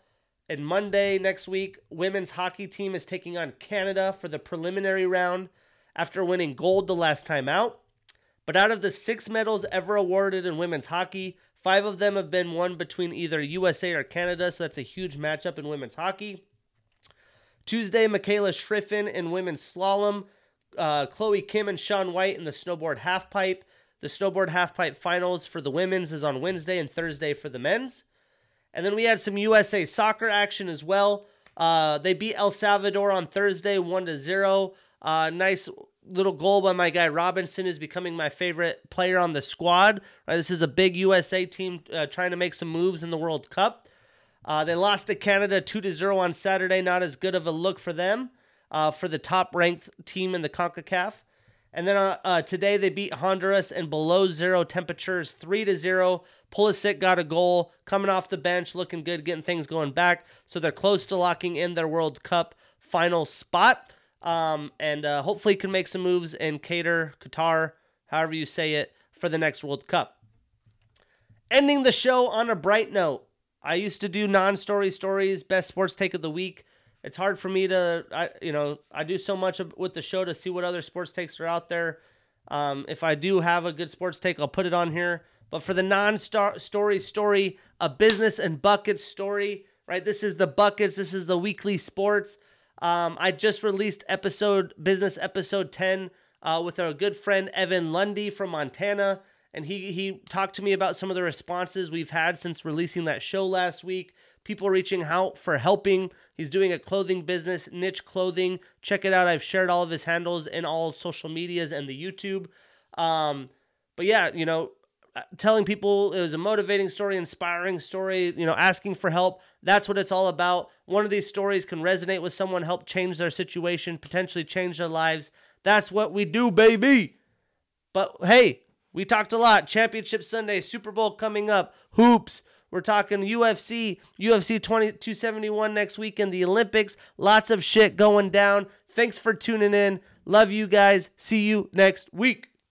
And Monday next week, women's hockey team is taking on Canada for the preliminary round after winning gold the last time out. But out of the six medals ever awarded in women's hockey, five of them have been won between either USA or Canada, so that's a huge matchup in women's hockey. Tuesday, Mikaela Shiffrin in women's slalom uh, Chloe Kim and Shaun White in the snowboard halfpipe. The snowboard halfpipe finals for the women's is on Wednesday and Thursday for the men's. And then we had some USA soccer action as well. Uh, they beat El Salvador on Thursday, one to zero. Uh, nice little goal by my guy Robinson, is becoming my favorite player on the squad. This is a big USA team uh, trying to make some moves in the World Cup. Uh, they lost to Canada two to zero on Saturday. Not as good of a look for them. Uh, for the top ranked team in the CONCACAF. And then uh, uh, today they beat Honduras in below zero temperatures, three to zero. Pulisic got a goal coming off the bench, looking good, getting things going back. So they're close to locking in their World Cup final spot, um, and uh, hopefully can make some moves in Qatar, Qatar, however you say it, for the next World Cup. Ending the show on a bright note. I used to do non-story stories, best sports take of the week it's hard for me to I you know I do so much with the show to see what other sports takes are out there. Um, if I do have a good sports take, I'll put it on here. But for the non-story story, a business and buckets story, right? This is the buckets. This is the weekly sports. Um, I just released episode business episode ten uh, with our good friend Evan Lundy from Montana, and he he talked to me about some of the responses we've had since releasing that show last week people reaching out for helping. He's doing a clothing business, niche clothing. Check it out. I've shared all of his handles in all social medias and the YouTube. Um, but yeah, you know, uh, telling people it was a motivating story, inspiring story, you know, asking for help. That's what it's all about. One of these stories can resonate with someone, help change their situation, potentially change their lives. That's what we do, baby. But hey, we talked a lot. Championship Sunday, Super Bowl coming up, hoops. We're talking UFC, UFC 2271 next week in the Olympics. Lots of shit going down. Thanks for tuning in. Love you guys. See you next week.